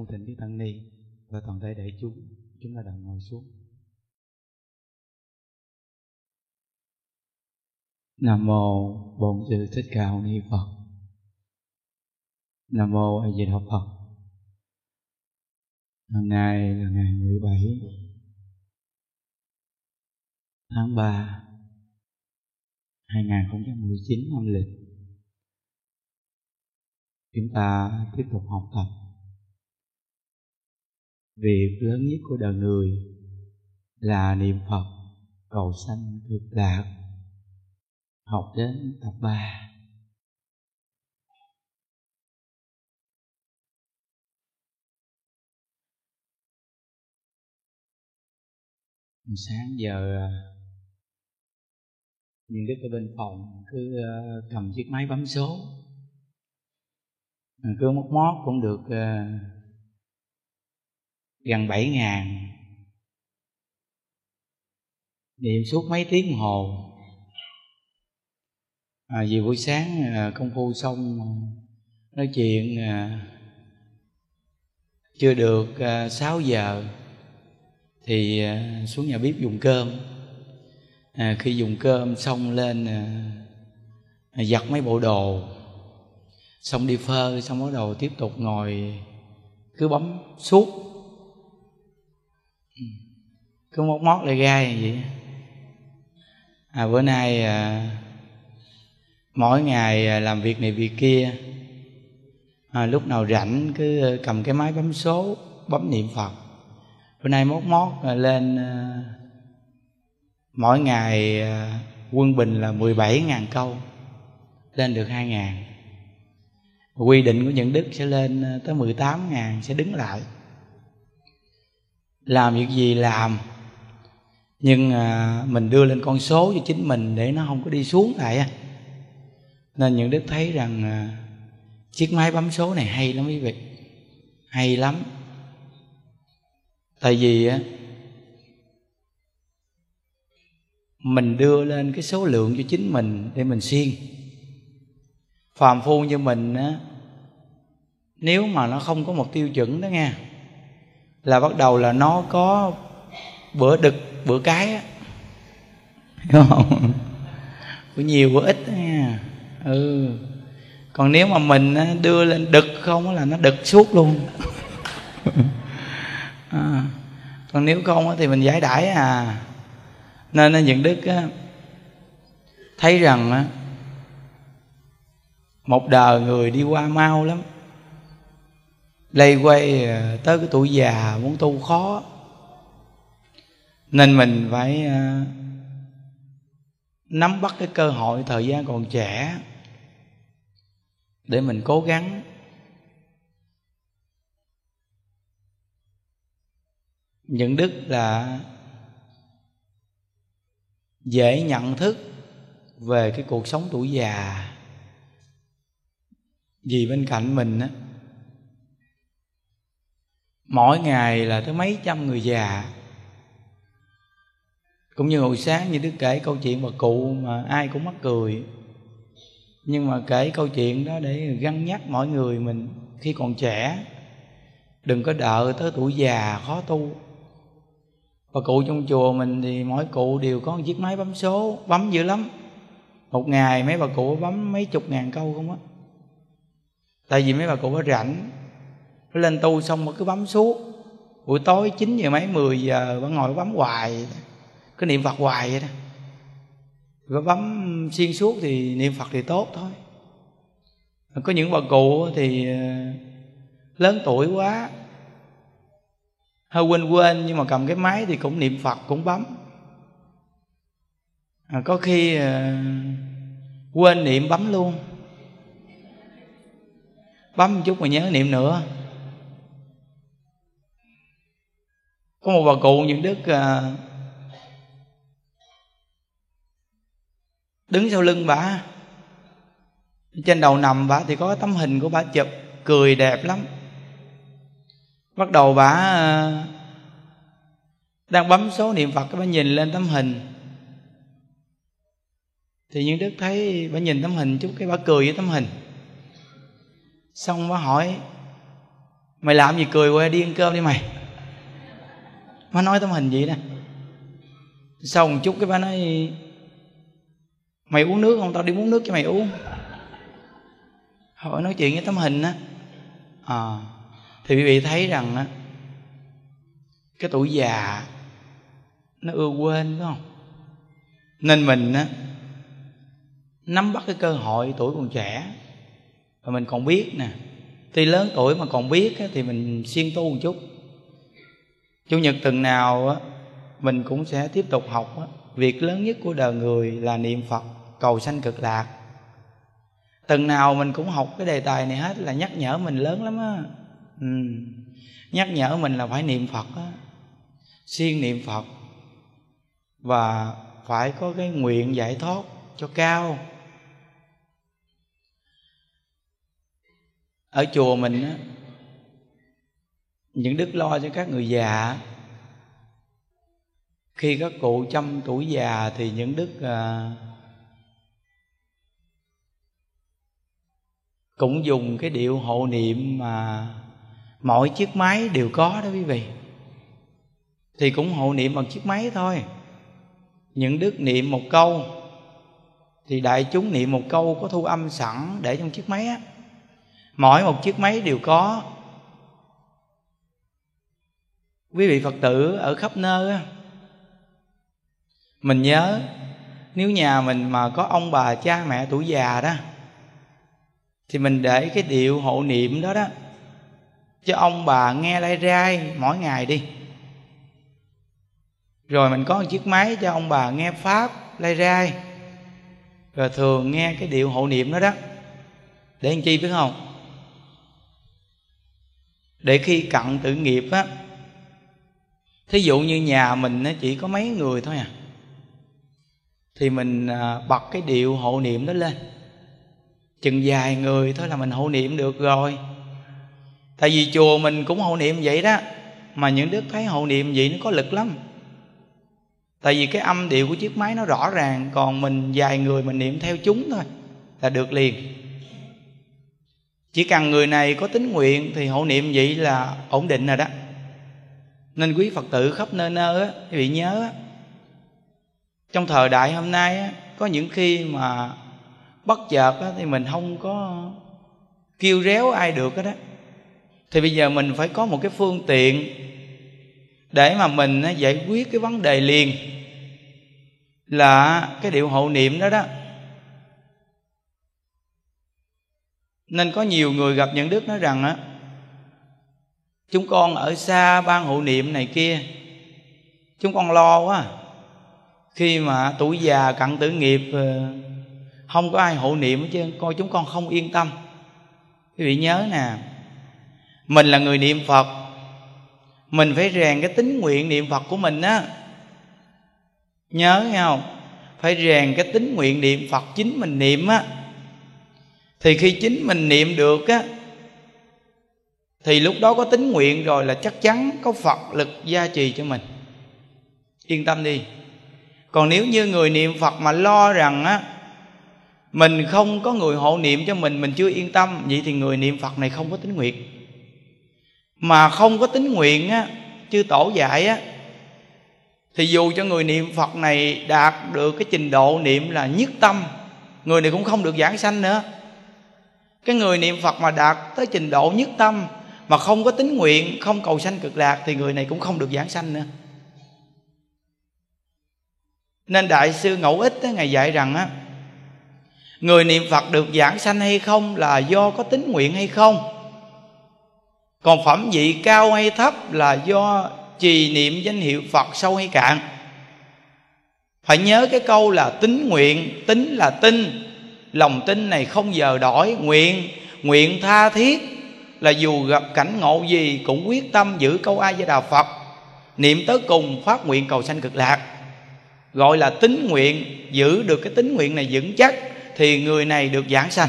cung thỉnh Đức Tăng Ni và toàn thể đại chúng, chúng ta đồng ngồi xuống. Nam mô Bổn Sư Thích Ca Mâu Ni Phật. Nam mô A Di Đà Phật. Hôm nay là ngày 17 tháng 3 2019 âm lịch. Chúng ta tiếp tục học tập việc lớn nhất của đời người là niệm Phật cầu sanh cực lạc. Học đến tập ba. Sáng giờ à, những đứa ở bên phòng cứ à, cầm chiếc máy bấm số. Cứ móc mót cũng được à, gần bảy ngàn. Niệm suốt mấy tiếng hồ. À, vì buổi sáng à, công phu xong nói chuyện à, chưa được à, 6 giờ thì à, xuống nhà bếp dùng cơm. À, khi dùng cơm xong lên à, à giặt mấy bộ đồ. Xong đi phơ xong bắt đầu tiếp tục ngồi cứ bấm suốt cứ móc móc lại gai vậy. À, bữa nay à, mỗi ngày à, làm việc này việc kia à, lúc nào rảnh cứ cầm cái máy bấm số bấm niệm phật. Bữa nay móc mót à, lên à, mỗi ngày à, quân bình là 17.000 câu lên được 2.000 quy định của những đức sẽ lên à, tới 18.000 sẽ đứng lại. Làm việc gì làm nhưng à, mình đưa lên con số cho chính mình để nó không có đi xuống lại nên những đức thấy rằng à, chiếc máy bấm số này hay lắm quý vị. Hay lắm. Tại vì á mình đưa lên cái số lượng cho chính mình để mình siêng. Phàm phu như mình á nếu mà nó không có một tiêu chuẩn đó nghe là bắt đầu là nó có bữa đực bữa cái á. Hiểu không? Bữa nhiều bữa ít nha. Ừ. Còn nếu mà mình đưa lên đực không là nó đực suốt luôn. À, còn nếu không thì mình giải đãi à. Nên những đức thấy rằng một đời người đi qua mau lắm. Lây quay à, tới cái tuổi già muốn tu khó nên mình phải uh, nắm bắt cái cơ hội thời gian còn trẻ để mình cố gắng. Những đức là dễ nhận thức về cái cuộc sống tuổi già. Vì bên cạnh mình á mỗi ngày là tới mấy trăm người già cũng như hồi sáng như đức kể câu chuyện bà cụ mà ai cũng mắc cười. Nhưng mà kể câu chuyện đó để găng nhắc mọi người mình khi còn trẻ. Đừng có đợi tới tuổi già khó tu. Bà cụ trong chùa mình thì mỗi cụ đều có một chiếc máy bấm số, bấm dữ lắm. Một ngày mấy bà cụ bấm mấy chục ngàn câu không á. Tại vì mấy bà cụ có rảnh. Nó lên tu xong mà cứ bấm suốt. Buổi tối chín giờ mấy, mười giờ bà ngồi bấm hoài cứ niệm phật hoài vậy đó. Và bấm xuyên suốt thì niệm phật thì tốt thôi. Có những bà cụ thì ờ, lớn tuổi quá hơi quên quên nhưng mà cầm cái máy thì cũng niệm phật cũng bấm. À, có khi à, quên niệm bấm luôn. Bấm một chút mà nhớ niệm nữa. Có một bà cụ những đức à, đứng sau lưng bà. Trên đầu nằm bà thì có tấm hình của bà chụp, cười đẹp lắm. Bắt đầu bà ờ, đang bấm số niệm phật bà nhìn lên tấm hình. Thì những đức thấy bà nhìn tấm hình chút, cái bà cười với tấm hình. Xong bà hỏi, mày làm gì cười qua, đi ăn cơm đi mày? Bà nói tấm hình vậy nè sau một chút cái bà nói mày uống nước không? Tao đi uống nước cho mày uống. Hỏi nói chuyện với tấm hình á. À, thì quý vị thấy rằng á cái tuổi già nó ưa quên đúng không? Nên mình á nắm bắt cái cơ hội tuổi còn trẻ. Và mình còn biết nè tuy lớn tuổi mà còn biết á, thì mình siêng tu một chút. Chủ nhật tuần nào á mình cũng sẽ tiếp tục học á. Việc lớn nhất của đời người là niệm phật cầu sanh cực lạc. Từng nào mình cũng học cái đề tài này hết là nhắc nhở mình lớn lắm á. Ừ. nhắc nhở mình là phải niệm phật á. Siêng niệm phật. Và phải có cái nguyện giải thoát cho cao. Ở chùa mình á những đức lo cho các người già khi các cụ trăm tuổi già thì những đức à, cũng dùng cái điệu hộ niệm mà mọi chiếc máy đều có đó quý vị. Thì cũng hộ niệm bằng chiếc máy thôi. Những đức niệm một câu, thì đại chúng niệm một câu có thu âm sẵn để trong chiếc máy á. Mỗi một chiếc máy đều có. Quý vị phật tử ở khắp nơi á, mình nhớ, nếu nhà mình mà có ông bà, cha mẹ tuổi già đó thì mình để cái điệu hộ niệm đó đó. Cho ông bà nghe lai rai mỗi ngày đi. Rồi mình có một chiếc máy cho ông bà nghe pháp lai rai. Rồi thường nghe cái điệu hộ niệm đó đó. Để làm chi biết không? Để khi cận tự nghiệp á, thí dụ như nhà mình nó chỉ có mấy người thôi à thì mình à, bật cái điệu hộ niệm đó lên chừng vài người thôi là mình hộ niệm được rồi. Tại vì chùa mình cũng hộ niệm vậy đó, mà những đức thấy hộ niệm vậy nó có lực lắm. Tại vì cái âm điệu của chiếc máy nó rõ ràng, còn mình, vài người mình niệm theo chúng thôi là được liền. Chỉ cần người này có tính nguyện thì hộ niệm vậy là ổn định rồi đó. Nên quý phật tử khắp nơi nơi á, quý vị nhớ á, trong thời đại hôm nay á, có những khi mà bất chợt đó, thì mình không có kêu réo ai được đó thì bây giờ mình phải có một cái phương tiện để mà mình giải quyết cái vấn đề liền là cái điệu hộ niệm đó đó. Nên có nhiều người gặp những đức nói rằng á chúng con ở xa ban hộ niệm này kia chúng con lo quá à. khi mà tuổi già cận tử nghiệp ờ, không có ai hộ niệm hết trơn coi chúng con không yên tâm. Quý vị nhớ nè, mình là người niệm phật. Mình phải rèn cái tính nguyện niệm phật của mình á. Nhớ nghe không? Phải rèn cái tính nguyện niệm phật chính mình niệm á. Thì khi chính mình niệm được á, thì lúc đó có tính nguyện rồi là chắc chắn có phật lực gia trì cho mình. Yên tâm đi. Còn nếu như người niệm phật mà lo rằng á mình không có người hộ niệm cho mình mình chưa yên tâm. Vậy thì người niệm phật này không có tính nguyện. Mà không có tính nguyện á, chư tổ dạy á, thì dù cho người niệm phật này đạt được cái trình độ niệm là nhất tâm, người này cũng không được giảng sanh nữa. Cái người niệm phật mà đạt tới trình độ nhất tâm, mà không có tính nguyện, không cầu sanh cực lạc, thì người này cũng không được giảng sanh nữa. Nên đại sư ngẫu ích ngài dạy rằng á người niệm phật được giảng sanh hay không là do có tính nguyện hay không? Còn phẩm vị cao hay thấp là do trì niệm danh hiệu phật sâu hay cạn? Phải nhớ cái câu là tính nguyện tính là tin. Lòng tin này không giờ đổi nguyện nguyện tha thiết. Là dù gặp cảnh ngộ gì cũng quyết tâm giữ câu a di đà phật. Niệm tới cùng phát nguyện cầu sanh cực lạc. Gọi là tính nguyện, giữ được cái tính nguyện này vững chắc thì người này được giảng sanh.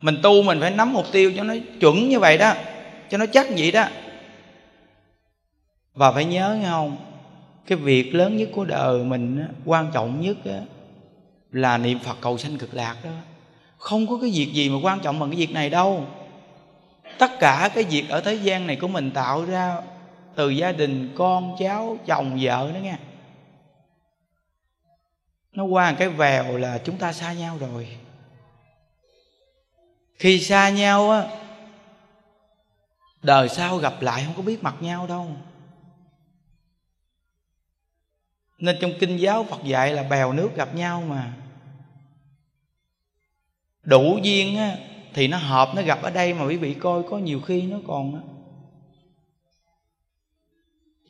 Mình tu mình phải nắm mục tiêu cho nó chuẩn như vậy đó, cho nó chắc vậy đó. Và phải nhớ nghe không, cái việc lớn nhất của đời mình quan trọng nhất là niệm phật cầu sanh cực lạc đó. Không có cái việc gì mà quan trọng bằng cái việc này đâu. Tất cả cái việc ở thế gian này của mình tạo ra từ gia đình con, cháu, chồng, vợ nữa nghe. Nó qua cái vèo là chúng ta xa nhau rồi. Khi xa nhau á, đời sau gặp lại không có biết mặt nhau đâu. Nên trong kinh giáo phật dạy là bèo nước gặp nhau mà. Đủ duyên á, thì nó hợp, nó gặp ở đây mà quý vị coi, có nhiều khi nó còn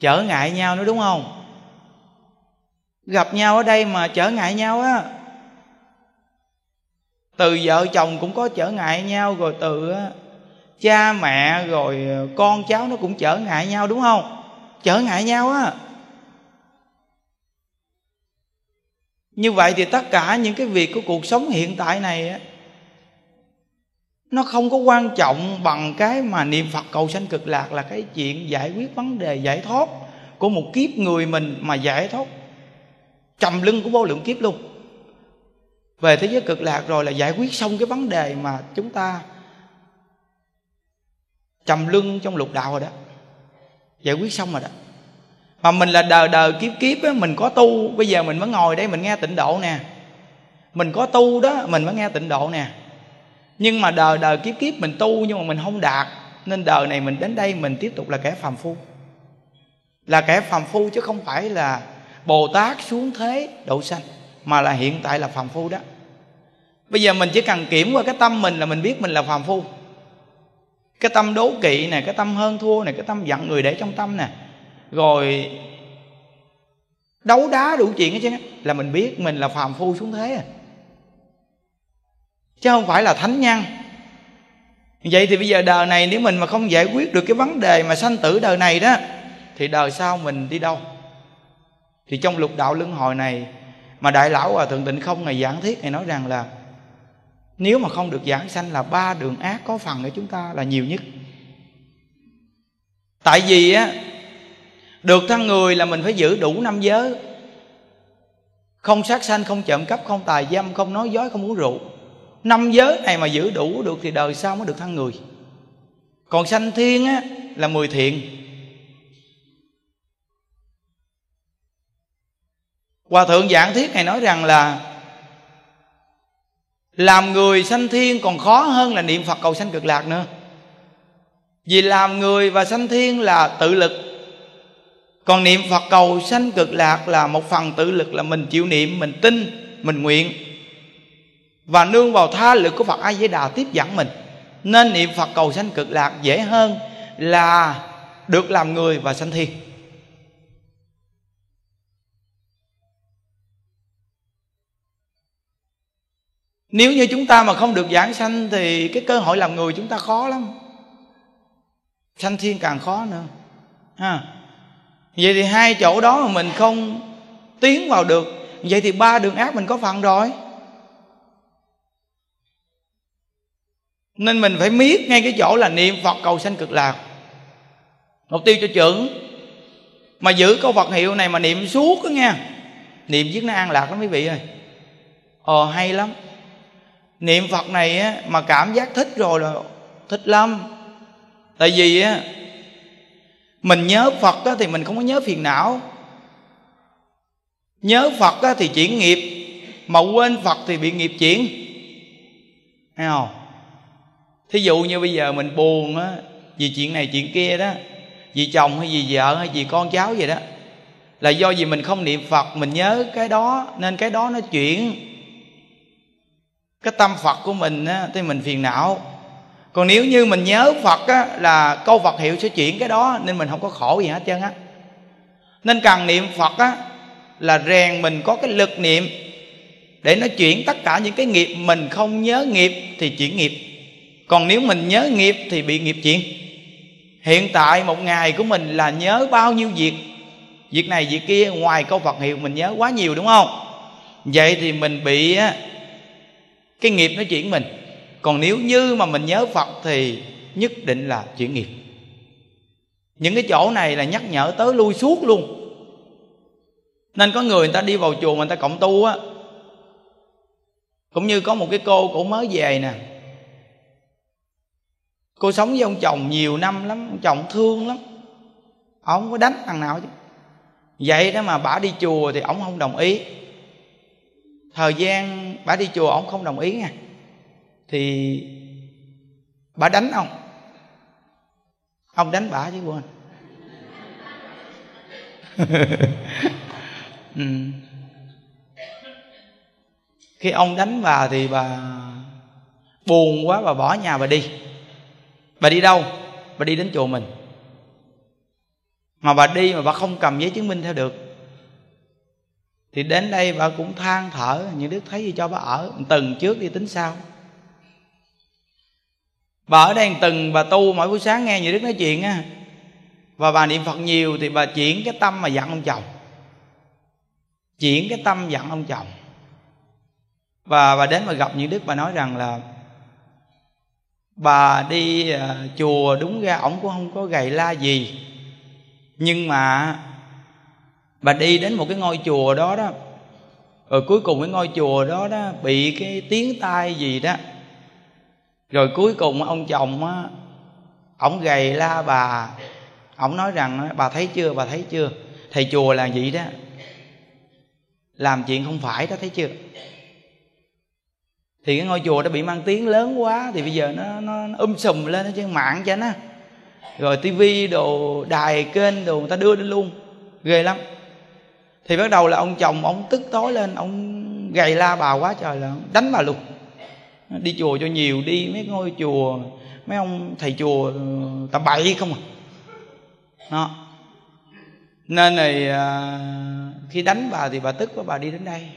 trở ngại nhau nữa đúng không? Gặp nhau ở đây mà trở ngại nhau á. Từ vợ chồng cũng có trở ngại nhau rồi từ cha mẹ rồi ờ, con cháu nó cũng trở ngại nhau đúng không? Trở ngại nhau á. Như vậy thì tất cả những cái việc của cuộc sống hiện tại này á nó không có quan trọng bằng cái mà niệm phật cầu sanh cực lạc là cái chuyện giải quyết vấn đề giải thoát của một kiếp người mình mà giải thoát. Trầm lưng của vô lượng kiếp luôn. Về thế giới cực lạc rồi là giải quyết xong cái vấn đề mà chúng ta trầm lưng trong lục đạo rồi đó. Giải quyết xong rồi đó. Mà mình là đời đời kiếp kiếp á, mình có tu. Bây giờ mình mới ngồi đây mình nghe tịnh độ nè. Mình có tu đó mình mới nghe tịnh độ nè nhưng mà đời đời kiếp kiếp mình tu nhưng mà mình không đạt. Nên đời này mình đến đây mình tiếp tục là kẻ phàm phu. Là kẻ phàm phu chứ không phải là bồ tát xuống thế độ sanh, mà là hiện tại là phàm phu đó. Bây giờ mình chỉ cần kiểm qua cái tâm mình là mình biết mình là phàm phu. Cái tâm đố kỵ này cái tâm hơn thua này cái tâm giận người để trong tâm nè. Rồi đấu đá đủ chuyện hết chứ là mình biết mình là phàm phu xuống thế à chứ không phải là thánh nhân. Vậy thì bây giờ đời này nếu mình mà không giải quyết được cái vấn đề mà sanh tử đời này đó, thì đời sau mình đi đâu? Thì trong lục đạo luân hồi này mà đại lão hòa thượng tịnh không ngày giảng thiết này nói rằng là nếu mà không được giảng sanh là ba đường ác có phần ở chúng ta là nhiều nhất. Tại vì á, được thân người là mình phải giữ đủ năm giới. Không sát sanh, không trộm cắp, không tài dâm, không nói dối, không uống rượu năm giới này mà giữ đủ được thì đời sau mới được thăng người. Còn sanh thiên á, là mười thiện. Hòa thượng giảng thiết này nói rằng là làm người sanh thiên còn khó hơn là niệm phật cầu sanh cực lạc nữa. Vì làm người và sanh thiên là tự lực. Còn niệm phật cầu sanh cực lạc là một phần tự lực là mình chịu niệm, mình tin, mình nguyện và nương vào tha lực của phật a di đà tiếp dẫn mình. Nên niệm phật cầu sanh cực lạc dễ hơn là được làm người và sanh thiên nếu như chúng ta mà không được giảng sanh thì cái cơ hội làm người chúng ta khó lắm. Sanh thiên càng khó nữa. Ha. Vậy thì hai chỗ đó mà mình không tiến vào được, vậy thì ba đường ác mình có phần rồi. Nên mình phải miết ngay cái chỗ là niệm phật cầu sanh cực lạc. Mục tiêu cho trưởng mà giữ câu phật hiệu này mà niệm suốt đó nghe. Niệm giết nó an lạc lắm quý vị ơi. Ờ hay lắm. Niệm phật này á, mà cảm giác thích rồi là thích lắm. Tại vì á mình nhớ phật á, thì mình không có nhớ phiền não. Nhớ phật á, thì chuyển nghiệp mà quên phật thì bị nghiệp chuyển. Thấy không? Thí dụ như bây giờ mình buồn á vì chuyện này chuyện kia đó vì chồng hay vì vợ hay vì con cháu vậy đó là do vì mình không niệm phật mình nhớ cái đó nên cái đó nó chuyển. Cái tâm phật của mình á, thì mình phiền não. Còn nếu như mình nhớ phật á, là câu phật hiệu sẽ chuyển cái đó nên mình không có khổ gì hết trơn á. Nên cần niệm phật á là rèn mình có cái lực niệm để nó chuyển tất cả những cái nghiệp mình không nhớ nghiệp thì chuyển nghiệp còn nếu mình nhớ nghiệp thì bị nghiệp chuyển hiện tại một ngày của mình là nhớ bao nhiêu việc? Việc này, việc kia, ngoài câu phật hiệu mình nhớ quá nhiều, đúng không? Vậy thì mình bị cái nghiệp nó chuyển mình. Còn nếu như mà mình nhớ phật thì nhất định là chuyển nghiệp. Những cái chỗ này là nhắc nhở tới lui suốt luôn. Nên có người người ta đi vào chùa mà người ta cộng tu á. Cũng như có một cái cô cũng mới về nè cô sống với ông chồng nhiều năm lắm, ông chồng thương lắm. Ông không có đánh thằng nào chứ. Vậy đó mà bà đi chùa thì ông không đồng ý. Thời gian bà đi chùa ông không đồng ý nha. Thì bà đánh ông. Ông đánh bà chứ quên. Ừ. khi ông đánh bà thì bà buồn quá, bà bỏ nhà bà đi bà đi đâu? Bà đi đến chùa mình. Mà bà đi mà bà không cầm giấy chứng minh theo được. Thì đến đây bà cũng than thở, những đức thấy gì cho bà ở? Từng trước đi tính sau. Bà ở đây từng, bà tu mỗi buổi sáng nghe như đức nói chuyện á. Và bà niệm phật nhiều thì bà chuyển cái tâm mà dặn ông chồng. Chuyển cái tâm dặn ông chồng. Và bà đến mà gặp những đức bà nói rằng là bà đi à, chùa đúng ra ổng cũng không có gầy la gì. Nhưng mà bà đi đến một cái ngôi chùa đó đó, rồi cuối cùng cái ngôi chùa đó đó bị cái tiếng tai gì đó. Rồi cuối cùng ông chồng á, ổng gầy la bà. Ổng nói rằng bà thấy chưa, bà thấy chưa? Thầy chùa là vậy đó? Làm chuyện không phải đó, thấy chưa? Thì cái ngôi chùa đã bị mang tiếng lớn quá thì bây giờ nó nó, nó um sùm lên trên mạng cho nó. Rồi tivi đồ đài kênh đồ người ta đưa lên luôn. Ghê lắm. Thì bắt đầu là ông chồng ông tức tối lên ông gầy la bà quá trời là đánh bà luôn. Đi chùa cho nhiều đi mấy ngôi chùa mấy ông thầy chùa ừ, tầm bậy không à. Đó. Nên này à, khi đánh bà thì bà tức quá bà đi đến đây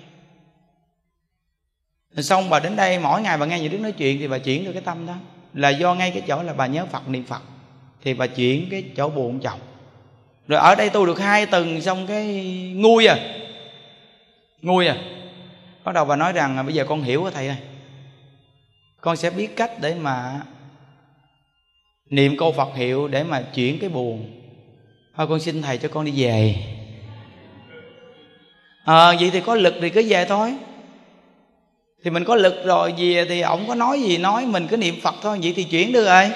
rồi xong bà đến đây mỗi ngày bà nghe những đứa nói chuyện thì bà chuyển được cái tâm đó. Là do ngay cái chỗ là bà nhớ phật niệm phật. Thì bà chuyển cái chỗ buồn chồng. Rồi ở đây tu được hai tuần xong cái nguôi à. Nguôi à. Bắt đầu bà nói rằng à, bây giờ con hiểu rồi thầy ơi. Con sẽ biết cách để mà niệm câu phật hiệu để mà chuyển cái buồn. Thôi con xin thầy cho con đi về. À, vậy thì có lực thì cứ về thôi thì mình có lực rồi về thì ổng có nói gì nói mình cứ niệm phật thôi, vậy thì chuyển được rồi.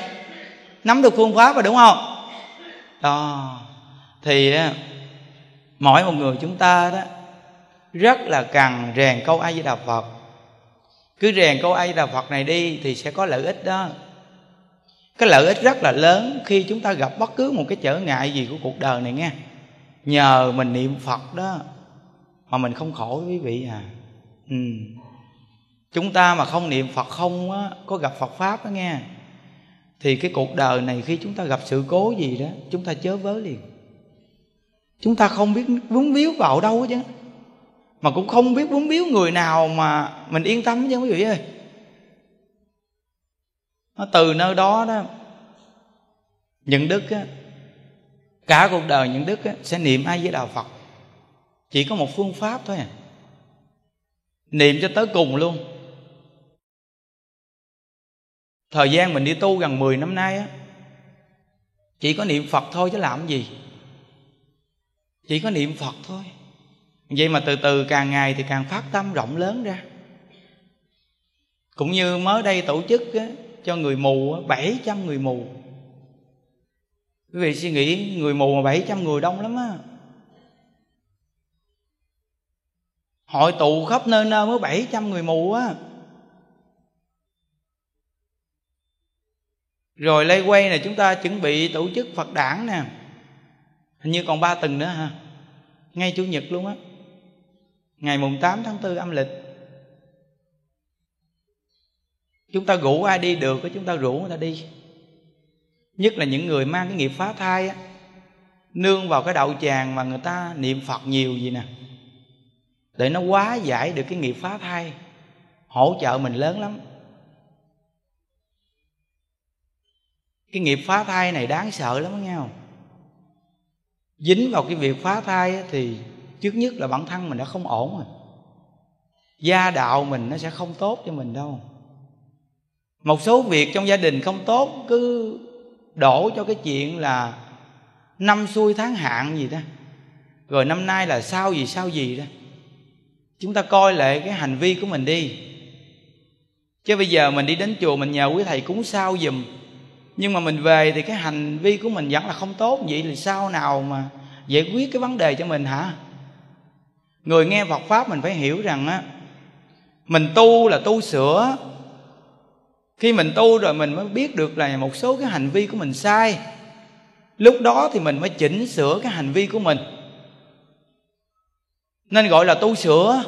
Nắm được phương pháp rồi, đúng không? Đó. Thì mỗi một người chúng ta đó, rất là cần rèn câu a di đà phật. Cứ rèn câu a di đà phật này đi thì sẽ có lợi ích đó. Cái lợi ích rất là lớn khi chúng ta gặp bất cứ một cái trở ngại gì của cuộc đời này nghe. Nhờ mình niệm phật đó, mà mình không khổ quý vị à. Ừ chúng ta mà không niệm phật không á, có gặp phật pháp đó nghe. Thì cái cuộc đời này khi chúng ta gặp sự cố gì đó chúng ta chớ vớ liền. Chúng ta không biết vướng víu vào đâu chứ. Mà cũng không biết vướng víu người nào mà mình yên tâm chứ quý vị ơi. Nó từ nơi đó đó những đức á, cả cuộc đời những đức á, sẽ niệm ai với đạo phật. Chỉ có một phương pháp thôi à. Niệm cho tới cùng luôn thời gian mình đi tu gần 10 năm nay á chỉ có niệm phật thôi chứ làm gì? Chỉ có niệm phật thôi. Vậy mà từ từ càng ngày thì càng phát tâm rộng lớn ra. Cũng như mới đây tổ chức á, cho người mù 700 người mù. Quý vị suy nghĩ người mù mà 700 người đông lắm á. Hội tụ khắp nơi nơi mới 700 người mù á. Rồi lây quay này chúng ta chuẩn bị tổ chức phật đảng nè. Hình như còn ba tuần nữa ha. Ngay chủ nhật luôn á. Ngày mùng 8 tháng 4 âm lịch. Chúng ta rủ ai đi được chúng ta rủ người ta đi. Nhất là những người mang cái nghiệp phá thai á. Nương vào cái đạo tràng mà người ta niệm phật nhiều gì nè. Để nó quá giải được cái nghiệp phá thai. Hỗ trợ mình lớn lắm. Cái nghiệp phá thai này đáng sợ lắm nghe không? Dính vào cái việc phá thai thì trước nhất là bản thân mình đã không ổn rồi. Gia đạo mình nó sẽ không tốt cho mình đâu. Một số việc trong gia đình không tốt, cứ đổ cho cái chuyện là năm xuôi tháng hạn gì đó. Rồi năm nay là sao gì sao gì đó. Chúng ta coi lại cái hành vi của mình đi. Chứ bây giờ mình đi đến chùa mình nhờ quý thầy cúng sao giùm nhưng mà mình về thì cái hành vi của mình vẫn là không tốt. Vậy thì sao nào mà giải quyết cái vấn đề cho mình hả? Người nghe phật pháp mình phải hiểu rằng á mình tu là tu sửa. Khi mình tu rồi mình mới biết được là một số cái hành vi của mình sai. Lúc đó thì mình mới chỉnh sửa cái hành vi của mình. Nên gọi là tu sửa.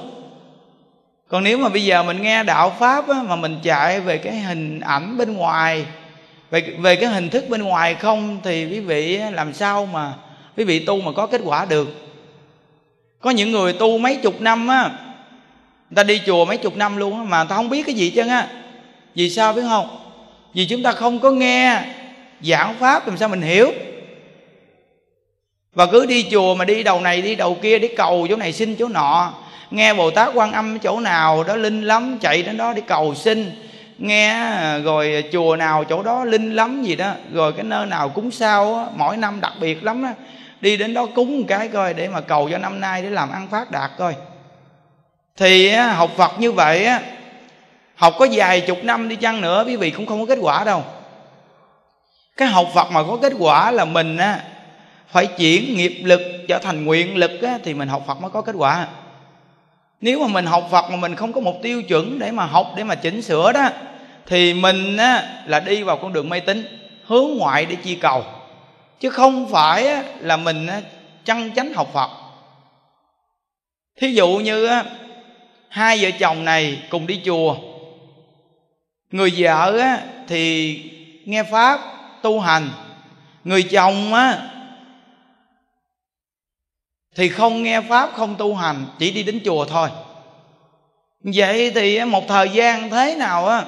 Còn nếu mà bây giờ mình nghe đạo pháp á, mà mình chạy về cái hình ảnh bên ngoài về về cái hình thức bên ngoài không thì quý vị làm sao mà quý vị tu mà có kết quả được? Có những người tu mấy chục năm, á, người ta đi chùa mấy chục năm luôn á, mà người ta không biết cái gì chân á. Vì sao biết không? Vì chúng ta không có nghe giảng pháp, làm sao mình hiểu? Và cứ đi chùa mà đi đầu này, đi đầu kia, đi cầu chỗ này xin chỗ nọ. Nghe bồ tát quan âm chỗ nào đó linh lắm, chạy đến đó đi cầu xin nghe rồi chùa nào chỗ đó linh lắm gì đó rồi cái nơi nào cúng sao á, mỗi năm đặc biệt lắm á. Đi đến đó cúng một cái coi để mà cầu cho năm nay để làm ăn phát đạt coi. Thì học phật như vậy á học có vài chục năm đi chăng nữa quý vị cũng không có kết quả đâu. Cái học phật mà có kết quả là mình á phải chuyển nghiệp lực trở thành nguyện lực á, thì mình học phật mới có kết quả nếu mà mình học phật mà mình không có một tiêu chuẩn để mà học để mà chỉnh sửa đó thì mình á, là đi vào con đường mê tín hướng ngoại để chi cầu. Chứ không phải á, là mình á, chăn chánh học phật. Thí dụ như á, hai vợ chồng này cùng đi chùa. Người vợ á, thì nghe pháp tu hành. Người chồng á thì không nghe pháp, không tu hành, chỉ đi đến chùa thôi. Vậy thì một thời gian thế nào, á,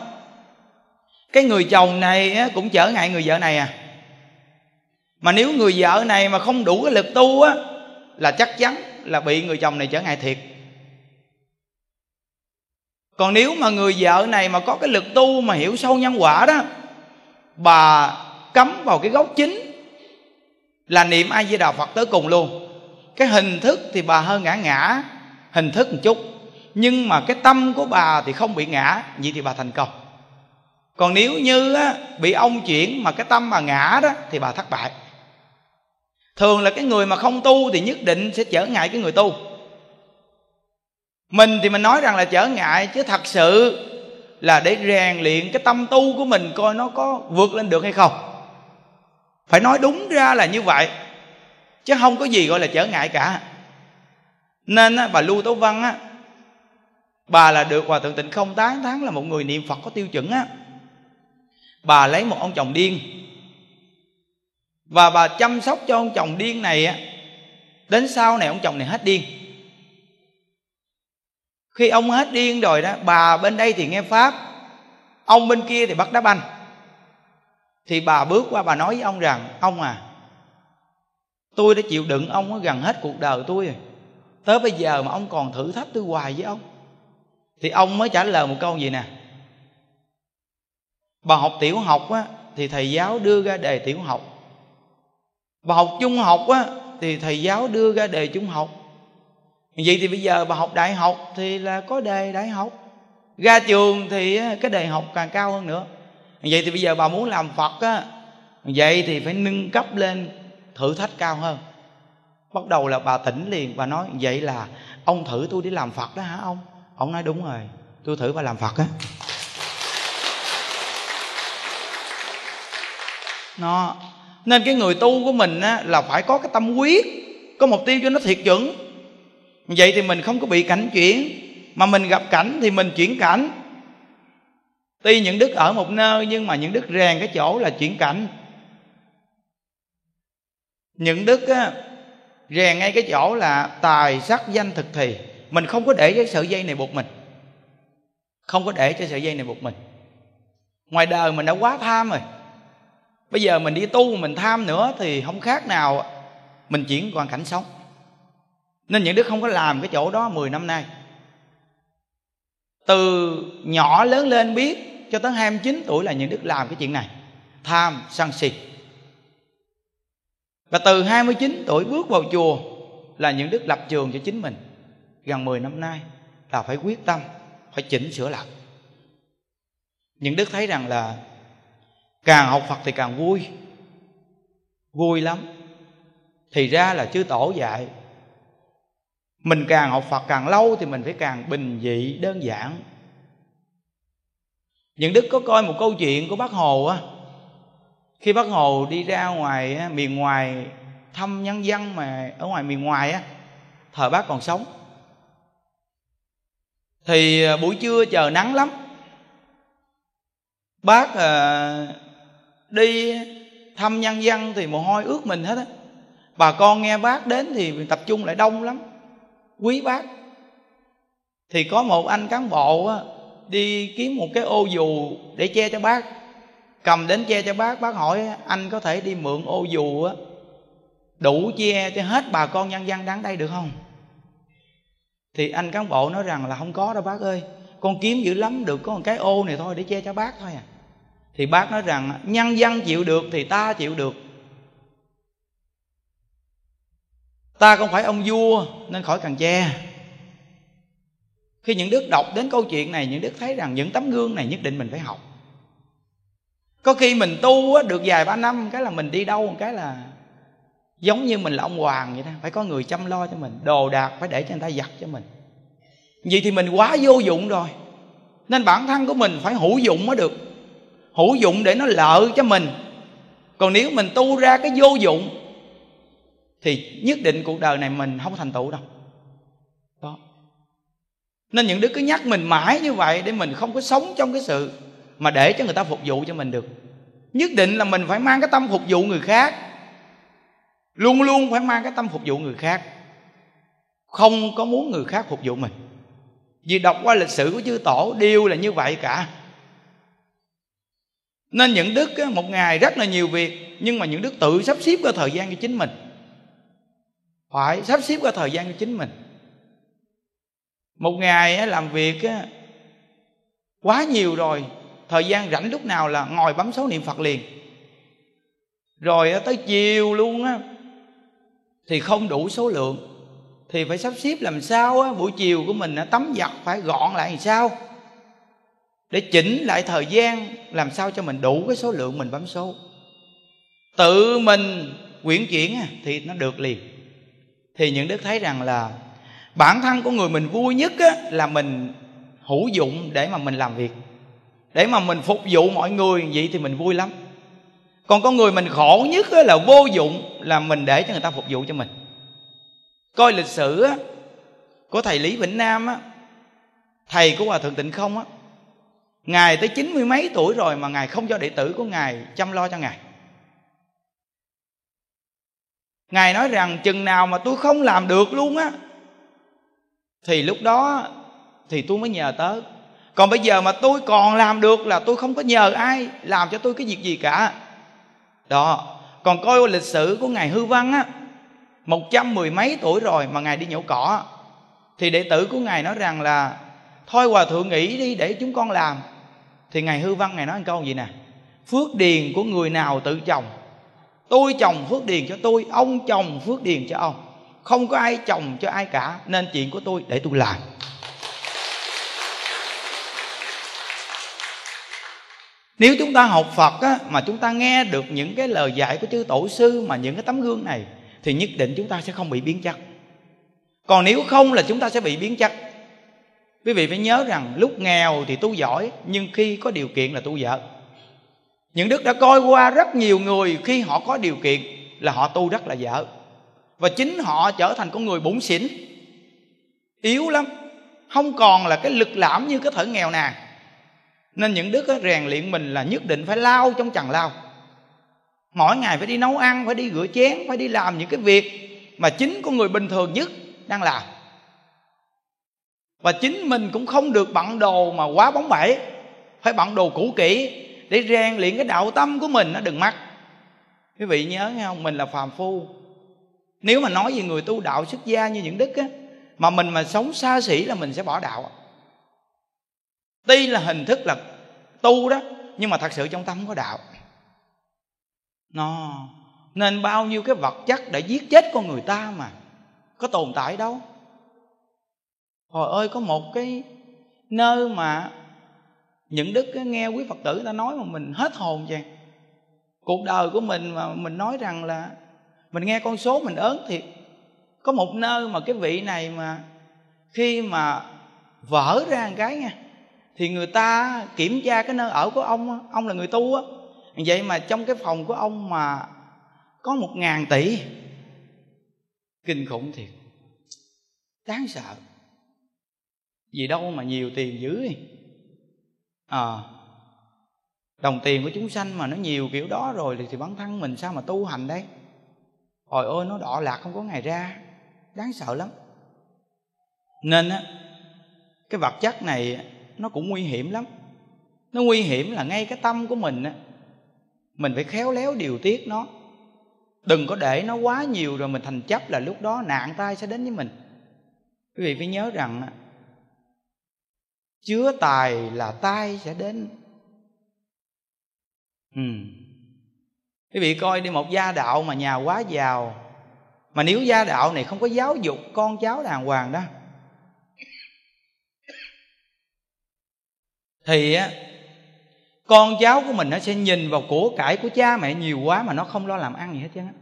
cái người chồng này cũng trở ngại người vợ này à? Mà nếu người vợ này mà không đủ cái lực tu, á, là chắc chắn là bị người chồng này trở ngại thiệt. Còn nếu mà người vợ này mà có cái lực tu mà hiểu sâu nhân quả đó, bà cắm vào cái gốc chính là niệm ai di đà phật tới cùng luôn cái hình thức thì bà hơi ngã ngã hình thức một chút. Nhưng mà cái tâm của bà thì không bị ngã vậy thì bà thành công. Còn nếu như á, bị ông chuyển mà cái tâm bà ngã đó thì bà thất bại. Thường là cái người mà không tu thì nhất định sẽ trở ngại cái người tu. Mình thì mình nói rằng là trở ngại chứ thật sự là để rèn luyện cái tâm tu của mình coi nó có vượt lên được hay không. Phải nói đúng ra là như vậy chứ không có gì gọi là trở ngại cả. Nên á, bà lưu tố văn á bà là được hòa thượng tịnh không tán tháng là một người niệm phật có tiêu chuẩn á. Bà lấy một ông chồng điên. Và bà chăm sóc cho ông chồng điên này á đến sau này ông chồng này hết điên. Khi ông hết điên rồi đó bà bên đây thì nghe pháp ông bên kia thì bắt đá banh thì bà bước qua bà nói với ông rằng ông à tôi đã chịu đựng ông gần hết cuộc đời tôi rồi. Tới bây giờ mà ông còn thử thách tôi hoài với ông. Thì ông mới trả lời một câu gì nè? Bà học tiểu học á, thì thầy giáo đưa ra đề tiểu học. Bà học trung học á, thì thầy giáo đưa ra đề trung học. Vậy thì bây giờ bà học đại học thì là có đề đại học. Ra trường thì cái đề học càng cao hơn nữa. Vậy thì bây giờ bà muốn làm phật á, vậy thì phải nâng cấp lên thử thách cao hơn. Bắt đầu là bà tỉnh liền bà nói vậy là ông thử tôi đi làm phật đó hả ông? Ông nói đúng rồi tôi thử bà làm phật á. Nó nên cái người tu của mình á, là phải có cái tâm quyết có mục tiêu cho nó thiệt chuẩn vậy thì mình không có bị cảnh chuyển mà mình gặp cảnh thì mình chuyển cảnh. Tuy những đức ở một nơi nhưng mà những đức rèn cái chỗ là chuyển cảnh những đức á, rèn ngay cái chỗ là tài sắc danh thực thì. Mình không có để cái sợi dây này buộc mình. Không có để cho sợi dây này buộc mình. Ngoài đời mình đã quá tham rồi. Bây giờ mình đi tu mình tham nữa thì không khác nào mình chuyển hoàn cảnh sống. Nên những đứa không có làm cái chỗ đó 10 năm nay. Từ nhỏ lớn lên biết cho tới 29 tuổi là những đức làm cái chuyện này. Tham sân si và từ 29 tuổi bước vào chùa là những đức lập trường cho chính mình. Gần 10 năm nay là phải quyết tâm, phải chỉnh sửa lại. Những đức thấy rằng là càng học phật thì càng vui. Vui lắm. Thì ra là chư tổ dạy, mình càng học phật càng lâu thì mình phải càng bình dị, đơn giản. Những đức có coi một câu chuyện của bác hồ á khi bác hồ đi ra ngoài miền ngoài thăm nhân dân mà ở ngoài miền ngoài á thời bác còn sống. Thì à, buổi trưa chờ nắng lắm. Bác à, đi thăm nhân dân thì mồ hôi ướt mình hết á. Bà con nghe bác đến thì tập trung lại đông lắm. Quý bác. Thì có một anh cán bộ á, đi kiếm một cái ô dù để che cho bác cầm đến che cho bác bác hỏi, anh có thể đi mượn ô dù á, đủ che cho hết bà con nhân dân đáng đây được không? Thì anh cán bộ nói rằng là, không có đâu bác ơi, con kiếm dữ lắm, được có một cái ô này thôi để che cho bác thôi à. Thì bác nói rằng, nhân dân chịu được thì ta chịu được. Ta không phải ông vua nên khỏi cần che. Khi những đức đọc đến câu chuyện này, những đức thấy rằng những tấm gương này nhất định mình phải học có khi mình tu được vài ba năm, cái là mình đi đâu, một cái là giống như mình là ông hoàng vậy đó, phải có người chăm lo cho mình, đồ đạc phải để cho người ta giặt cho mình. Vậy thì mình quá vô dụng rồi. Nên bản thân của mình phải hữu dụng mới được. Hữu dụng để nó lợi cho mình. Còn nếu mình tu ra cái vô dụng, thì nhất định cuộc đời này mình không thành tựu đâu. Đó. Nên những đứa cứ nhắc mình mãi như vậy để mình không có sống trong cái sự mà để cho người ta phục vụ cho mình được. Nhất định là mình phải mang cái tâm phục vụ người khác. Luôn luôn phải mang cái tâm phục vụ người khác. Không có muốn người khác phục vụ mình. Vì đọc qua lịch sử của chư tổ, đều là như vậy cả. Nên những đức một ngày rất là nhiều việc, nhưng mà những đức tự sắp xếp cái thời gian cho chính mình. Phải sắp xếp cái thời gian cho chính mình. Một ngày làm việc quá nhiều rồi thời gian rảnh lúc nào là ngồi bấm số niệm phật liền. Rồi tới chiều luôn á thì không đủ số lượng thì phải sắp xếp làm sao á, buổi chiều của mình á, tắm giặt phải gọn lại làm sao? Để chỉnh lại thời gian làm sao cho mình đủ cái số lượng mình bấm số. Tự mình quyển chuyển thì nó được liền. Thì những đức thấy rằng là bản thân của người mình vui nhất á, là mình hữu dụng để mà mình làm việc để mà mình phục vụ mọi người vậy thì mình vui lắm. Còn con người mình khổ nhất là vô dụng là mình để cho người ta phục vụ cho mình. Coi lịch sử của thầy lý vĩnh nam á, thầy của hòa thượng tịnh không á ngài tới chín mươi mấy tuổi rồi mà ngài không cho đệ tử của ngài chăm lo cho ngài. Ngài nói rằng chừng nào mà tôi không làm được luôn á thì lúc đó thì tôi mới nhờ tới còn bây giờ mà tôi còn làm được là tôi không có nhờ ai làm cho tôi cái việc gì cả. Đó, còn coi lịch sử của ngài hư văn á, một trăm mười mấy tuổi rồi mà ngài đi nhổ cỏ, thì đệ tử của ngài nói rằng là, thôi hòa thượng nghĩ đi để chúng con làm. Thì ngài hư văn ngài nói một câu gì nè? Phước điền của người nào tự trồng? Tôi trồng phước điền cho tôi, ông trồng phước điền cho ông. Không có ai trồng cho ai cả, nên chuyện của tôi để tôi làm. Nếu chúng ta học phật á, mà chúng ta nghe được những cái lời dạy của chư tổ sư mà những cái tấm gương này thì nhất định chúng ta sẽ không bị biến chất. Còn nếu không là chúng ta sẽ bị biến chất. Quý vị phải nhớ rằng lúc nghèo thì tu giỏi nhưng khi có điều kiện là tu dở những đức đã coi qua rất nhiều người khi họ có điều kiện là họ tu rất là dở và chính họ trở thành con người bủn xỉn. Yếu lắm. Không còn là cái lực lãm như cái thở nghèo nàn nên những đức rèn luyện mình là nhất định phải lao trong chằn lao. Mỗi ngày phải đi nấu ăn, phải đi rửa chén, phải đi làm những cái việc mà chính con người bình thường nhất đang làm. Và chính mình cũng không được bận đồ mà quá bóng bẩy. Phải bận đồ cũ kỹ để rèn luyện cái đạo tâm của mình nó đừng mắc. Quý vị nhớ nghe không? Mình là phàm phu. Nếu mà nói về người tu đạo, xuất gia như những đức á, mà mình mà sống xa xỉ là mình sẽ bỏ đạo tuy là hình thức là tu đó, nhưng mà thật sự trong tâm không có đạo. Nó, nên bao nhiêu cái vật chất để giết chết con người ta mà, có tồn tại đâu. Hồi ơi, có một cái nơi mà những đức nghe quý phật tử ta nói mà mình hết hồn vậy cuộc đời của mình mà mình nói rằng là mình nghe con số mình ớn thiệt. Có một nơi mà cái vị này mà khi mà vỡ ra một cái nha thì người ta kiểm tra cái nơi ở của ông ông là người tu á. Vậy mà trong cái phòng của ông mà có một ngàn tỷ kinh khủng thiệt. Đáng sợ. Vì đâu mà nhiều tiền dữ à, đồng tiền của chúng sanh mà nó nhiều kiểu đó rồi thì, thì bản thân mình sao mà tu hành đây? Hồi ôi nó đỏ lạc không có ngày ra. Đáng sợ lắm. Nên á cái vật chất này nó cũng nguy hiểm lắm. Nó nguy hiểm là ngay cái tâm của mình á. Mình phải khéo léo điều tiết nó. Đừng có để nó quá nhiều rồi mình thành chấp là lúc đó nạn tai sẽ đến với mình. Quý vị phải nhớ rằng chứa tài là tai sẽ đến. Ừ. quý vị coi đi, một gia đạo mà nhà quá giàu, mà nếu gia đạo này không có giáo dục con cháu đàng hoàng đó thì á, con cháu của mình nó sẽ nhìn vào của cải của cha mẹ nhiều quá mà nó không lo làm ăn gì hết trơn á.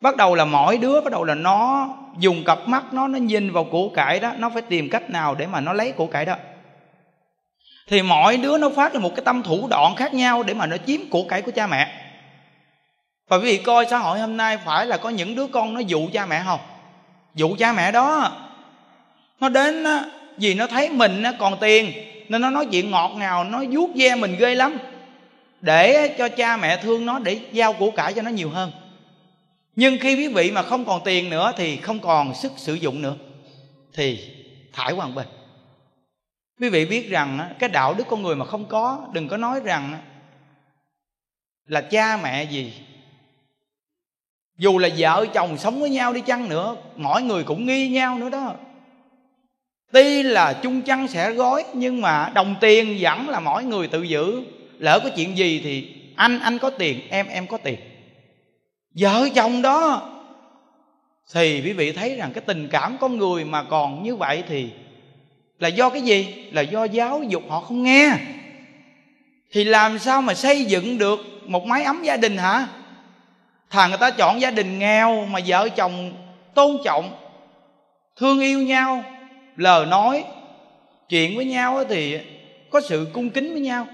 Bắt đầu là mỗi đứa, bắt đầu là nó dùng cặp mắt nó nó nhìn vào của cải đó, nó phải tìm cách nào để mà nó lấy của cải đó. Thì mỗi đứa nó phát ra một cái tâm thủ đoạn khác nhau để mà nó chiếm của cải của cha mẹ. Và quý vị coi xã hội hôm nay phải là có những đứa con nó dụ cha mẹ không? Dụ cha mẹ đó, nó đến vì nó thấy mình còn tiền, nên nó nói chuyện ngọt ngào, nó vuốt ve mình ghê lắm. Để cho cha mẹ thương nó, để giao của cải cho nó nhiều hơn. Nhưng khi quý vị mà không còn tiền nữa thì không còn sức sử dụng nữa, thì thải qua bên. Quý vị biết rằng cái đạo đức con người mà không có, đừng có nói rằng là cha mẹ gì. Dù là vợ chồng sống với nhau đi chăng nữa, mỗi người cũng nghi nhau nữa đó tuy là chung chăn sẽ gói, nhưng mà đồng tiền vẫn là mỗi người tự giữ. Lỡ có chuyện gì thì anh anh có tiền, em em có tiền. Vợ chồng đó, thì quý vị thấy rằng cái tình cảm con người mà còn như vậy thì là do cái gì? Là do giáo dục họ không nghe. Thì làm sao mà xây dựng được một mái ấm gia đình hả? Thà người ta chọn gia đình nghèo mà vợ chồng tôn trọng, thương yêu nhau lời nói, chuyện với nhau thì có sự cung kính với nhau.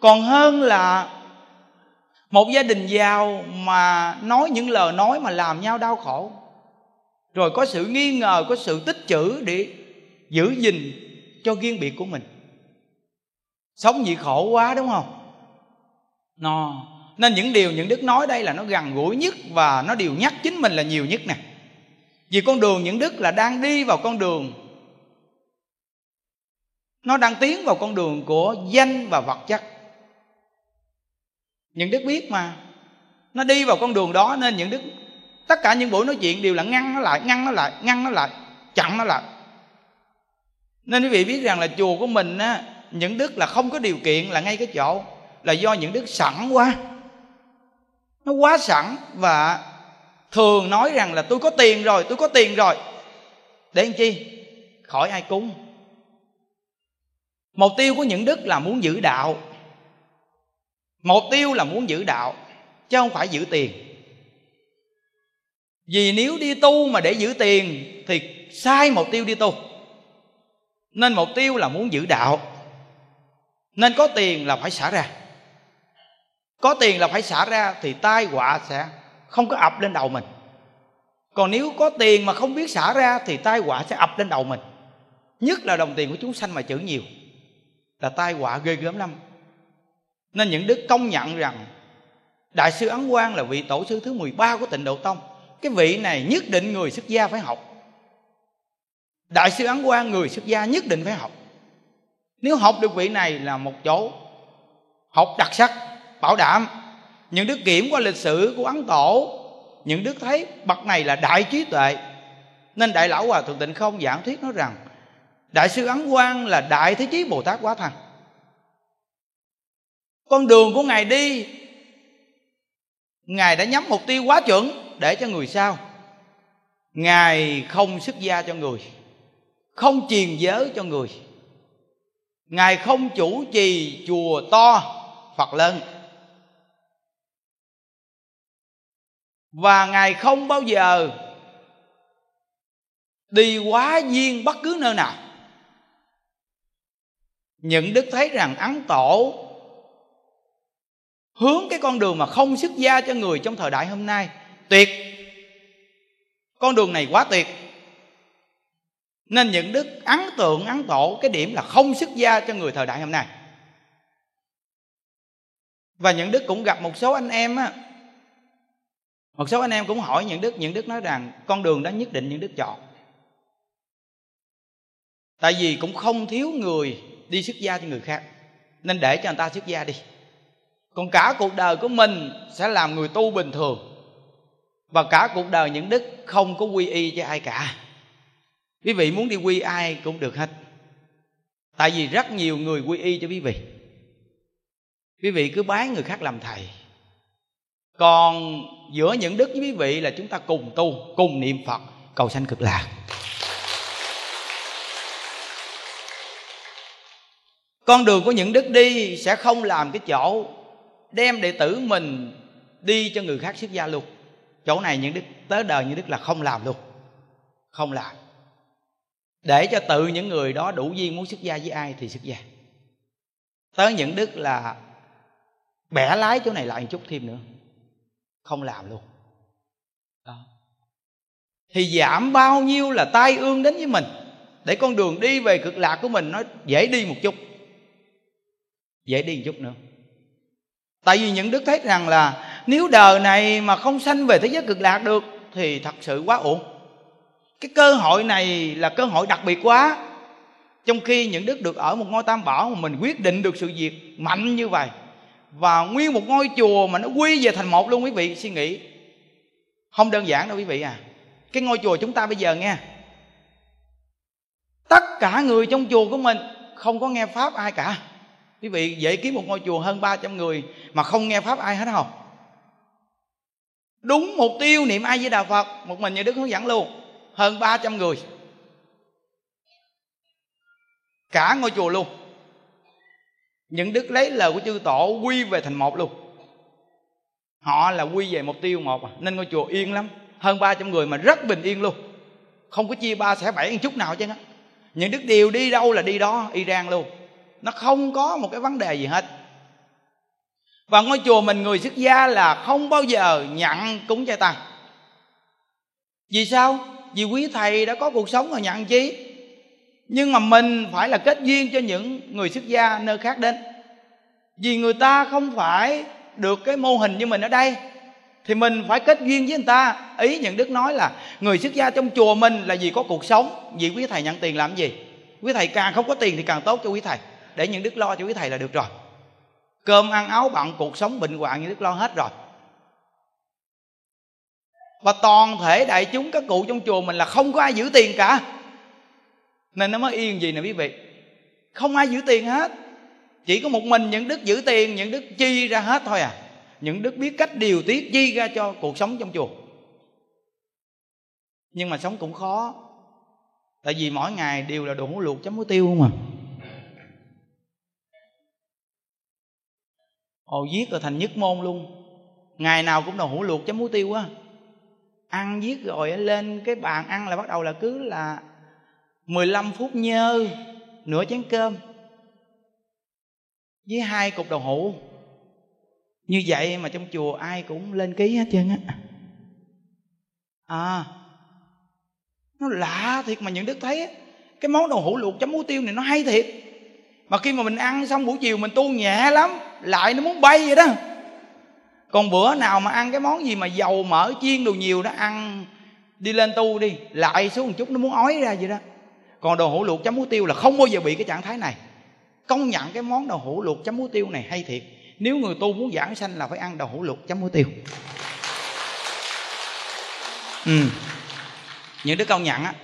Còn hơn là một gia đình giàu mà nói những lời nói mà làm nhau đau khổ. Rồi có sự nghi ngờ, có sự tích chữ để giữ gìn cho riêng biệt của mình. Sống vậy khổ quá, đúng không? No. Nên những điều những đức nói đây là nó gần gũi nhất và nó điều nhắc chính mình là nhiều nhất nè. Vì con đường những đức là đang đi vào con đường nó đang tiến vào con đường của danh và vật chất. Những đức biết mà. Nó đi vào con đường đó nên những đức, tất cả những buổi nói chuyện đều là ngăn nó lại, ngăn nó lại, ngăn nó lại, chặn nó lại. Nên quý vị biết rằng là chùa của mình á, những đức là không có điều kiện là ngay cái chỗ là do những đức sẵn quá. Nó quá sẵn và thường nói rằng là tôi có tiền rồi, tôi có tiền rồi. Để làm chi? Khỏi ai cúng mục tiêu của những đức là muốn giữ đạo. Mục tiêu là muốn giữ đạo, chứ không phải giữ tiền. Vì nếu đi tu mà để giữ tiền, thì sai mục tiêu đi tu. Nên mục tiêu là muốn giữ đạo. Nên có tiền là phải xả ra. Có tiền là phải xả ra, thì tai họa sẽ không có ập lên đầu mình. Còn nếu có tiền mà không biết xả ra, thì tai họa sẽ ập lên đầu mình. Nhất là đồng tiền của chúng sanh mà chữ nhiều là tai họa ghê gớm lắm. Nên những đức công nhận rằng, đại sư ấn quang là vị tổ sư thứ 13 của tịnh độ tông. Cái vị này nhất định người xuất gia phải học. Đại sư ấn quang người xuất gia nhất định phải học. Nếu học được vị này là một chỗ học đặc sắc, bảo đảm. Những đức kiểm qua lịch sử của ấn tổ, những đức thấy bậc này là đại trí tuệ. Nên đại lão hòa thượng tịnh không giảng thuyết nói rằng đại sư ấn quang là đại thế chí bồ tát quá thành con đường của ngài đi, ngài đã nhắm mục tiêu quá chuẩn để cho người sau. Ngài không xuất gia cho người, không truyền giới cho người. Ngài không chủ trì chùa to phật lớn. Và ngài không bao giờ đi quá duyên bất cứ nơi nào những đức thấy rằng ấn tổ hướng cái con đường mà không xuất gia cho người trong thời đại hôm nay. Tuyệt. Con đường này quá tuyệt. Nên những đức ấn tượng, ấn tổ, cái điểm là không xuất gia cho người thời đại hôm nay. Và những đức cũng gặp một số anh em á. Một số anh em cũng hỏi những đức những đức nói rằng con đường đó nhất định những đức chọn. Tại vì cũng không thiếu người đi xuất gia cho người khác. Nên để cho người ta xuất gia đi. Còn cả cuộc đời của mình sẽ làm người tu bình thường. Và cả cuộc đời những đức không có quy y cho ai cả. Quý vị muốn đi quy ai cũng được hết. Tại vì rất nhiều người quy y cho quý vị. Quý vị cứ bái người khác làm thầy. Còn giữa những đức với quý vị là chúng ta cùng tu, cùng niệm phật, cầu sanh cực lạc. Con đường của những đức đi sẽ không làm cái chỗ đem đệ tử mình đi cho người khác xuất gia luôn. Chỗ này những đức, tới đời những đức là không làm luôn. Không làm. Để cho tự những người đó đủ duyên muốn xuất gia với ai thì xuất gia. Tới những đức là bẻ lái chỗ này lại một chút thêm nữa. Không làm luôn. Đó. thì giảm bao nhiêu là tai ương đến với mình. Để con đường đi về cực lạc của mình nó dễ đi một chút dễ đi một chút nữa. Tại vì những đức thấy rằng là nếu đời này mà không sanh về thế giới cực lạc được thì thật sự quá uổng. cái cơ hội này là cơ hội đặc biệt quá. Trong khi những đức được ở một ngôi tam bảo mà mình quyết định được sự việc mạnh như vậy và nguyên một ngôi chùa mà nó quy về thành một luôn, quý vị, suy nghĩ. Không đơn giản đâu, quý vị à. Cái ngôi chùa chúng ta bây giờ nghe. Tất cả người trong chùa của mình không có nghe pháp ai cả quý vị dễ kiếm một ngôi chùa hơn 300 người mà không nghe pháp ai hết không? Đúng mục tiêu niệm ai với đạo phật, một mình như đức hướng dẫn luôn, hơn 300 người. Cả ngôi chùa luôn. Những đức lấy lời của chư tổ quy về thành một luôn. Họ là quy về mục tiêu một à. nên ngôi chùa yên lắm, hơn 300 người mà rất bình yên luôn. Không có chia ba sẽ bảy chút nào chứ những đức điều đi đâu là đi đó iran luôn nó không có một cái vấn đề gì hết. Và ngôi chùa mình người xuất gia là không bao giờ nhận cúng chay tăng vì sao? Vì quý thầy đã có cuộc sống rồi nhận chi? Nhưng mà mình phải là kết duyên cho những người xuất gia nơi khác đến. Vì người ta không phải được cái mô hình như mình ở đây, thì mình phải kết duyên với người ta. Ý những đức nói là người xuất gia trong chùa mình là vì có cuộc sống, vì quý thầy nhận tiền làm gì? Quý thầy càng không có tiền thì càng tốt cho quý thầy để những đức lo cho quý thầy là được rồi. Cơm, ăn, áo, bận, cuộc sống, bệnh hoạn như đức lo hết rồi. Và toàn thể đại chúng, các cụ trong chùa mình là không có ai giữ tiền cả. Nên nó mới yên gì nè quý vị. Không ai giữ tiền hết. Chỉ có một mình những đức giữ tiền, những đức chi ra hết thôi à. Những đức biết cách điều tiết, chi ra cho cuộc sống trong chùa. Nhưng mà sống cũng khó. Tại vì mỗi ngày đều là đồ hũ luộc chấm muối tiêu mà ồ, giết rồi thành nhất môn luôn. Ngày nào cũng đầu hũ luộc chấm muối tiêu á. Ăn giết rồi lên cái bàn ăn là bắt đầu là cứ là 15 phút nhơ, nửa chén cơm. Với hai cục đậu hũ. Như vậy mà trong chùa ai cũng lên ký hết trơn á. À nó lạ thiệt mà những đức thấy cái món đậu hũ luộc chấm muối tiêu này nó hay thiệt. Mà khi mà mình ăn xong buổi chiều mình tu nhẹ lắm lại nó muốn bay vậy đó. Còn bữa nào mà ăn cái món gì mà dầu mỡ chiên đồ nhiều đó, ăn, đi lên tu đi, lại xuống một chút nó muốn ói ra vậy đó. Còn đồ hủ luộc chấm muối tiêu là không bao giờ bị cái trạng thái này. Công nhận cái món đồ hủ luộc chấm muối tiêu này hay thiệt. Nếu người tu muốn giảng sanh là phải ăn đồ hủ luộc chấm muối tiêu. Ừ. Những đứa công nhận á.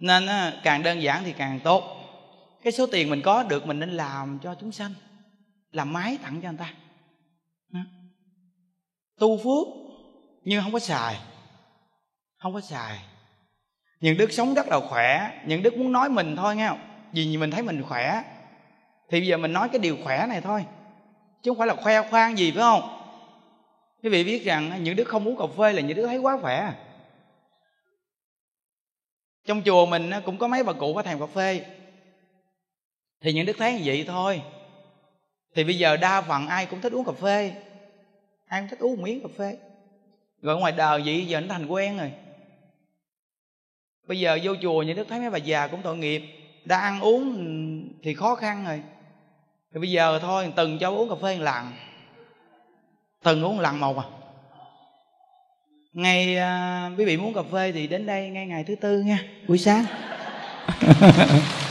Nên càng đơn giản thì càng tốt cái số tiền mình có được mình nên làm cho chúng sanh. Làm máy tặng cho người ta. Tu phước, nhưng không có xài. Không có xài. Những đức sống rất là khỏe. Những đức muốn nói mình thôi, nghe không? Vì mình thấy mình khỏe. Thì bây giờ mình nói cái điều khỏe này thôi. Chứ không phải là khoe khoang gì, phải không? Quý vị biết rằng những đức không uống cà phê là những đức thấy quá khỏe. Trong chùa mình cũng có mấy bà cụ có thèm cà phê thì những đức thấy như vậy thôi. Thì bây giờ đa phần ai cũng thích uống cà phê. Ai cũng thích uống một miếng cà phê. Rồi ngoài đời vậy giờ nó thành quen rồi. Bây giờ vô chùa những đức thấy mấy bà già cũng tội nghiệp đã ăn uống thì khó khăn rồi. Thì bây giờ thôi từng cho uống cà phê một lần. Từng uống lần một à. Ngày à, quý vị muốn cà phê thì đến đây ngay ngày thứ tư nha buổi sáng.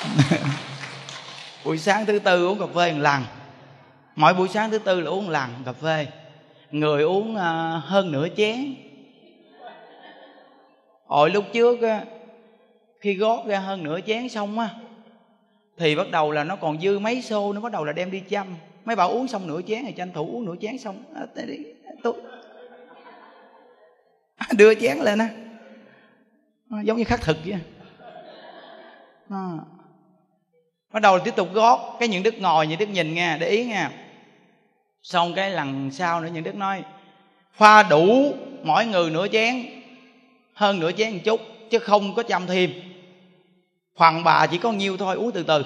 buổi sáng thứ tư uống cà phê một lần. Mỗi buổi sáng thứ tư là uống một lần cà phê. Người uống à, hơn nửa chén. Hồi lúc trước á, khi gót ra hơn nửa chén xong á, thì bắt đầu là nó còn dư mấy xô, nó bắt đầu là đem đi chăm. Mấy bảo uống xong nửa chén thì tranh thủ uống nửa chén xong. À, tôi. À, đưa chén lên á. Giống như khắc thực vậy à bắt đầu tiếp tục gót cái những đức ngồi, những đức nhìn nghe, để ý nghe. Xong cái lần sau nữa những đức nói, pha đủ mỗi người nửa chén, hơn nửa chén một chút, chứ không có chăm thêm. Phần bà chỉ có nhiêu thôi, uống từ từ.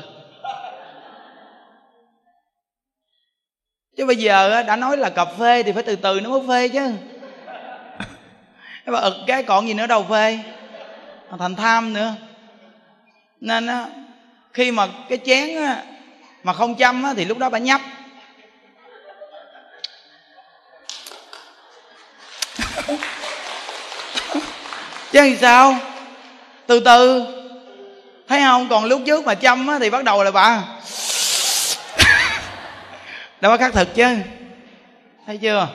Chứ bây giờ đã nói là cà phê thì phải từ từ nó mới phê chứ. Bà ực cái còn gì nữa đâu phê. Thành tham nữa. Nên á khi mà cái chén á, mà không chăm á, thì lúc đó bà nhấp. Chứ thì sao? Từ từ. Thấy không? Còn lúc trước mà chăm á, thì bắt đầu là bà đâu có khắc thực chứ. Thấy chưa?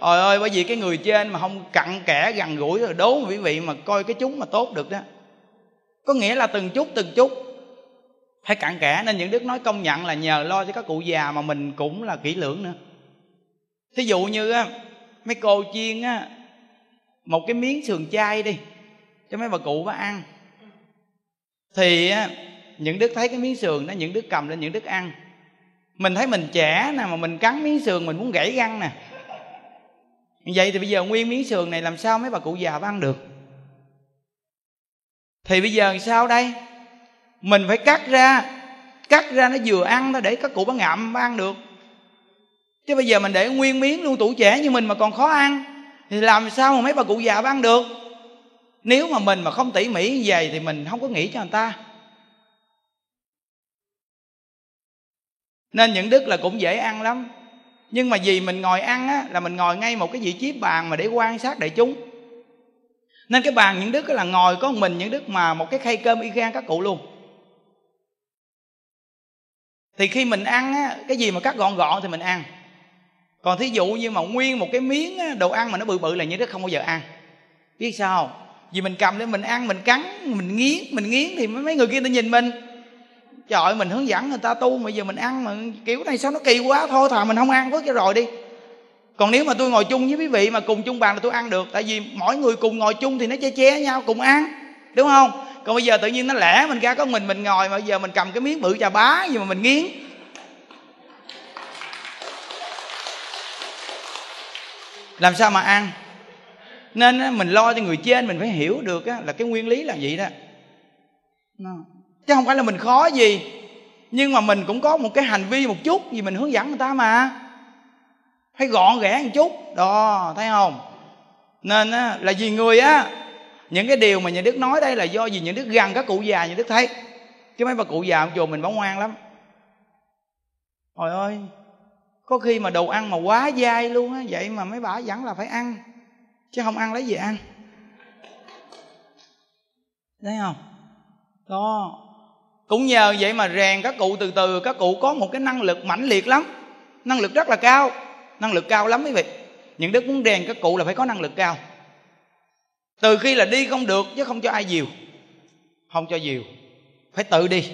Trời ơi bởi vì cái người trên mà không cặn kẽ gần gũi rồi đố quý vị mà coi cái chúng mà tốt được đó. Có nghĩa là từng chút từng chút. Phải cặn kẽ nên những đức nói công nhận là nhờ lo cho các cụ già mà mình cũng là kỹ lưỡng nữa. Thí dụ như á, mấy cô chiên á, Một cái miếng sườn chay đi, Cho mấy bà cụ bà ăn. Thì á, những đức thấy cái miếng sườn đó, những đức cầm lên, những đức ăn. Mình thấy mình trẻ nè, mà mình cắn miếng sườn mình muốn gãy răng nè. Vậy thì bây giờ nguyên miếng sườn này làm sao mấy bà cụ già ăn được? Thì bây giờ sao đây? Mình phải cắt ra. Cắt ra nó vừa ăn nó để các cụ bán ngậm bán ăn được. Chứ bây giờ mình để nguyên miếng luôn, tuổi trẻ như mình mà còn khó ăn, thì làm sao mà mấy bà cụ già ăn được? Nếu mà mình mà không tỉ mỉ như vậy thì mình không có nghĩ cho người ta. Nên những đức là cũng dễ ăn lắm. Nhưng mà vì mình ngồi ăn á, là mình ngồi ngay một cái vị trí bàn mà để quan sát đại chúng. Nên cái bàn những đức là ngồi có mình những đức mà một cái khay cơm y gan các cụ luôn thì khi mình ăn á, cái gì mà cắt gọn gọn thì mình ăn. Còn thí dụ như mà nguyên một cái miếng đồ ăn mà nó bự bự là như đức không bao giờ ăn. Biết sao vì mình cầm lên mình ăn, mình cắn, mình nghiến mình nghiến thì mấy người kia ta nhìn mình. Trời ơi, mình hướng dẫn người ta tu mà giờ mình ăn mà kiểu này sao nó kỳ quá, thôi thà mình không ăn với cái rồi đi. Còn nếu mà tôi ngồi chung với quý vị mà cùng chung bàn là tôi ăn được, tại vì mỗi người cùng ngồi chung thì nó che che nhau, cùng ăn, đúng không? Còn bây giờ tự nhiên nó lẻ mình ra có mình mình ngồi mà bây giờ mình cầm cái miếng bự trà bá gì mà mình nghiến. Làm sao mà ăn? Nên mình lo cho người trên mình phải hiểu được là cái nguyên lý là vậy đó. Chứ không phải là mình khó gì nhưng mà mình cũng có một cái hành vi một chút vì mình hướng dẫn người ta mà. Phải gọn ghẽ một chút đó thấy không? Nên á, là vì người á những cái điều mà nhà đức nói đây là do vì nhà đức gần các cụ già nhà đức thấy. Chứ mấy bà cụ già ông chùa mình bảo ngoan lắm. Trời ơi, có khi mà đồ ăn mà quá dai luôn á, vậy mà mấy bà vẫn là phải ăn. Chứ không ăn lấy gì ăn. Thấy không? Đó. Cũng nhờ vậy mà rèn các cụ từ từ, các cụ có một cái năng lực mãnh liệt lắm. Năng lực rất là cao. Năng lực cao lắm quý vị. Những đức muốn rèn các cụ là phải có năng lực cao từ khi là đi không được chứ không cho ai dìu. Không cho dìu. Phải tự đi.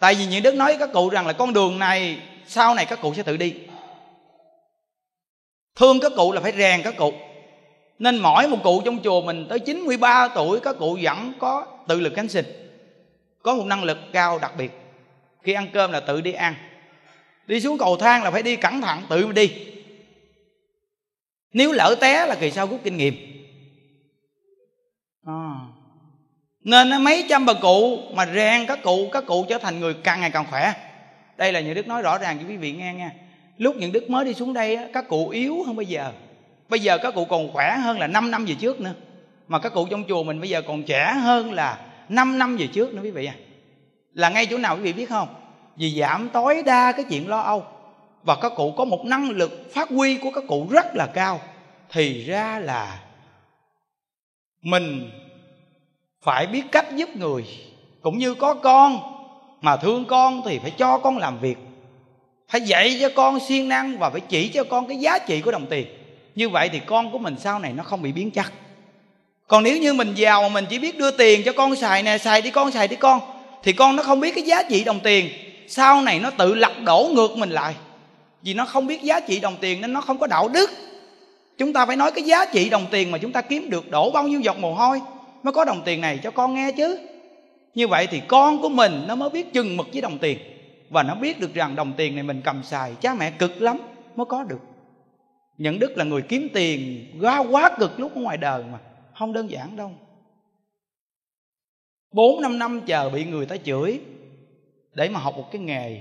Tại vì những đức nói với các cụ rằng là con đường này, sau này các cụ sẽ tự đi. Thương các cụ là phải rèn các cụ. Nên mỗi một cụ trong chùa mình tới 93 tuổi, các cụ vẫn có tự lực cánh sinh, có một năng lực cao đặc biệt. Khi ăn cơm là tự đi ăn. Đi xuống cầu thang là phải đi cẩn thận, tự đi. Nếu lỡ té là kỳ sau rút kinh nghiệm à nên mấy trăm bà cụ mà rèn các cụ các cụ trở thành người càng ngày càng khỏe. Đây là những đức nói rõ ràng cho quý vị nghe nha. Lúc những đức mới đi xuống đây các cụ yếu hơn bây giờ. Bây giờ các cụ còn khỏe hơn là 5 năm về trước nữa. Mà các cụ trong chùa mình bây giờ còn trẻ hơn là 5 năm về trước nữa quý vị à. Là ngay chỗ nào quý vị biết không? Vì giảm tối đa cái chuyện lo âu. Và các cụ có một năng lực phát huy của các cụ rất là cao. Thì ra là mình phải biết cách giúp người, cũng như có con, mà thương con thì phải cho con làm việc. Phải dạy cho con siêng năng và phải chỉ cho con cái giá trị của đồng tiền. Như vậy thì con của mình sau này nó không bị biến chất. Còn nếu như mình giàu mà mình chỉ biết đưa tiền cho con xài nè, xài đi con, xài đi con, thì con nó không biết cái giá trị đồng tiền. Sau này nó tự lật đổ ngược mình lại. Vì nó không biết giá trị đồng tiền nên nó không có đạo đức. Chúng ta phải nói cái giá trị đồng tiền mà chúng ta kiếm được đổ bao nhiêu giọt mồ hôi mới có đồng tiền này cho con nghe chứ. Như vậy thì con của mình nó mới biết chừng mực với đồng tiền. Và nó biết được rằng đồng tiền này mình cầm xài, cha mẹ cực lắm, mới có được. Nhận đức là người kiếm tiền quá quá cực lúc ở ngoài đời mà, không đơn giản đâu. Bốn năm năm chờ bị người ta chửi, để mà học một cái nghề.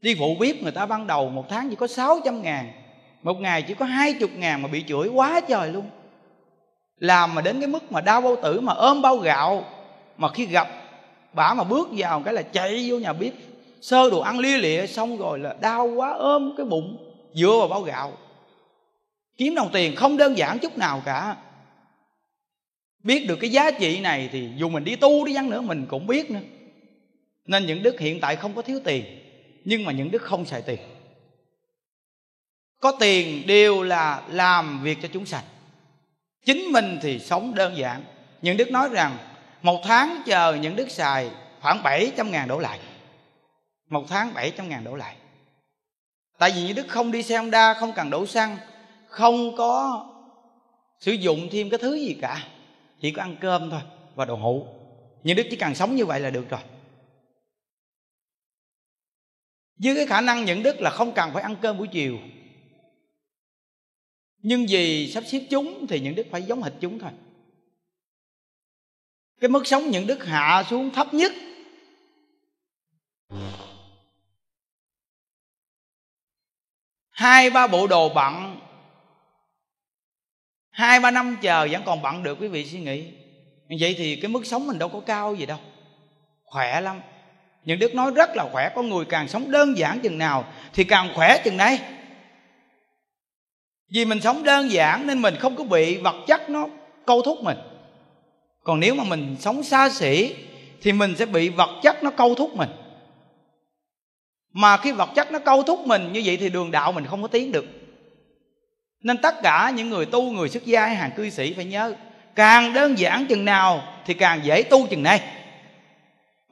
Đi phụ bếp người ta ban đầu một tháng chỉ có 600 ngàn, một ngày chỉ có hai chục ngàn mà bị chửi quá trời luôn làm mà đến cái mức mà đau bao tử mà ôm bao gạo, mà khi gặp bả mà bước vào cái là chạy vô nhà bếp, sơ đồ ăn lia lịa xong rồi là đau quá, ôm cái bụng, dựa vào bao gạo. Kiếm đồng tiền không đơn giản chút nào cả. Biết được cái giá trị này thì dù mình đi tu đi chăng nữa mình cũng biết nữa. Nên những đức hiện tại không có thiếu tiền, nhưng mà những đức không xài tiền. Có tiền đều là làm việc cho chúng sanh chính mình thì sống đơn giản. Những đức nói rằng, một tháng chờ những đức xài khoảng 700 ngàn đổ lại. Một tháng 700 ngàn đổ lại. Tại vì những đức không đi xe Honda không cần đổ xăng, không có sử dụng thêm cái thứ gì cả. Chỉ có ăn cơm thôi và đồ hũ những đức chỉ cần sống như vậy là được rồi. Với cái khả năng nhận đức là không cần phải ăn cơm buổi chiều nhưng vì sắp xếp chúng thì những đức phải giống hệt chúng thôi. Cái mức sống những đức hạ xuống thấp nhất hai ba bộ đồ bận hai ba năm chờ vẫn còn bận được, quý vị suy nghĩ. Vậy thì cái mức sống mình đâu có cao gì đâu, khỏe lắm. Những đức nói rất là khỏe, có người càng sống đơn giản chừng nào thì càng khỏe chừng đấy vì mình sống đơn giản nên mình không có bị vật chất nó câu thúc mình. Còn nếu mà mình sống xa xỉ thì mình sẽ bị vật chất nó câu thúc mình. Mà khi vật chất nó câu thúc mình như vậy thì đường đạo mình không có tiến được. Nên tất cả những người tu, người xuất gia hay hàng cư sĩ phải nhớ, càng đơn giản chừng nào thì càng dễ tu chừng này.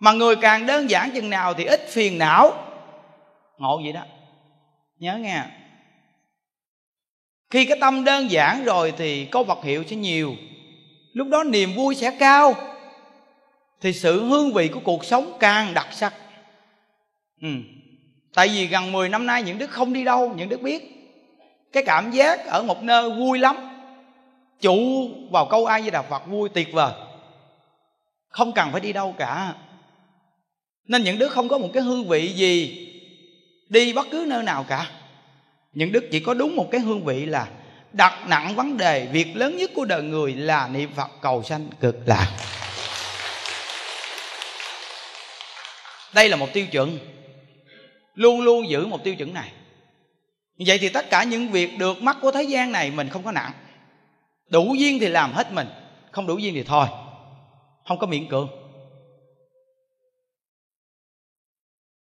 Mà người càng đơn giản chừng nào thì ít phiền não. Ngộ vậy đó. Nhớ nghe khi cái tâm đơn giản rồi thì có vật hiệu sẽ nhiều. Lúc đó niềm vui sẽ cao. Thì sự hương vị của cuộc sống càng đặc sắc. Ừ. tại vì gần 10 năm nay những đứa không đi đâu, những đứa biết. Cái cảm giác ở một nơi vui lắm. Chủ vào câu ai với đà phật vui tuyệt vời. Không cần phải đi đâu cả. Nên những đứa không có một cái hương vị gì đi bất cứ nơi nào cả những đức chỉ có đúng một cái hương vị là đặt nặng vấn đề, việc lớn nhất của đời người là niệm phật cầu sanh cực lạc. Đây là một tiêu chuẩn. Luôn luôn giữ một tiêu chuẩn này. Vậy thì tất cả những việc được mắt của thế gian này mình không có nặng đủ duyên thì làm hết mình, không đủ duyên thì thôi. Không có miễn cưỡng.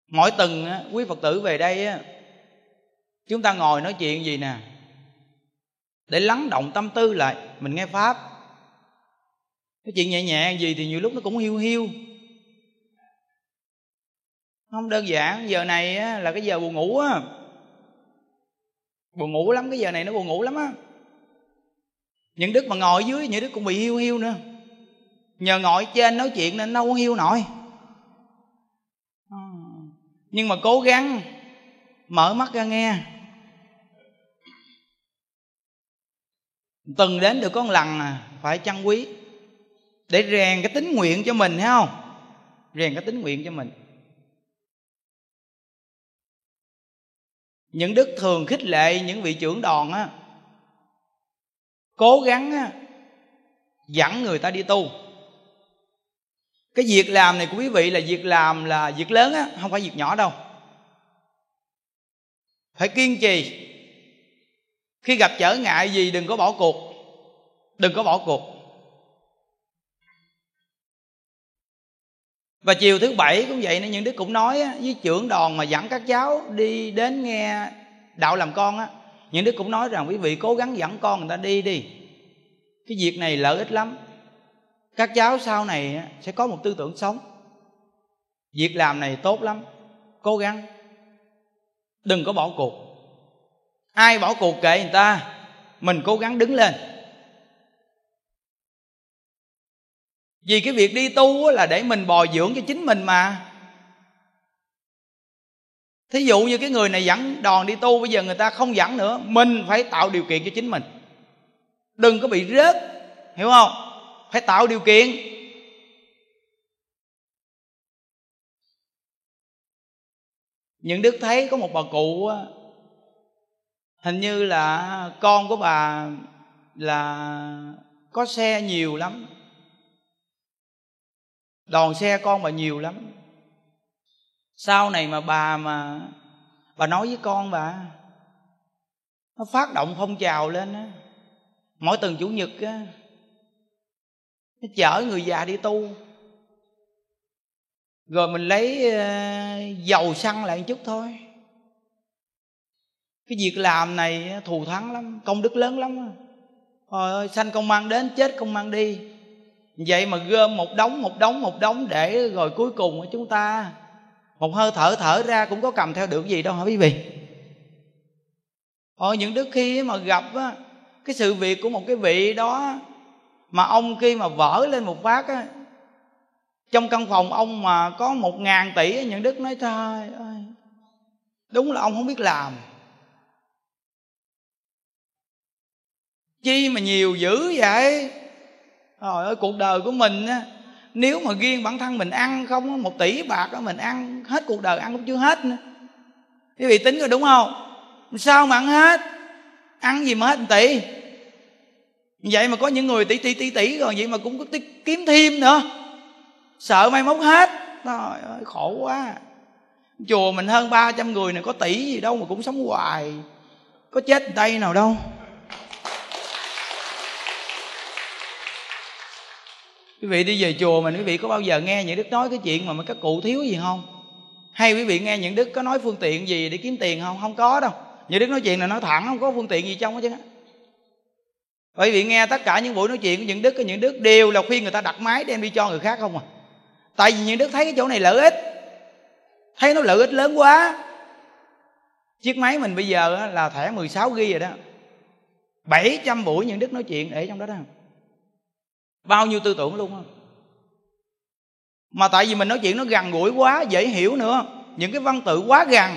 Mỗi tuần quý phật tử về đây chúng ta ngồi nói chuyện gì nè? Để lắng động tâm tư lại, mình nghe pháp. Cái chuyện nhẹ nhẹ gì thì nhiều lúc nó cũng hiu hiu. Không đơn giản, giờ này là cái giờ buồn ngủ á. Buồn ngủ lắm, cái giờ này nó buồn ngủ lắm á. Những đức mà ngồi dưới, những đức cũng bị hiu hiu nữa. Nhờ ngồi trên nói chuyện nên đâu có hiu nổi. Ờ. Nhưng mà cố gắng mở mắt ra nghe. Từng đến được có một lần à phải chăn quý. Để rèn cái tính nguyện cho mình thấy không? Rèn cái tính nguyện cho mình. Những đức thường khích lệ những vị trưởng đoàn á cố gắng á, dẫn người ta đi tu. Cái việc làm này của quý vị là việc làm là việc lớn á không phải việc nhỏ đâu. Phải kiên trì khi gặp trở ngại gì, đừng có bỏ cuộc. Đừng có bỏ cuộc. Và chiều thứ bảy cũng vậy nữa, những đứa cũng nói với trưởng đoàn mà dẫn các cháu đi đến nghe đạo làm con á, những đứa cũng nói rằng, quý vị cố gắng dẫn con người ta đi đi. Cái việc này lợi ích lắm. Các cháu sau này sẽ có một tư tưởng sống. Việc làm này tốt lắm. Cố gắng. Đừng có bỏ cuộc ai bỏ cuộc kệ người ta, mình cố gắng đứng lên. Vì cái việc đi tu là để mình bồi dưỡng cho chính mình mà. Thí dụ như cái người này dẫn đòn đi tu, bây giờ người ta không dẫn nữa, mình phải tạo điều kiện cho chính mình. Đừng có bị rớt, hiểu không? Phải tạo điều kiện. Những đức thấy có một bà cụ hình như là con của bà là có xe nhiều lắm. Đòn xe con bà nhiều lắm. Sau này mà bà mà, bà nói với con bà, nó phát động phong trào lên á. Mỗi tuần chủ nhật á, nó chở người già đi tu. Rồi mình lấy ờ, dầu xăng lại một chút thôi cái việc làm này thù thắng lắm công đức lớn lắm trời ơi sanh công mang đến chết công mang đi. Vậy mà gom một đống một đống một đống để rồi cuối cùng chúng ta một hơi thở thở ra cũng có cầm theo được gì đâu hả quý vị? Ôi những đức khi mà gặp á, cái sự việc của một cái vị đó mà ông khi mà vỡ lên một phát á trong căn phòng ông mà có một ngàn tỷ những đức nói trời ơi đúng là ông không biết làm. Chi mà nhiều dữ vậy? Trời ơi, cuộc đời của mình á, nếu mà riêng bản thân mình ăn không một tỷ bạc đó mình ăn, hết cuộc đời ăn cũng chưa hết nữa. Quý vị tính rồi đúng không? Sao mà ăn hết? Ăn gì mà hết một tỷ? Vậy mà có những người tỷ tỷ tỷ tỷ rồi, vậy mà cũng có kiếm thêm nữa. Sợ mai mốt hết. Trời ơi, khổ quá. Chùa mình hơn 300 người này có tỷ gì đâu mà cũng sống hoài. Có chết tay nào đâu. Quý vị đi về chùa mình, quý vị có bao giờ nghe những đức nói cái chuyện mà các cụ thiếu gì không? Hay quý vị nghe những đức có nói phương tiện gì để kiếm tiền không? Không có đâu. Những đức nói chuyện là nói thẳng, không có phương tiện gì trong hết chứ bởi vì nghe tất cả những buổi nói chuyện của những đức những đức đều là khuyên người ta đặt máy đem đi cho người khác không à. Tại vì những đức thấy cái chỗ này lợi ích. Thấy nó lợi ích lớn quá. Chiếc máy mình bây giờ là thẻ 16 ghi rồi đó. 700 buổi những đức nói chuyện để trong đó đó bao nhiêu tư tưởng luôn á. Mà tại vì mình nói chuyện nó gần gũi quá dễ hiểu nữa. Những cái văn tự quá gần.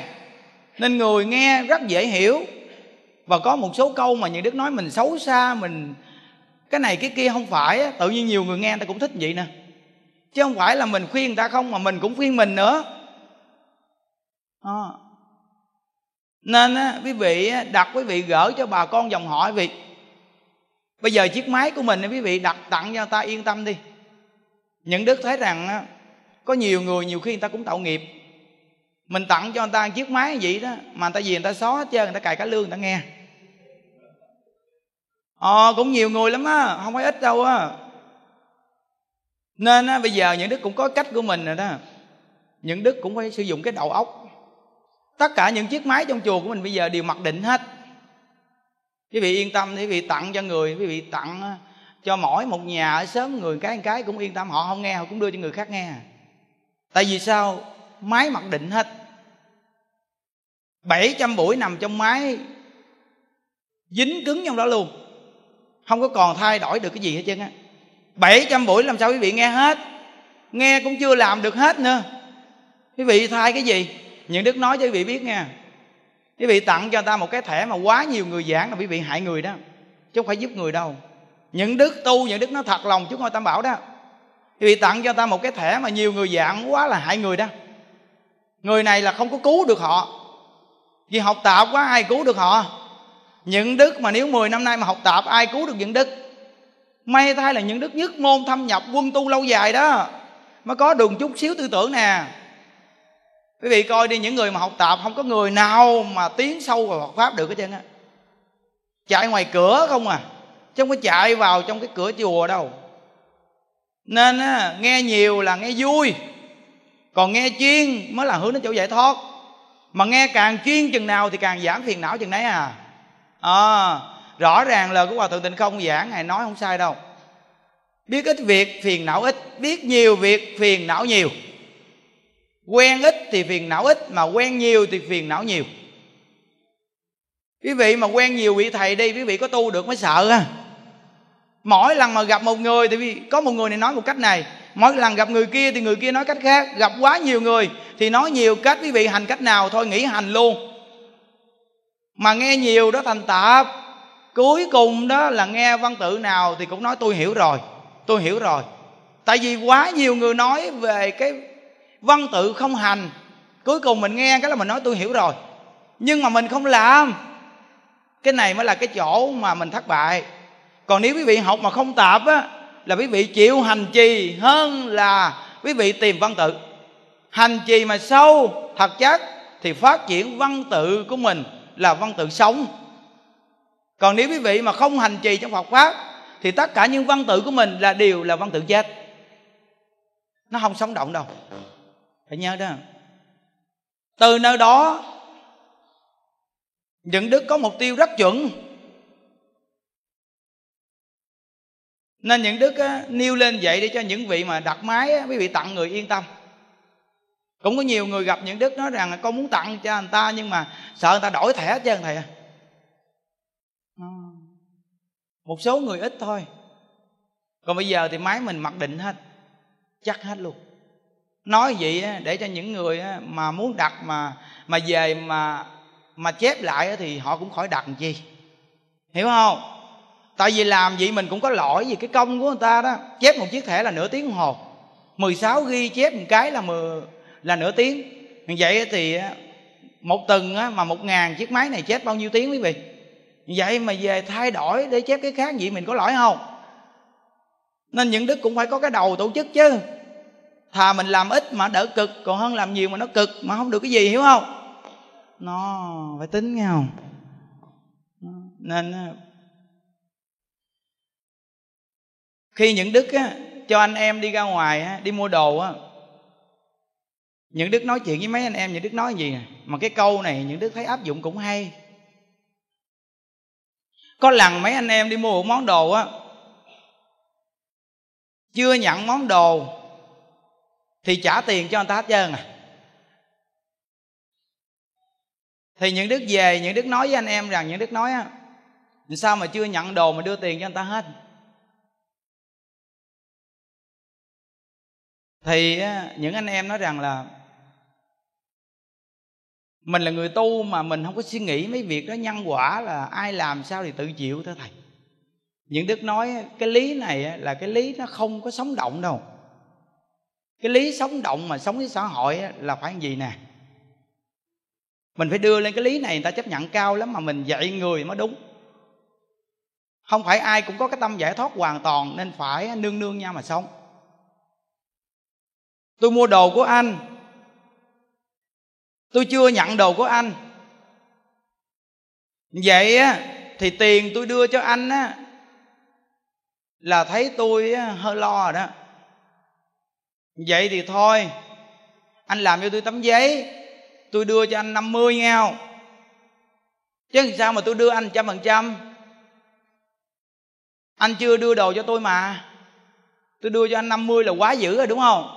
Nên người nghe rất dễ hiểu. Và có một số câu mà những đức nói mình xấu xa mình cái này cái kia không phải tự nhiên nhiều người nghe người ta cũng thích vậy nè. Chứ không phải là mình khuyên người ta không mà mình cũng khuyên mình nữa. À. nên á, quý vị đặt quý vị gỡ cho bà con dòng họ quý vị bây giờ chiếc máy của mình quý vị đặt tặng cho người ta yên tâm đi. Những đức thấy rằng có nhiều người nhiều khi người ta cũng tạo nghiệp. Mình tặng cho người ta chiếc máy vậy đó mà người ta gì người ta xóa hết trơn người ta cài cả lương người ta nghe. Ờ cũng nhiều người lắm á không phải ít đâu á. Nên á, bây giờ những đức cũng có cách của mình rồi đó. Những đức cũng phải sử dụng cái đầu óc. Tất cả những chiếc máy trong chùa của mình bây giờ đều mặc định hết quý vị yên tâm quý vị tặng cho người, quý vị tặng ờ, cho mỗi một nhà ở sớm người cái cái cũng yên tâm. Họ không nghe, họ cũng đưa cho người khác nghe. Tại vì sao? Máy mặc định hết. 700 buổi nằm trong máy, dính cứng trong đó luôn. Không có còn thay đổi được cái gì hết trơn á. 700 buổi làm sao quý vị nghe hết? Nghe cũng chưa làm được hết nữa. Quý vị thay cái gì? Những đức nói cho quý vị biết nha quý vị tặng cho ta một cái thẻ mà quá nhiều người giảng là quý vị hại người đó, chứ không phải giúp người đâu. Những đức tu, những đức nó thật lòng chúng ngôi tam bảo đó. Quý vị tặng cho ta một cái thẻ mà nhiều người giảng quá là hại người đó. Người này là không có cứu được họ. Vì học tạp quá, ai cứu được họ? Những đức mà nếu 10 năm nay mà học tạp, ai cứu được những đức? May thay là những đức nhất môn thâm nhập, quân tu lâu dài đó. Mới có đường chút xíu tư tưởng nè quý vị coi đi những người mà học tập không có người nào mà tiến sâu vào Phật pháp được hết trơn á. Chạy ngoài cửa không à chứ không có chạy vào trong cái cửa chùa đâu. Nên á, nghe nhiều là nghe vui còn nghe chuyên mới là hướng đến chỗ giải thoát. Mà nghe càng chuyên chừng nào thì càng giảm phiền não chừng nấy à. À rõ ràng lời của hòa thượng tịnh không giảng ngài nói không sai đâu. Biết ít việc phiền não ít. Biết nhiều việc phiền não nhiều quen ít thì phiền não ít, mà quen nhiều thì phiền não nhiều. Quý vị mà quen nhiều vị thầy đi, quý vị có tu được mới sợ ha mỗi lần mà gặp một người thì có một người này nói một cách này, mỗi lần gặp người kia thì người kia nói cách khác, gặp quá nhiều người thì nói nhiều cách. Quý vị hành cách nào thôi, nghĩ hành luôn. Mà nghe nhiều đó thành tạp. Cuối cùng đó là nghe văn tự nào thì cũng nói, tôi hiểu rồi, tôi hiểu rồi. Tại vì quá nhiều người nói về cái văn tự không hành. Cuối cùng mình nghe cái là mình nói, tôi hiểu rồi, nhưng mà mình không làm. Cái này mới là cái chỗ mà mình thất bại. Còn nếu quý vị học mà không tạp á, là quý vị chịu hành trì hơn là quý vị tìm văn tự. Hành trì mà sâu, thật chất thì phát triển văn tự của mình là văn tự sống. Còn nếu quý vị mà không hành trì trong Phật pháp, thì tất cả những văn tự của mình là đều là văn tự chết. Nó không sống động đâu phải nhớ đó. Từ nơi đó những đức có mục tiêu rất chuẩn. Nên những đức á, nêu lên vậy để cho những vị mà đặt máy á, quý vị tặng người yên tâm. Cũng có nhiều người gặp những đức nói rằng con muốn tặng cho người ta nhưng mà sợ người ta đổi thẻ cho thầy à. à. Một số người ít thôi. Còn bây giờ thì máy mình mặc định hết chắc hết luôn nói vậy để cho những người mà muốn đặt mà mà về mà mà chép lại thì họ cũng khỏi đặt làm chi. Hiểu không? Tại vì làm vậy mình cũng có lỗi vì cái công của người ta đó. Chép một chiếc thẻ là nửa tiếng đồng hồ. 16 ghi chép một cái là mười, là nửa tiếng. Vậy thì một tuần mà một ngàn chiếc máy này chép bao nhiêu tiếng quý vị? Vậy mà về thay đổi để chép cái khác vậy mình có lỗi không? Nên những đức cũng phải có cái đầu tổ chức chứ thà mình làm ít mà đỡ cực còn hơn làm nhiều mà nó cực mà không được cái gì hiểu không? Nó phải tính nghe không? Nên à, khi những đức á, cho anh em đi ra ngoài á, đi mua đồ á những đức nói chuyện với mấy anh em những đức nói gì mà cái câu này những đức thấy áp dụng cũng hay. Có lần mấy anh em đi mua một món đồ á chưa nhận món đồ thì trả tiền cho anh ta hết trơn à. Thì những đức về, những đức nói với anh em rằng, những đức nói á sao mà chưa nhận đồ mà đưa tiền cho anh ta hết? Thì những anh em nói rằng là mình là người tu mà mình không có suy nghĩ mấy việc đó nhân quả là ai làm sao thì tự chịu thôi thầy. Những đức nói cái lý này là cái lý nó không có sống động đâu cái lý sống động mà sống với xã hội là phải gì nè? Mình phải đưa lên cái lý này người ta chấp nhận cao lắm mà mình dạy người mới đúng. Không phải ai cũng có cái tâm giải thoát hoàn toàn nên phải nương nương nhau mà sống. Tôi mua đồ của anh. Tôi chưa nhận đồ của anh. Vậy á, thì tiền tôi đưa cho anh á, là thấy tôi hơi lo rồi đó vậy thì thôi, anh làm cho tôi tấm giấy, tôi đưa cho anh 50 nghe không chứ sao mà tôi đưa anh trăm phần trăm? Anh chưa đưa đồ cho tôi mà. Tôi đưa cho anh 50 là quá dữ rồi, đúng không?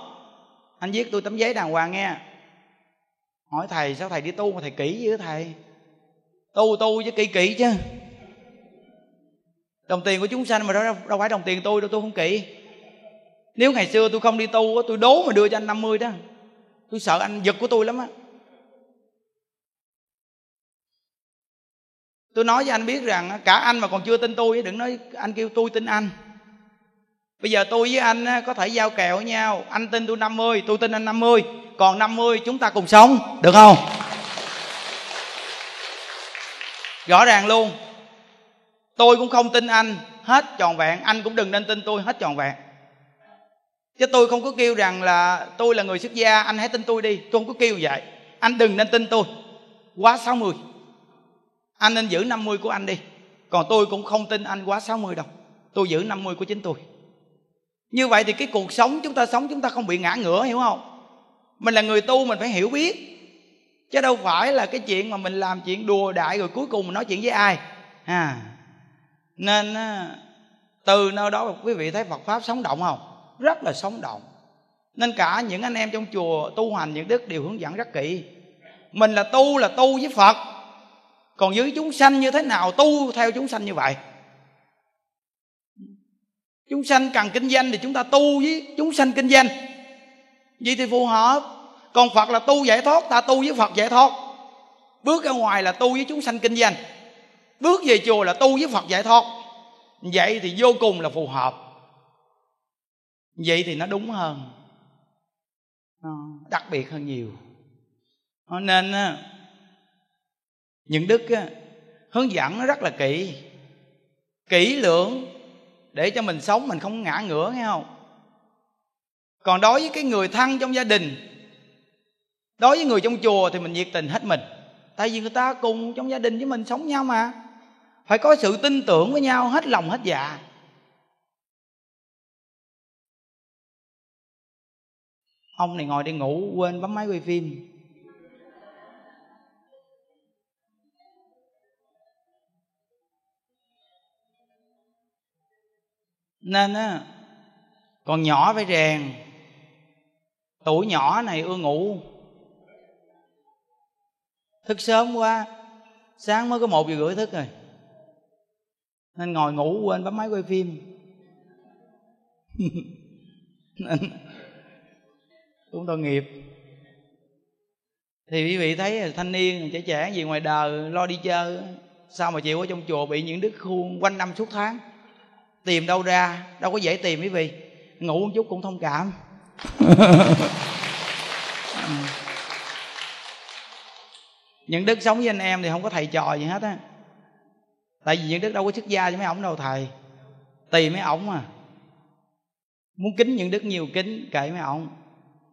Anh viết tôi tấm giấy đàng hoàng nghe. Hỏi thầy, sao thầy đi tu mà thầy kỹ dữ thầy? Tu tu chứ kỹ kỹ chứ. Đồng tiền của chúng sanh mà đâu đâu phải đồng tiền tôi đâu, tôi không kỹ nếu ngày xưa tôi không đi tu tôi đố mà đưa cho anh 50 đó. Tôi sợ anh giật của tôi lắm á. Tôi nói với anh biết rằng cả anh mà còn chưa tin tôi đừng nói anh kêu tôi tin anh. Bây giờ tôi với anh có thể giao kèo với nhau. Anh tin tôi 50 Tôi tin anh 50 Còn 50 chúng ta cùng sống, Được không? Rõ ràng luôn. Tôi cũng không tin anh, hết tròn vẹn. Anh cũng đừng nên tin tôi, hết tròn vẹn. Chứ tôi không có kêu rằng là Tôi là người xuất gia, Anh hãy tin tôi đi. Tôi không có kêu vậy. Anh đừng nên tin tôi. Quá 60 Anh nên giữ 50 của anh đi. Còn tôi cũng không tin anh quá 60 đâu. Tôi giữ 50 của chính tôi. Như vậy thì cái cuộc sống chúng ta sống, chúng ta không bị ngã ngửa, hiểu không? Mình là người tu, mình phải hiểu biết. Chứ đâu phải là cái chuyện mà mình làm chuyện đùa đại rồi cuối cùng mình nói chuyện với ai. À. Nên từ nơi đó quý vị thấy Phật pháp sống động không? Rất là sống động. Nên cả những anh em trong chùa tu hành những đức đều hướng dẫn rất kỹ. Mình là tu là tu với Phật. Còn với chúng sanh như thế nào tu theo chúng sanh như vậy? Chúng sanh cần kinh doanh thì chúng ta tu với chúng sanh kinh doanh. Vậy thì phù hợp. Còn phật là tu giải thoát, ta tu với phật giải thoát. Bước ra ngoài là tu với chúng sanh kinh doanh. Bước về chùa là tu với phật giải thoát. Vậy thì vô cùng là phù hợp vậy thì nó đúng hơn. Đặc biệt hơn nhiều. Nên những đức hướng dẫn rất là kỹ. Kỹ lưỡng để cho mình sống mình không ngã ngửa nghe không? Còn đối với cái người thân trong gia đình đối với người trong chùa thì mình nhiệt tình hết mình. Tại vì người ta cùng trong gia đình với mình sống nhau mà. Phải có sự tin tưởng với nhau hết lòng hết dạ ông này ngồi đi ngủ, quên bấm máy quay phim. Nên á, còn nhỏ phải rèn. Tuổi nhỏ này ưa ngủ. Thức sớm quá, sáng mới có một giờ rưỡi thức rồi. Nên ngồi ngủ, quên bấm máy quay phim. cũng tội nghiệp. Thì quý vị thấy thanh niên trẻ trẻ gì ngoài đời lo đi chơi sao mà chịu ở trong chùa bị những đức khuôn quanh năm suốt tháng? Tìm đâu ra đâu có dễ tìm quý vị. Ngủ một chút cũng thông cảm. Những đức sống với anh em thì không có thầy trò gì hết á. Tại vì những đức đâu có xuất gia cho mấy ổng đâu thầy. Tùy mấy ổng à muốn kính những đức nhiều kính kệ mấy ổng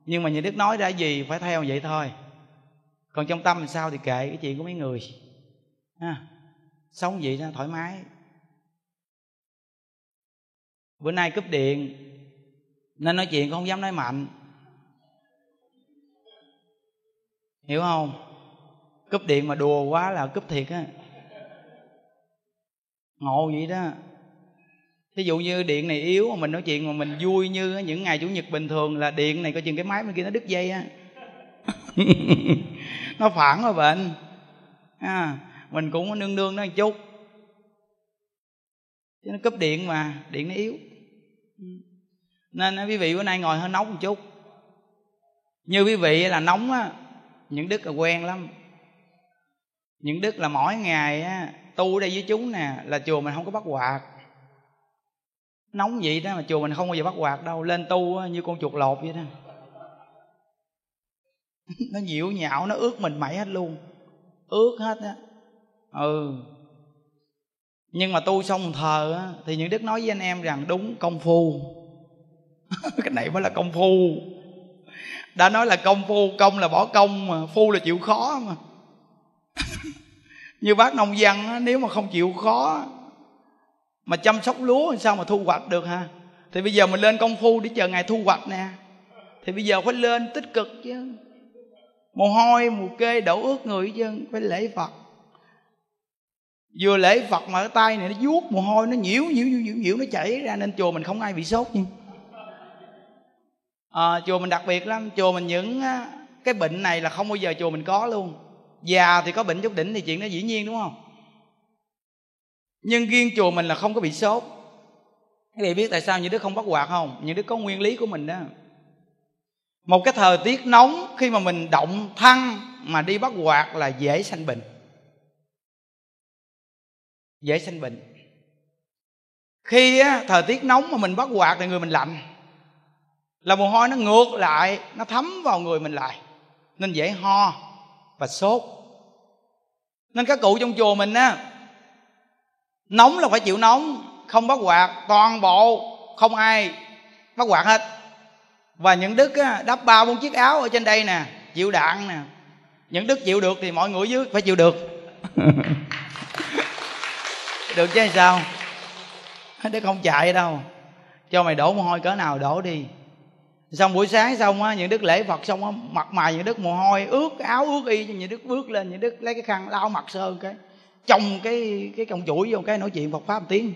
nhưng mà nhà đức nói ra gì phải theo vậy thôi. Còn trong tâm sao thì kệ cái chuyện của mấy người. Ha, sống vậy đó thoải mái. Bữa nay cúp điện, nên nói chuyện không dám nói mạnh. Hiểu không? Cúp điện mà đùa quá là cúp thiệt á. Ngộ vậy đó thí dụ như điện này yếu mà mình nói chuyện mà mình vui như những ngày chủ nhật bình thường là điện này coi chừng cái máy bên kia nó đứt dây á. Nó phản rồi bệnh. À, mình cũng nương nương nó một chút. Chứ nó cúp điện mà điện nó yếu. Ừ. Nên à, quý vị bữa nay ngồi hơi nóng một chút. Như quý vị là nóng á những đức là quen lắm. Những đức là mỗi ngày á tu ở đây với chúng nè là chùa mình không có bắt quạt nóng vậy đó mà chùa mình không bao giờ bắt quạt đâu lên tu như con chuột lột vậy đó. Nó nhiễu nhạo nó ướt mình mẩy hết luôn. Ướt hết á. Ừ. Nhưng mà tu xong thờ á, thì những đức nói với anh em rằng đúng công phu. Cái này mới là công phu. Đã nói là công phu công là bỏ công mà phu là chịu khó mà. Như bác nông dân á, nếu mà không chịu khó mà chăm sóc lúa sao mà thu hoạch được ha thì bây giờ mình lên công phu để chờ ngày thu hoạch nè. Thì bây giờ phải lên tích cực chứ. Mồ hôi mồ kê đổ ướt người chứ phải lễ phật. Vừa lễ phật mà cái tay này nó vuốt mồ hôi nó nhiễu nhiễu nhiễu nhiễu, nhiễu nó chảy ra nên chùa mình không ai bị sốt nhưng à, ờ, chùa mình đặc biệt lắm. Chùa mình những cái bệnh này là không bao giờ chùa mình có luôn. Già thì có bệnh chút đỉnh thì chuyện đó dĩ nhiên đúng không? Nhưng riêng chùa mình là không có bị sốt. Các vị biết tại sao những đứa không bắt quạt không? Những đứa có nguyên lý của mình đó. Một cái thời tiết nóng khi mà mình động thân mà đi bắt quạt là dễ sanh bệnh. Dễ sanh bệnh. Khi á, thời tiết nóng mà mình bắt quạt thì người mình lạnh. Là mồ hôi nó ngược lại nó thấm vào người mình lại. Nên dễ ho và sốt. Nên các cụ trong chùa mình á nóng là phải chịu nóng không bắt quạt toàn bộ không ai bắt quạt hết. Và những đức á, đắp ba bốn chiếc áo ở trên đây nè chịu đạn nè. Những đức chịu được thì mọi người dưới phải chịu được. Được chứ sao? Đức không chạy đâu. Cho mày đổ mồ hôi cỡ nào đổ đi. Xong buổi sáng xong á những đức lễ phật xong á mặt mày những đức mồ hôi ướt áo ướt y cho những đức bước lên những đức lấy cái khăn lau mặt sơ cái trong cái cái còng chuỗi vô cái nói chuyện Phật pháp một tiếng.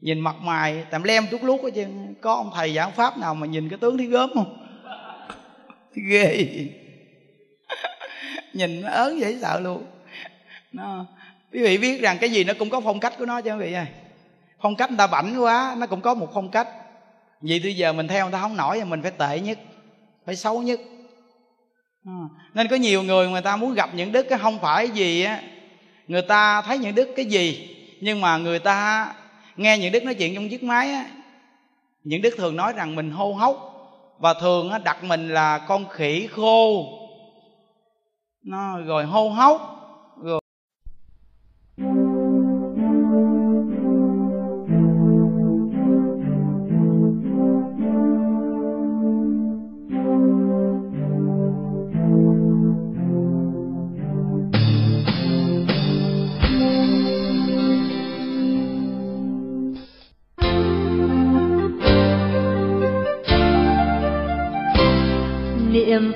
Nhìn mặt mày, tạm lem chút lút hết chứ, có ông thầy giảng pháp nào mà nhìn cái tướng thấy gớm không? Ghê. Nhìn nó ớn dễ sợ luôn. Nó, quý vị biết rằng cái gì nó cũng có phong cách của nó chứ quý vị ơi. Phong cách người ta bảnh quá, nó cũng có một phong cách. Vì bây giờ mình theo người ta không nổi thì mình phải tệ nhất, phải xấu nhất. Ờ, nên có nhiều người người ta muốn gặp những đức cái không phải gì á người ta thấy những đức cái gì, nhưng mà người ta nghe những đức nói chuyện trong chiếc máy á, những đức thường nói rằng mình hô hốc, và thường đặt mình là con khỉ khô. Nó rồi hô hốc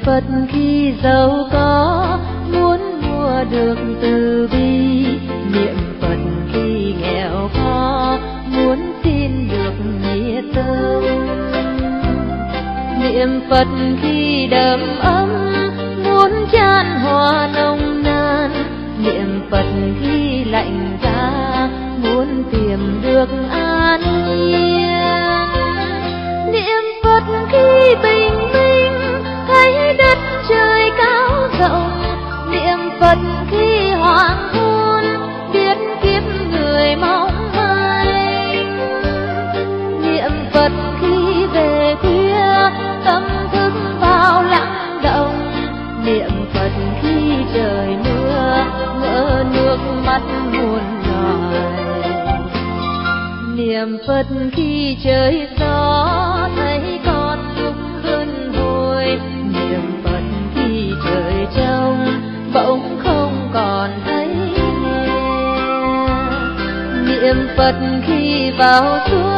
phật khi giàu có, muốn mua được từ bi. Niệm phật khi nghèo khó, muốn tin được nghĩa tâm niệm phật khi đầm ấm, muốn chan hòa nồng nàn. Niệm phật khi lạnh giá, muốn tìm được an yên niệm phật khi bình phật khi trời gió, thấy con cũng luân hồi. Niệm phật khi trời trong bỗng không còn thấy nghe. Niệm phật khi vào xuống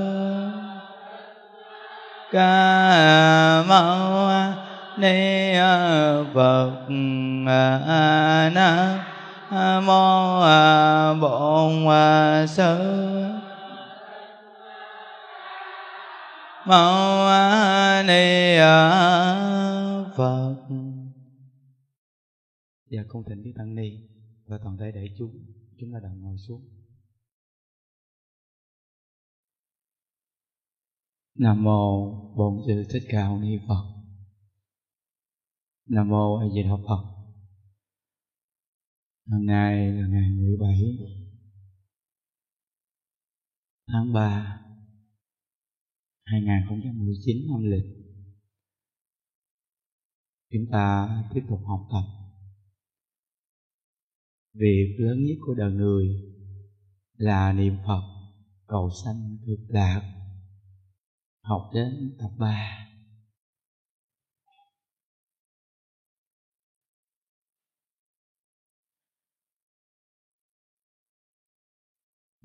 ca mâu ni phật nam mô bổn sư mâu ni phật và không thỉnh cái tăng ni. Và toàn thể đại chúng chúng ta đồng ngồi xuống. Nam mô bổn sư thích ca mâu ni phật. Nam mô a di đà phật. Hôm nay là ngày 17 tháng 3 2019 năm lịch. Chúng ta tiếp tục học tập việc lớn nhất của đời người là niệm phật cầu sanh cực lạc học đến tập 3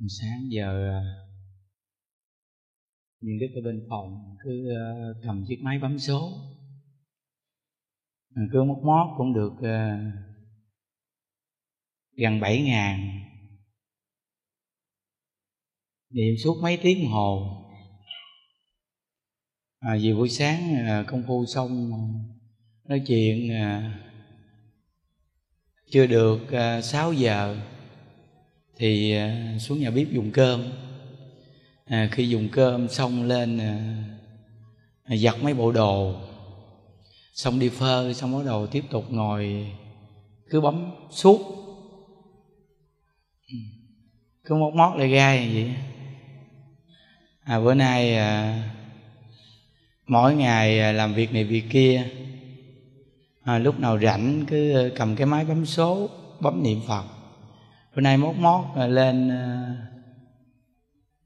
sáng giờ những đức ở bên phòng, cứ à, cầm chiếc máy bấm số. Cứ móc mót cũng được à, gần bảy ngàn. Niệm suốt mấy tiếng đồng hồ à, vì buổi sáng à, công phu xong à, nói chuyện à, chưa được à, 6 giờ thì à, xuống nhà bếp dùng cơm. À, khi dùng cơm xong lên à, à giặt mấy bộ đồ. Xong đi phơ xong bắt đầu tiếp tục ngồi cứ bấm suốt. Ừ, cứ móc mót lại gai vậy. À bữa nay à, mỗi ngày à, làm việc này việc kia. À, lúc nào rảnh cứ à, cầm cái máy bấm số bấm niệm phật. Bữa nay mốt mốt à, lên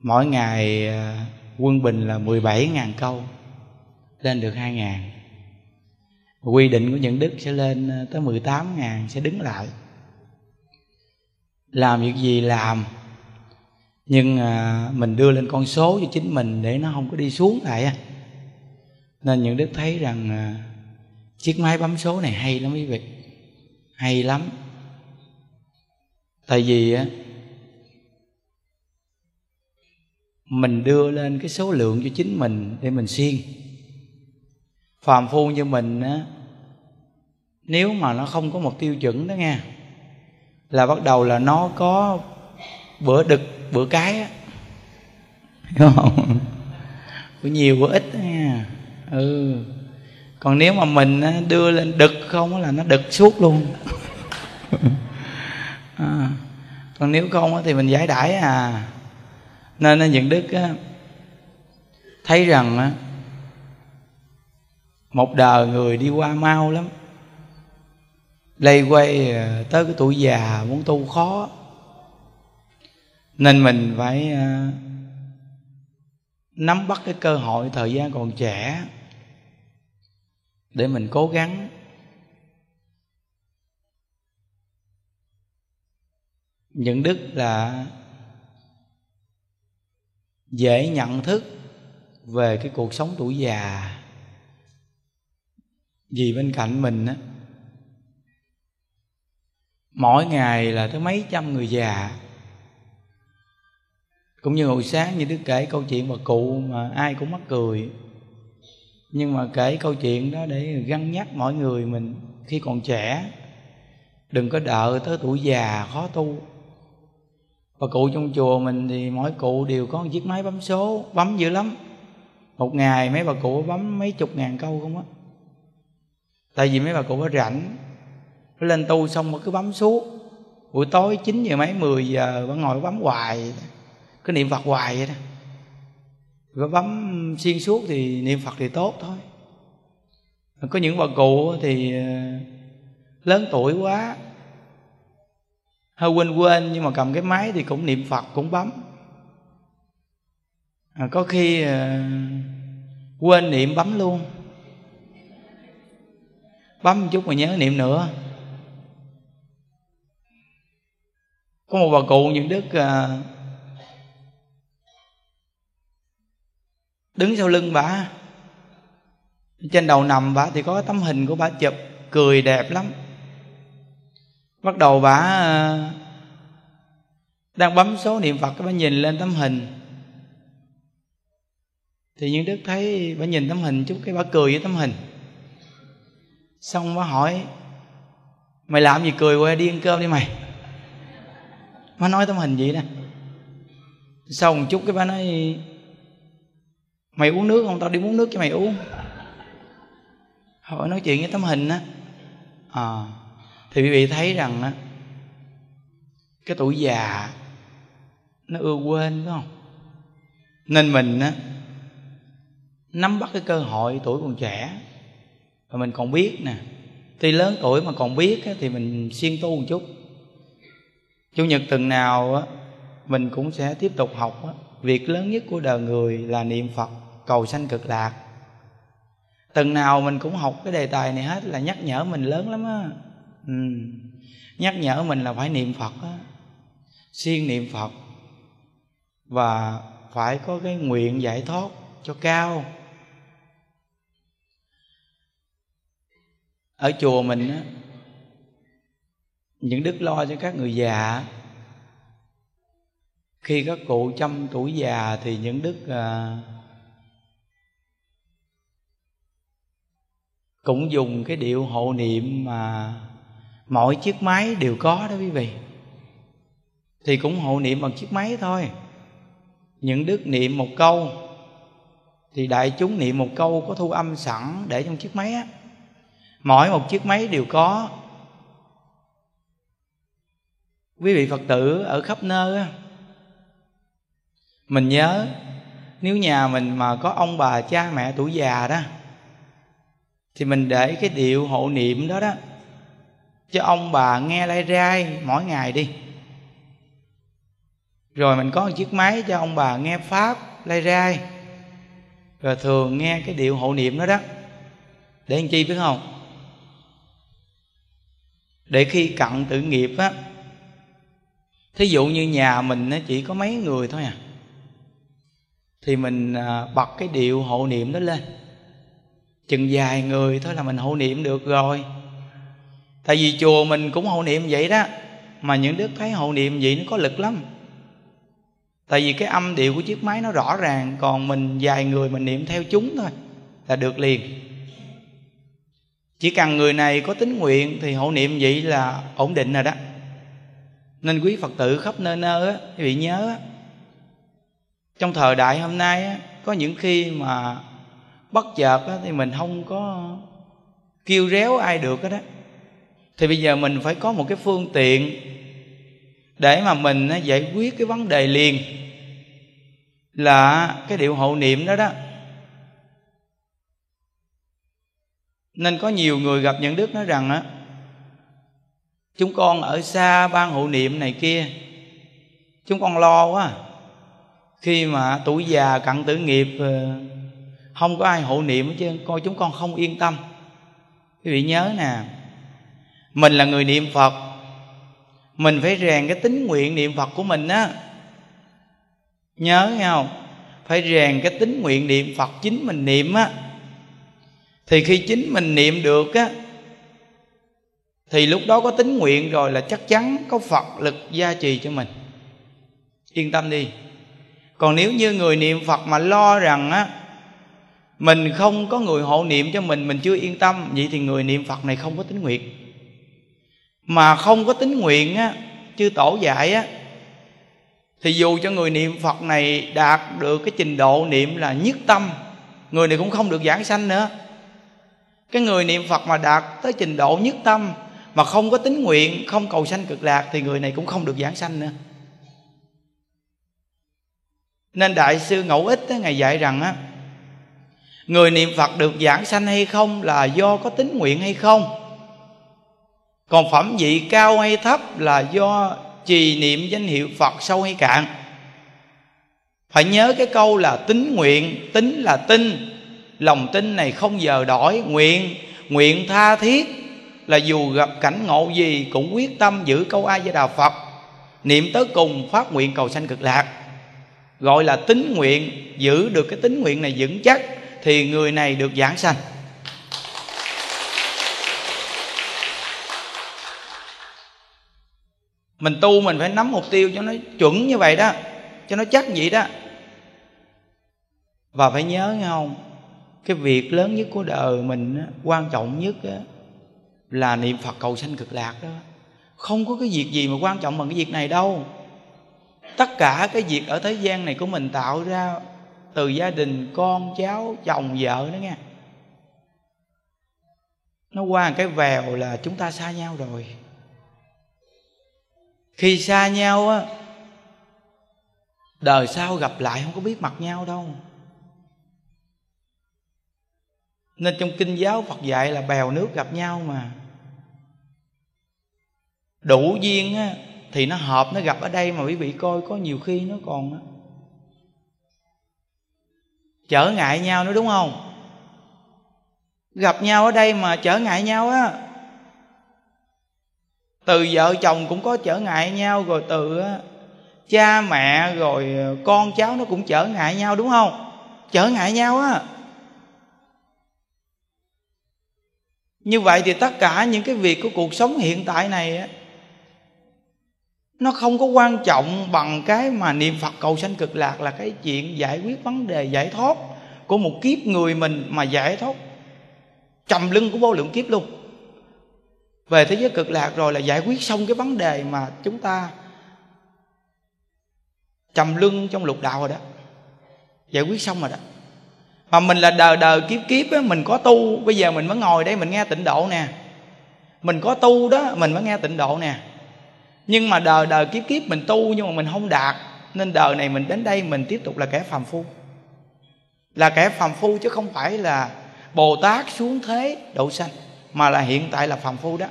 mỗi ngày quân bình là 17.000 câu lên được 2.000 quy định của những đức sẽ lên tới 18.000 sẽ đứng lại. Làm việc gì làm. Nhưng mình đưa lên con số cho chính mình để nó không có đi xuống lại nên những đức thấy rằng à, chiếc máy bấm số này hay lắm quý vị. Hay lắm. Tại vì á mình đưa lên cái số lượng cho chính mình để mình siêng. Phàm phu như mình á nếu mà nó không có một tiêu chuẩn đó nghe, là bắt đầu là nó có bữa đực bữa cái á. Hiểu không? Bữa nhiều bữa ít đó nha ừ. Còn nếu mà mình đưa lên đực không là nó đực suốt luôn. À, còn nếu không thì mình giải đãi à. Nên những đức thấy rằng một đời người đi qua mau lắm. Lây quay à, tới cái tuổi già muốn tu khó. Nên mình phải à, nắm bắt cái cơ hội thời gian còn trẻ để mình cố gắng. Những đức là dễ nhận thức về cái cuộc sống tuổi già. Vì bên cạnh mình á, mỗi ngày là tới mấy trăm người già. Cũng như hồi sáng như đức kể câu chuyện bà cụ mà ai cũng mắc cười nhưng mà kể câu chuyện đó để gắn nhắc mọi người mình khi còn trẻ. Đừng có đợi tới tuổi già khó tu. Và cụ trong chùa mình thì mỗi cụ đều có một chiếc máy bấm số, bấm dữ lắm. Một ngày mấy bà cụ bấm mấy chục ngàn câu không á. Tại vì mấy bà cụ có rảnh, nó lên tu xong mà cứ bấm suốt. Buổi tối 9 giờ mấy 10 giờ bà ngồi bấm hoài. Cứ niệm phật hoài vậy đó và bấm xuyên suốt thì niệm phật thì tốt thôi. Có những bà cụ thì ờ, lớn tuổi quá hơi quên quên nhưng mà cầm cái máy thì cũng niệm phật cũng bấm. À, có khi à, quên niệm bấm luôn. Bấm một chút mà nhớ niệm nữa. Có một bà cụ những đức à, đứng sau lưng bà. Trên đầu nằm bà thì có tấm hình của bà chụp, cười đẹp lắm. Bắt đầu bà ờ, đang bấm số niệm phật, bà nhìn lên tấm hình. Thì những đức thấy bà nhìn tấm hình chút cái bà cười với tấm hình. Xong bà hỏi, mày làm gì cười qua đi ăn cơm đi mày. Bà nói tấm hình vậy nè sau một chút cái bà nói mày uống nước không? Tao đi uống nước cho mày uống. Hỏi nói chuyện với tấm hình á. À, thì quý vị thấy rằng á cái tuổi già nó ưa quên phải không? Nên mình á nắm bắt cái cơ hội tuổi còn trẻ. Và mình còn biết nè tuy lớn tuổi mà còn biết á, thì mình siêng tu một chút. Chủ nhật tuần nào á mình cũng sẽ tiếp tục học á. Việc lớn nhất của đời người là niệm phật cầu sanh cực lạc. Từng nào mình cũng học cái đề tài này hết là nhắc nhở mình lớn lắm á. Ừ. nhắc nhở mình là phải niệm phật á. Siêng niệm phật. Và phải có cái nguyện giải thoát cho cao. Ở chùa mình á những đức lo cho các người già khi các cụ trăm tuổi già thì những đức à, cũng dùng cái điệu hộ niệm mà mọi chiếc máy đều có đó quý vị. Thì cũng hộ niệm bằng chiếc máy thôi. Những đức niệm một câu, thì đại chúng niệm một câu có thu âm sẵn để trong chiếc máy á. Mỗi một chiếc máy đều có. Quý vị phật tử ở khắp nơi á, mình nhớ, nếu nhà mình mà có ông bà, cha mẹ tuổi già đó thì mình để cái điệu hộ niệm đó đó. Cho ông bà nghe lai rai mỗi ngày đi. Rồi mình có một chiếc máy cho ông bà nghe pháp lai rai rồi thường nghe cái điệu hộ niệm đó đó. Để làm chi biết không? Để khi cận tử nghiệp á, thí dụ như nhà mình nó chỉ có mấy người thôi à thì mình à, bật cái điệu hộ niệm đó lên chừng vài người thôi là mình hộ niệm được rồi. Tại vì chùa mình cũng hộ niệm vậy đó, mà những đức thấy hộ niệm vậy nó có lực lắm. Tại vì cái âm điệu của chiếc máy nó rõ ràng, còn mình vài người mình niệm theo chúng thôi là được liền. Chỉ cần người này có tính nguyện thì hộ niệm vậy là ổn định rồi đó. Nên quý phật tử khắp nơi nơi á, quý vị nhớ á, trong thời đại hôm nay á, có những khi mà bất chợt á, thì mình không có kêu réo ai được hết đó thì bây giờ mình phải có một cái phương tiện để mà mình giải quyết cái vấn đề liền là cái điệu hộ niệm đó đó. Nên có nhiều người gặp những đức nói rằng á chúng con ở xa ban hộ niệm này kia chúng con lo quá. Khi mà tuổi già cận tử nghiệp ờ, không có ai hộ niệm hết trơn coi chúng con không yên tâm. Quý vị nhớ nè, mình là người niệm phật. Mình phải rèn cái tính nguyện niệm phật của mình á. Nhớ nghe không? Phải rèn cái tính nguyện niệm phật chính mình niệm á. Thì khi chính mình niệm được á, thì lúc đó có tính nguyện rồi là chắc chắn có phật lực gia trì cho mình. Yên tâm đi. Còn nếu như người niệm phật mà lo rằng á mình không có người hộ niệm cho mình mình chưa yên tâm. Vậy thì người niệm phật này không có tính nguyện. Mà không có tính nguyện á chư tổ dạy á thì dù cho người niệm phật này đạt được cái trình độ niệm là nhất tâm người này cũng không được giảng sanh nữa. Cái người niệm phật mà đạt tới trình độ nhất tâm mà không có tính nguyện không cầu sanh cực lạc thì người này cũng không được giảng sanh nữa. Nên đại sư ngẫu ích á, ngài dạy rằng á người niệm phật được giảng sanh hay không là do có tính nguyện hay không? Còn phẩm vị cao hay thấp là do trì niệm danh hiệu phật sâu hay cạn? Phải nhớ cái câu là tính nguyện tính là tin. Lòng tin này không giờ đổi, nguyện nguyện tha thiết là dù gặp cảnh ngộ gì cũng quyết tâm giữ câu ai với đà phật. Niệm tới cùng phát nguyện cầu sanh cực lạc. Gọi là tính nguyện, giữ được cái tính nguyện này vững chắc thì người này được giảng sanh. Mình tu mình phải nắm mục tiêu cho nó chuẩn như vậy đó, cho nó chắc vậy đó. Và phải nhớ nghe không? Cái việc lớn nhất của đời mình quan trọng nhất là niệm phật cầu sanh cực lạc đó. Không có cái việc gì mà quan trọng bằng cái việc này đâu. Tất cả cái việc ở thế gian này của mình tạo ra từ gia đình con, cháu, chồng, vợ đó nghe. Nó qua cái vèo là chúng ta xa nhau rồi. Khi xa nhau á, đời sau gặp lại không có biết mặt nhau đâu. Nên trong kinh giáo phật dạy là bèo nước gặp nhau mà. Đủ duyên á, thì nó hợp, nó gặp ở đây mà quý vị coi có nhiều khi nó còn trở ngại nhau nữa đúng không? Gặp nhau ở đây mà trở ngại nhau á. Từ vợ chồng cũng có trở ngại nhau, rồi từ cha mẹ, rồi con cháu nó cũng trở ngại nhau đúng không? Trở ngại nhau á. Như vậy thì tất cả những cái việc của cuộc sống hiện tại này á nó không có quan trọng bằng cái mà niệm phật cầu sanh cực lạc là cái chuyện giải quyết vấn đề giải thoát của một kiếp người mình mà giải thoát. Trầm lưng của vô lượng kiếp luôn. Về thế giới cực lạc rồi là giải quyết xong cái vấn đề mà chúng ta trầm lưng trong lục đạo rồi đó. Giải quyết xong rồi đó. Mà mình là đời đời kiếp kiếp á, mình có tu. Bây giờ mình mới ngồi đây mình nghe tịnh độ nè. Mình có tu đó mình mới nghe tịnh độ nè nhưng mà đời đời kiếp kiếp mình tu nhưng mà mình không đạt, nên đời này mình đến đây mình tiếp tục là kẻ phàm phu. Là kẻ phàm phu chứ không phải là bồ tát xuống thế độ sanh, mà là hiện tại là phàm phu đó.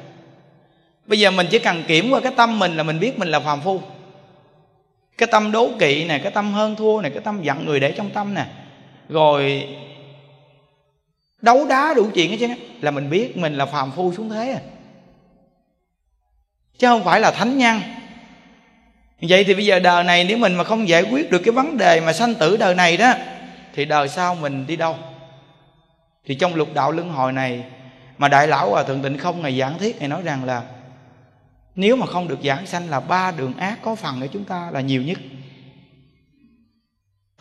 Bây giờ mình chỉ cần kiểm qua cái tâm mình là mình biết mình là phàm phu. Cái tâm đố kỵ này cái tâm hơn thua này cái tâm giận người để trong tâm nè. Rồi đấu đá đủ chuyện hết chứ là mình biết mình là phàm phu xuống thế à chứ không phải là thánh nhân. Vậy thì bây giờ đời này nếu mình mà không giải quyết được cái vấn đề mà sanh tử đời này đó, thì đời sau mình đi đâu? Thì trong lục đạo luân hồi này mà đại lão hòa thượng tịnh không ngày giảng thiết này nói rằng là nếu mà không được giảng sanh là ba đường ác có phần ở chúng ta là nhiều nhất.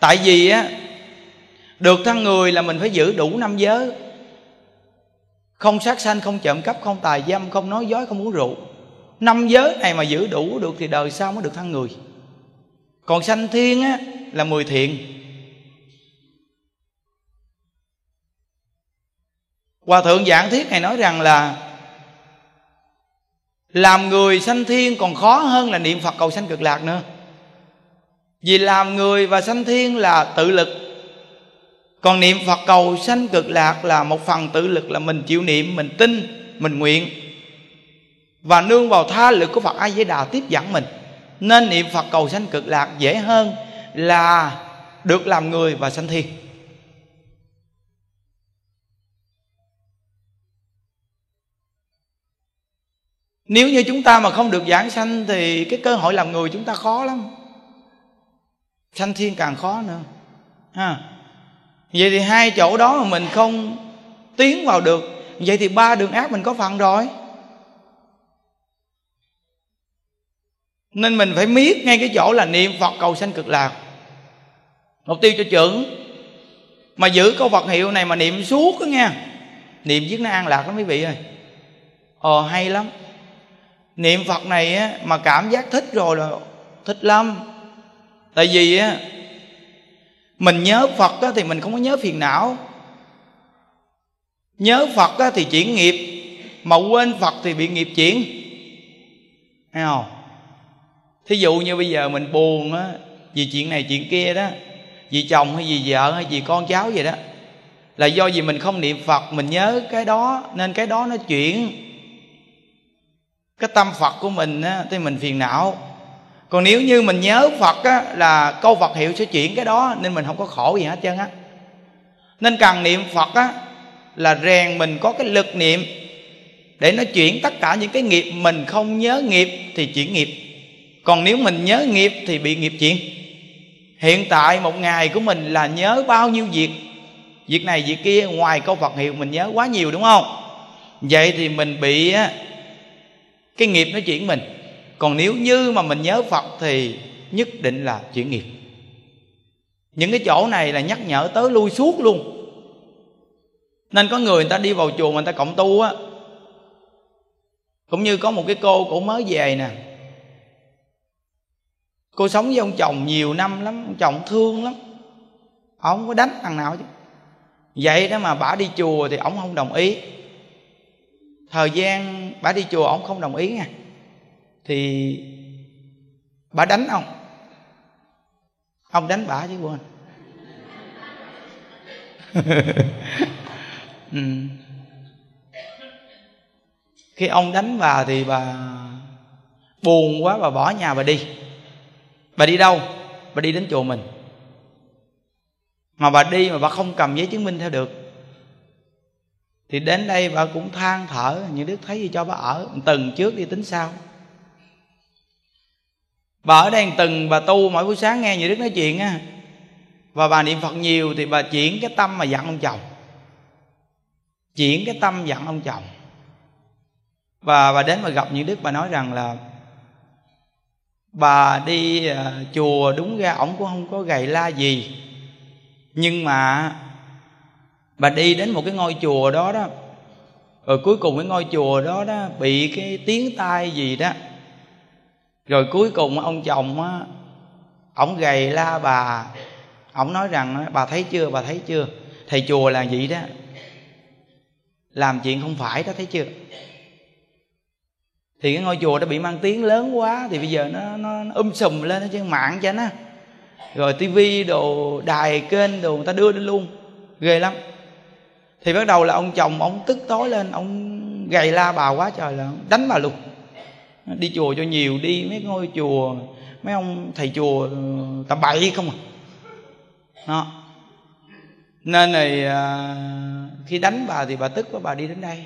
Tại vì á, được thân người là mình phải giữ đủ năm giới. Không sát sanh, không trộm cắp, không tài dâm, không nói dối, không uống rượu năm giới này mà giữ đủ được thì đời sau mới được thân người. Còn sanh thiên á, là mười thiện. Hòa thượng giảng thiết này nói rằng là làm người sanh thiên còn khó hơn là niệm phật cầu sanh cực lạc nữa. Vì làm người và sanh thiên là tự lực. Còn niệm phật cầu sanh cực lạc là một phần tự lực là mình chịu niệm, mình tin, mình nguyện và nương vào tha lực của phật a di đà tiếp dẫn mình. Nên niệm phật cầu sanh cực lạc dễ hơn là được làm người và sanh thiên nếu như chúng ta mà không được giảng sanh thì cái cơ hội làm người chúng ta khó lắm. Sanh thiên càng khó nữa. Ha. Vậy thì hai chỗ đó mà mình không tiến vào được, vậy thì ba đường ác mình có phần rồi. Nên mình phải miết ngay cái chỗ là niệm phật cầu sanh cực lạc. Mục tiêu cho trưởng, mà giữ câu phật hiệu này mà niệm suốt đó nha niệm giết nó an lạc lắm quý vị ơi. Ờ hay lắm. Niệm phật này á, mà cảm giác thích rồi là thích lắm. Tại vì á mình nhớ phật á, thì mình không có nhớ phiền não. Nhớ phật á, thì chuyển nghiệp mà quên phật thì bị nghiệp chuyển. Thấy không? Thí dụ như bây giờ mình buồn á vì chuyện này chuyện kia đó vì chồng hay vì vợ hay vì con cháu vậy đó là do vì mình không niệm phật mình nhớ cái đó nên cái đó nó chuyển. Cái tâm phật của mình á, thì mình phiền não. Còn nếu như mình nhớ phật á, là câu phật hiệu sẽ chuyển cái đó nên mình không có khổ gì hết trơn á. Nên cần niệm phật á, là rèn mình có cái lực niệm để nó chuyển tất cả những cái nghiệp mình không nhớ nghiệp thì chuyển nghiệp còn nếu mình nhớ nghiệp thì bị nghiệp chuyển hiện tại một ngày của mình là nhớ bao nhiêu việc? Việc này, việc kia, ngoài câu phật hiệu mình nhớ quá nhiều, đúng không? Vậy thì mình bị cái nghiệp nó chuyển mình. Còn nếu như mà mình nhớ phật thì nhất định là chuyển nghiệp. Những cái chỗ này là nhắc nhở tới lui suốt luôn. Nên có người người ta đi vào chùa mà người ta cộng tu á. Cũng như có một cái cô cũng mới về nè cô sống với ông chồng nhiều năm lắm, ông chồng thương lắm. Ông không có đánh thằng nào chứ. Vậy đó mà bà đi chùa thì ông không đồng ý. Thời gian bà đi chùa ông không đồng ý nha. Thì bà đánh ông. Ông đánh bà chứ quên. Ừ. khi ông đánh bà thì bà buồn quá, bà bỏ nhà bà đi bà đi đâu? Bà đi đến chùa mình. Mà bà đi mà bà không cầm giấy chứng minh theo được. Thì đến đây bà cũng than thở, những đức thấy gì cho bà ở? Từng trước đi tính sau. bà ở đây từng bà tu, mỗi buổi sáng nghe như đức nói chuyện á. Và bà niệm phật nhiều thì bà chuyển cái tâm mà dặn ông chồng. Chuyển cái tâm dặn ông chồng. Và bà đến mà gặp những đức bà nói rằng là bà đi à, chùa đúng ra ổng cũng không có gầy la gì. Nhưng mà bà đi đến một cái ngôi chùa đó đó, rồi cuối cùng cái ngôi chùa đó đó bị cái tiếng tai gì đó. Rồi cuối cùng ông chồng á, ổng gầy la bà. Ổng nói rằng bà thấy chưa, bà thấy chưa? Thầy chùa là vậy đó? Làm chuyện không phải đó, thấy chưa? Thì cái ngôi chùa đó bị mang tiếng lớn quá thì bây giờ nó nó, nó um sùm lên ở trên mạng cho nó. Rồi tivi đồ đài kênh đồ người ta đưa lên luôn. Ghê lắm. Thì bắt đầu là ông chồng ông tức tối lên ông gầy la bà quá trời là đánh bà luôn. Đi chùa cho nhiều đi mấy ngôi chùa mấy ông thầy chùa ờ, tầm bậy không à. Đó. Nên này à, khi đánh bà thì bà tức quá bà đi đến đây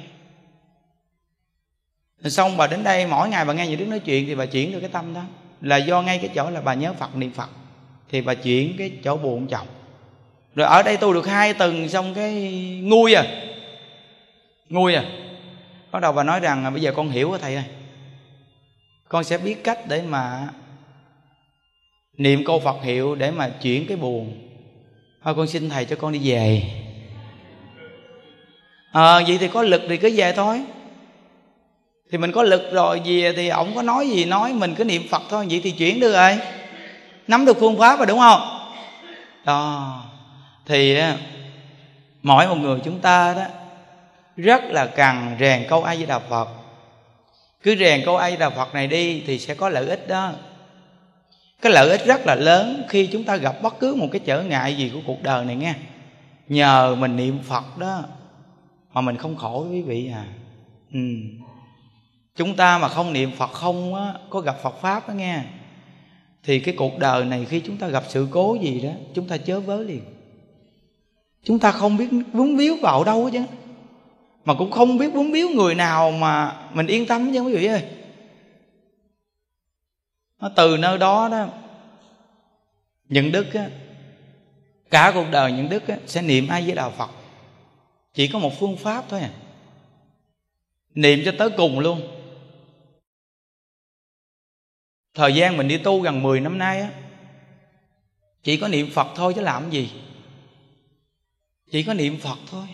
xong bà đến đây mỗi ngày bà nghe những đứa nói chuyện thì bà chuyển được cái tâm đó. Là do ngay cái chỗ là bà nhớ phật niệm phật. Thì bà chuyển cái chỗ buồn chồng. Rồi ở đây tu được hai tuần xong cái nguôi à. Nguôi à. Bắt đầu bà nói rằng à, bây giờ con hiểu rồi thầy ơi. Con sẽ biết cách để mà niệm câu phật hiệu để mà chuyển cái buồn. Thôi con xin thầy cho con đi về. À, vậy thì có lực thì cứ về thôi thì mình có lực rồi về thì ổng có nói gì nói, mình cứ niệm phật thôi, vậy thì chuyển được rồi. Nắm được phương pháp rồi, đúng không? Đó. Thì mỗi một người chúng ta đó, rất là cần rèn câu a di đà phật. Cứ rèn câu a di đà phật này đi thì sẽ có lợi ích đó. Cái lợi ích rất là lớn khi chúng ta gặp bất cứ một cái trở ngại gì của cuộc đời này nghe. Nhờ mình niệm phật đó, mà mình không khổ quý vị à. Ừ chúng ta mà không niệm phật không á có gặp phật pháp đó nghe. Thì cái cuộc đời này khi chúng ta gặp sự cố gì đó chúng ta chớ vớ liền. Chúng ta không biết vướng víu vào đâu chứ mà cũng không biết vướng víu người nào mà mình yên tâm chứ quý vị ơi. Nó từ nơi đó đó những đức á, cả cuộc đời những đức á, sẽ niệm ai với đạo phật. Chỉ có một phương pháp thôi à. Niệm cho tới cùng luôn thời gian mình đi tu gần 10 năm nay á chỉ có niệm phật thôi chứ làm gì? Chỉ có niệm phật thôi.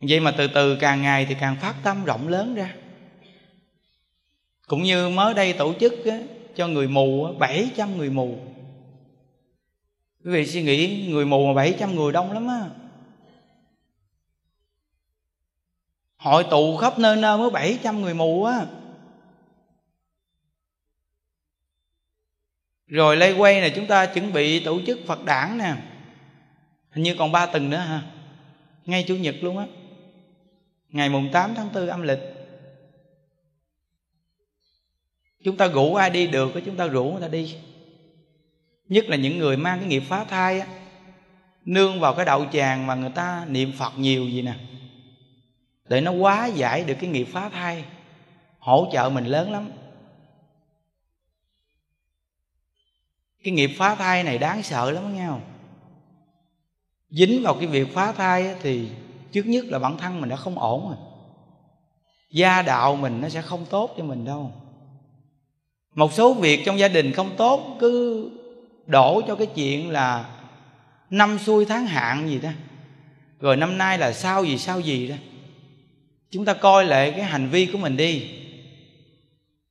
Vậy mà từ từ càng ngày thì càng phát tâm rộng lớn ra. Cũng như mới đây tổ chức á, cho người mù á, 700 người mù. Quý vị suy nghĩ người mù mà 700 người đông lắm á. Hội tụ khắp nơi nơi mới 700 người mù á. Rồi lây quay này chúng ta chuẩn bị tổ chức phật đảng nè. Hình như còn ba tuần nữa ha. Ngay chủ nhật luôn á. Ngày mùng 8 tháng 4 âm lịch. Chúng ta rủ ai đi được chúng ta rủ người ta đi. Nhất là những người mang cái nghiệp phá thai á. Nương vào cái đậu tràng mà người ta niệm phật nhiều gì nè. Để nó quá giải được cái nghiệp phá thai, hỗ trợ mình lớn lắm. Cái nghiệp phá thai này đáng sợ lắm nghe không? Dính vào cái việc phá thai thì trước nhất là bản thân mình đã không ổn rồi. Gia đạo mình nó sẽ không tốt cho mình đâu. Một số việc trong gia đình không tốt, cứ đổ cho cái chuyện là năm xuôi tháng hạn gì đó. Rồi năm nay là sao gì sao gì đó. Chúng ta coi lại cái hành vi của mình đi.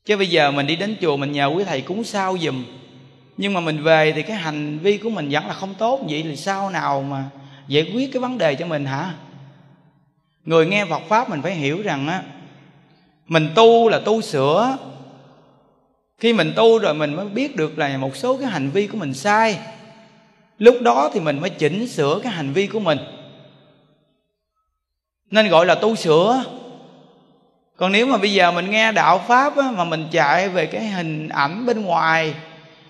Chứ bây giờ mình đi đến chùa mình nhờ quý thầy cúng sao giùm nhưng mà mình về thì cái hành vi của mình vẫn là không tốt. Vậy thì sao nào mà giải quyết cái vấn đề cho mình hả? Người nghe Phật pháp mình phải hiểu rằng á mình tu là tu sửa. Khi mình tu rồi mình mới biết được là một số cái hành vi của mình sai. Lúc đó thì mình mới chỉnh sửa cái hành vi của mình. Nên gọi là tu sửa. Còn nếu mà bây giờ mình nghe đạo pháp á, mà mình chạy về cái hình ảnh bên ngoài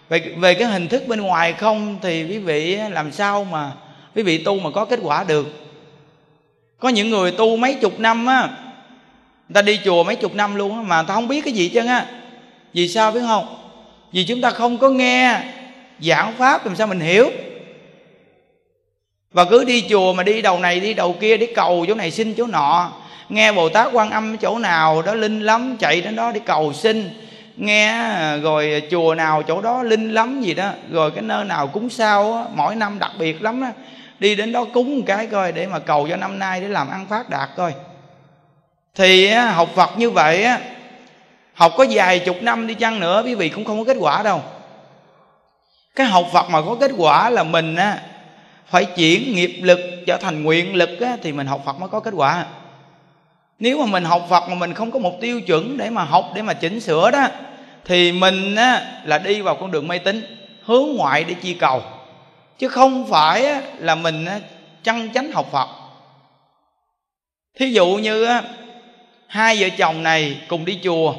về về cái hình thức bên ngoài không thì quý vị làm sao mà quý vị tu mà có kết quả được. Có những người tu mấy chục năm á, người ta đi chùa mấy chục năm luôn á, mà người ta không biết cái gì chứ á. Vì sao biết không? Vì chúng ta không có nghe giảng pháp làm sao mình hiểu. Và cứ đi chùa mà đi đầu này, đi đầu kia để cầu chỗ này xin chỗ nọ. Nghe bồ tát quan âm chỗ nào đó linh lắm, chạy đến đó đi cầu xin nghe à, rồi chùa nào chỗ đó linh lắm gì đó rồi cái nơi nào cúng sao á, mỗi năm đặc biệt lắm á. Đi đến đó cúng một cái coi để mà cầu cho năm nay để làm ăn phát đạt coi. Thì học phật như vậy á học có vài chục năm đi chăng nữa quý vị cũng không có kết quả đâu. Cái học phật mà có kết quả là mình á phải chuyển nghiệp lực trở thành nguyện lực á, thì mình học phật mới có kết quả. Nếu mà mình học phật mà mình không có một tiêu chuẩn để mà học để mà chỉnh sửa đó thì mình á, là đi vào con đường mê tín hướng ngoại để chi cầu. Chứ không phải á, là mình á, chăn chánh học phật. Thí dụ như á, hai vợ chồng này cùng đi chùa.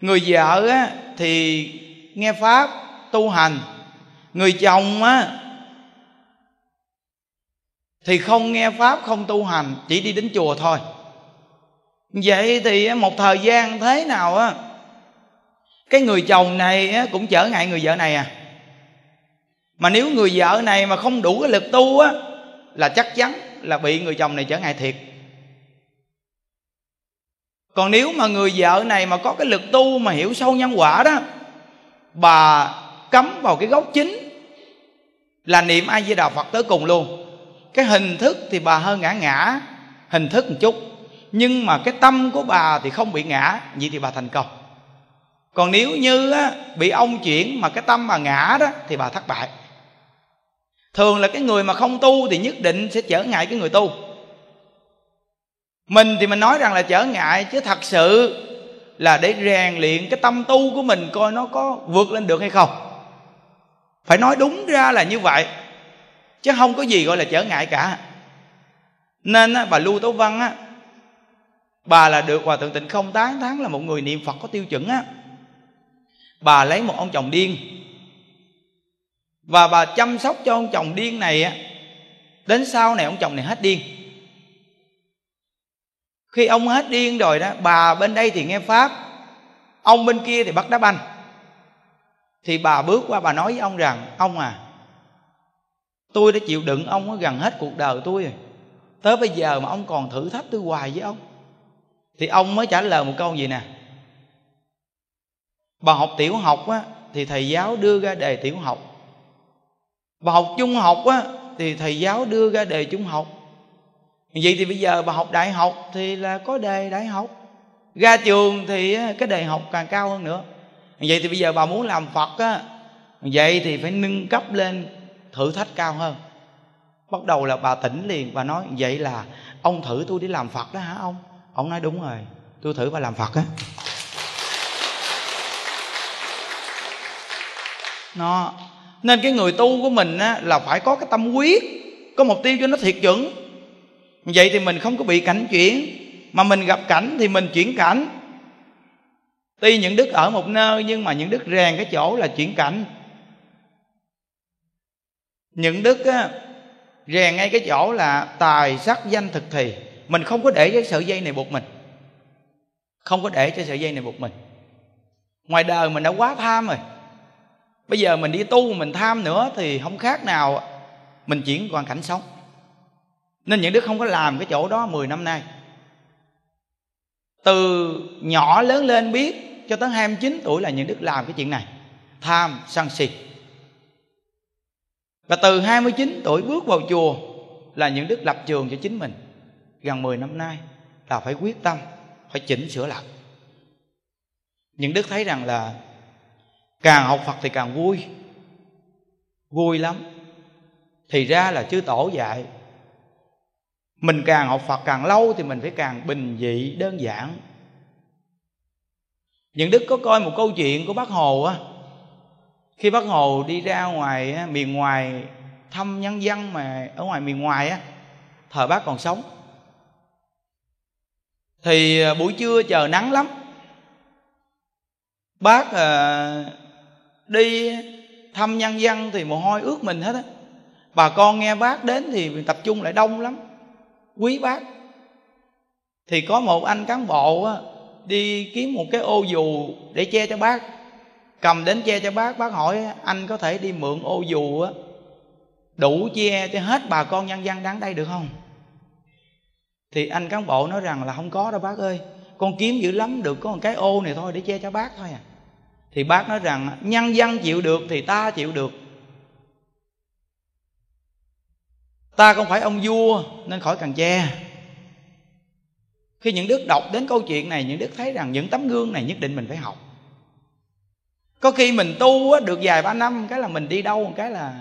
Người vợ á, thì nghe pháp tu hành. Người chồng á thì không nghe pháp không tu hành chỉ đi đến chùa thôi. Vậy thì một thời gian thế nào á cái người chồng này cũng trở ngại người vợ này à. Mà nếu người vợ này mà không đủ cái lực tu á, là chắc chắn là bị người chồng này trở ngại thiệt. Còn nếu mà người vợ này mà có cái lực tu mà hiểu sâu nhân quả đó, bà cắm vào cái gốc chính là niệm ai di đà phật tới cùng luôn. Cái hình thức thì bà hơi ngã ngã, hình thức một chút. Nhưng mà cái tâm của bà thì không bị ngã, vậy thì bà thành công còn nếu như á, bị ông chuyển mà cái tâm mà ngã đó thì bà thất bại. Thường là cái người mà không tu thì nhất định sẽ trở ngại cái người tu. Mình thì mình nói rằng là trở ngại chứ thật sự là để rèn luyện cái tâm tu của mình coi nó có vượt lên được hay không. Phải nói đúng ra là như vậy chứ không có gì gọi là trở ngại cả. Nên á, bà lưu tố văn á bà là được hòa thượng tịnh không tán tháng là một người niệm phật có tiêu chuẩn á bà lấy một ông chồng điên. Và bà chăm sóc cho ông chồng điên này á, đến sau này ông chồng này hết điên. Khi ông hết điên rồi đó, bà bên đây thì nghe pháp, ông bên kia thì bắt đá banh thì bà bước qua, bà nói với ông rằng, ông à tôi đã chịu đựng ông gần hết cuộc đời tôi rồi. Tới bây giờ mà ông còn thử thách tôi hoài với ông. Thì ông mới trả lời một câu gì nè? Bà học tiểu học á, thì thầy giáo đưa ra đề tiểu học. Bà học trung học á, thì thầy giáo đưa ra đề trung học. Vậy thì bây giờ bà học đại học thì là có đề đại học. Ra trường thì cái đề học càng cao hơn nữa. Vậy thì bây giờ bà muốn làm phật á, vậy thì phải nâng cấp lên thử thách cao hơn. Bắt đầu là bà tỉnh liền, bà nói, vậy là ông thử tôi đi làm phật đó hả ông? Ông nói, đúng rồi, tôi thử bà làm phật á. Nó. Nên cái người tu của mình á, là phải có cái tâm quyết có mục tiêu cho nó thiệt chuẩn. Vậy thì mình không có bị cảnh chuyển. Mà mình gặp cảnh thì mình chuyển cảnh. Tuy những đức ở một nơi nhưng mà những đức rèn cái chỗ là chuyển cảnh. Những đức á, rèn ngay cái chỗ là tài sắc danh thực thì. Mình không có để cái sợi dây này buộc mình. Không có để cho sợi dây này buộc mình. Ngoài đời mình đã quá tham rồi bây giờ mình đi tu, mình tham nữa thì không khác nào mình chuyển hoàn cảnh sống. Nên những đứa không có làm cái chỗ đó 10 năm nay. Từ nhỏ lớn lên biết cho tới 29 tuổi là những đức làm cái chuyện này. Tham, sân si. Và từ 29 tuổi bước vào chùa là những đức lập trường cho chính mình. Gần 10 năm nay là phải quyết tâm, phải chỉnh sửa lại. Những đức thấy rằng là càng học phật thì càng vui. Vui lắm. Thì ra là chư tổ dạy mình càng học phật càng lâu thì mình phải càng bình dị đơn giản. Những đức có coi một câu chuyện của bác hồ á khi bác hồ đi ra ngoài miền ngoài thăm nhân dân mà ở ngoài miền ngoài á thời bác còn sống. Thì à, buổi trưa chờ nắng lắm. Bác à, đi thăm nhân dân thì mồ hôi ướt mình hết á. Bà con nghe bác đến thì tập trung lại đông lắm quý bác. Thì có một anh cán bộ á, đi kiếm một cái ô dù để che cho bác. Cầm đến che cho bác bác hỏi anh có thể đi mượn ô dù á đủ che cho hết bà con nhân dân đang đây được không? Thì anh cán bộ nói rằng là không có đâu bác ơi con kiếm dữ lắm được có một cái ô này thôi để che cho bác thôi à thì bác nói rằng, nhân dân chịu được thì ta chịu được. Ta không phải ông vua nên khỏi cần che. Khi những đức đọc đến câu chuyện này, những đức thấy rằng những tấm gương này nhất định mình phải học. Có khi mình tu được vài ba năm, cái là mình đi đâu một cái là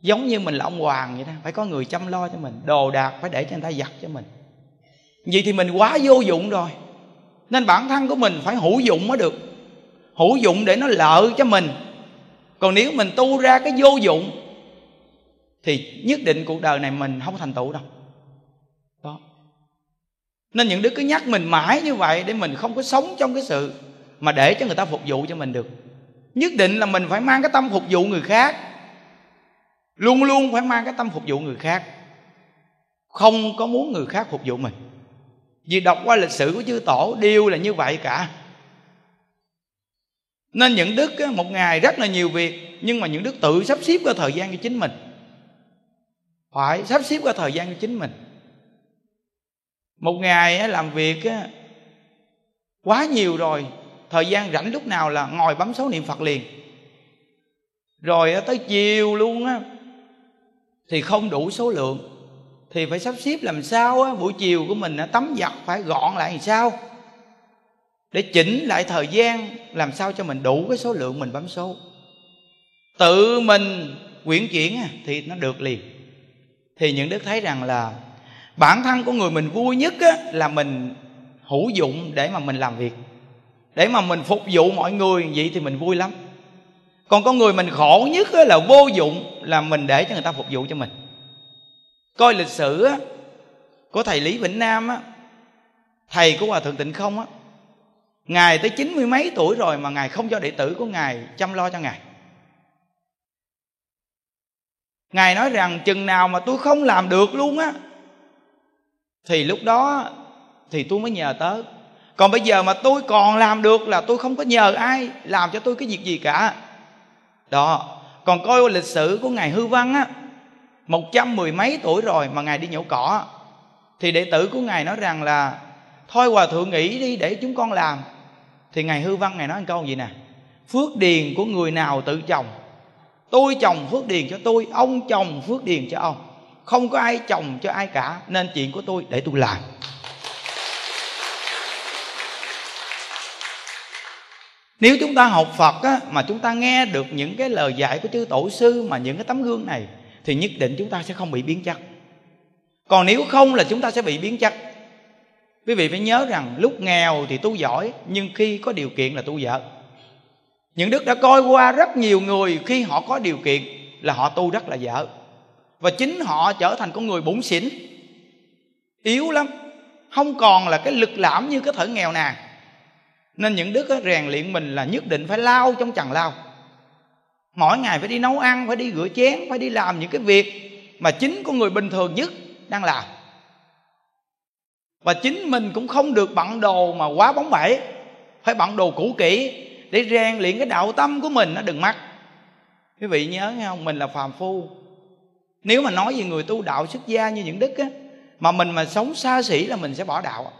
giống như mình là ông hoàng vậy đó, phải có người chăm lo cho mình, đồ đạc phải để cho người ta giặt cho mình. Vậy thì mình quá vô dụng rồi, nên bản thân của mình phải hữu dụng mới được hữu dụng để nó lợi cho mình. Còn nếu mình tu ra cái vô dụng, thì nhất định cuộc đời này mình không thành tựu đâu. Đó. Nên những đứa cứ nhắc mình mãi như vậy để mình không có sống trong cái sự mà để cho người ta phục vụ cho mình được. Nhất định là mình phải mang cái tâm phục vụ người khác. Luôn luôn phải mang cái tâm phục vụ người khác. Không có muốn người khác phục vụ mình. Vì đọc qua lịch sử của chư tổ, đều là như vậy cả nên những đức một ngày rất là nhiều việc, nhưng mà những đức tự sắp xếp ra thời gian cho chính mình. Phải sắp xếp ra thời gian cho chính mình. Một ngày làm việc quá nhiều rồi, thời gian rảnh lúc nào là ngồi bấm số niệm phật liền. Rồi tới chiều luôn á, thì không đủ số lượng, thì phải sắp xếp làm sao á, buổi chiều của mình tắm giặt, phải gọn lại làm sao? Để chỉnh lại thời gian làm sao cho mình đủ cái số lượng mình bấm số. Tự mình quyển chuyển thì nó được liền. Thì những đức thấy rằng là bản thân của người mình vui nhất á, là mình hữu dụng để mà mình làm việc. Để mà mình phục vụ mọi người vậy thì mình vui lắm. Còn có người mình khổ nhất á, là vô dụng là mình để cho người ta phục vụ cho mình. Coi lịch sử á, của thầy lý vĩnh nam á, thầy của hòa thượng tịnh không á ngài tới chín mươi mấy tuổi rồi mà ngài không cho đệ tử của ngài chăm lo cho ngài. Ngài nói rằng, chừng nào mà tôi không làm được luôn á, thì lúc đó thì tôi mới nhờ tớ. Còn bây giờ mà tôi còn làm được là tôi không có nhờ ai làm cho tôi cái việc gì cả. Đó, còn coi lịch sử của ngài hư văn á, một trăm mười mấy tuổi rồi mà ngài đi nhổ cỏ, thì đệ tử của ngài nói rằng là, thôi hòa thượng, nghỉ đi để chúng con làm thì ngài hư văn ngài nói một câu gì nè? Phước điền của người nào tự trồng tôi trồng phước điền cho tôi ông trồng phước điền cho ông. Không có ai trồng cho ai cả nên chuyện của tôi để tôi làm. Nếu chúng ta học phật á, mà chúng ta nghe được những cái lời dạy của chư tổ sư mà những cái tấm gương này thì nhất định chúng ta sẽ không bị biến chất. Còn nếu không là chúng ta sẽ bị biến chất quý vị phải nhớ rằng lúc nghèo thì tu giỏi, nhưng khi có điều kiện là tu dở những đức đã coi qua rất nhiều người khi họ có điều kiện là họ tu rất là dở và chính họ trở thành con người bụng xỉn. Yếu lắm, không còn là cái lực lãm như cái thời nghèo nàn. Nên những đức rèn luyện mình là nhất định phải lao trong chằng lao. Mỗi ngày phải đi nấu ăn, phải đi rửa chén, phải đi làm những cái việc mà chính con người bình thường nhất đang làm và chính mình cũng không được bận đồ mà quá bóng bẩy. Phải bận đồ cũ kỹ để rèn luyện cái đạo tâm của mình, nó đừng mắc. Quý vị nhớ nghe không? Mình là phàm phu. Nếu mà nói về người tu đạo xuất gia như những đức á, mà mình mà sống xa xỉ là mình sẽ bỏ đạo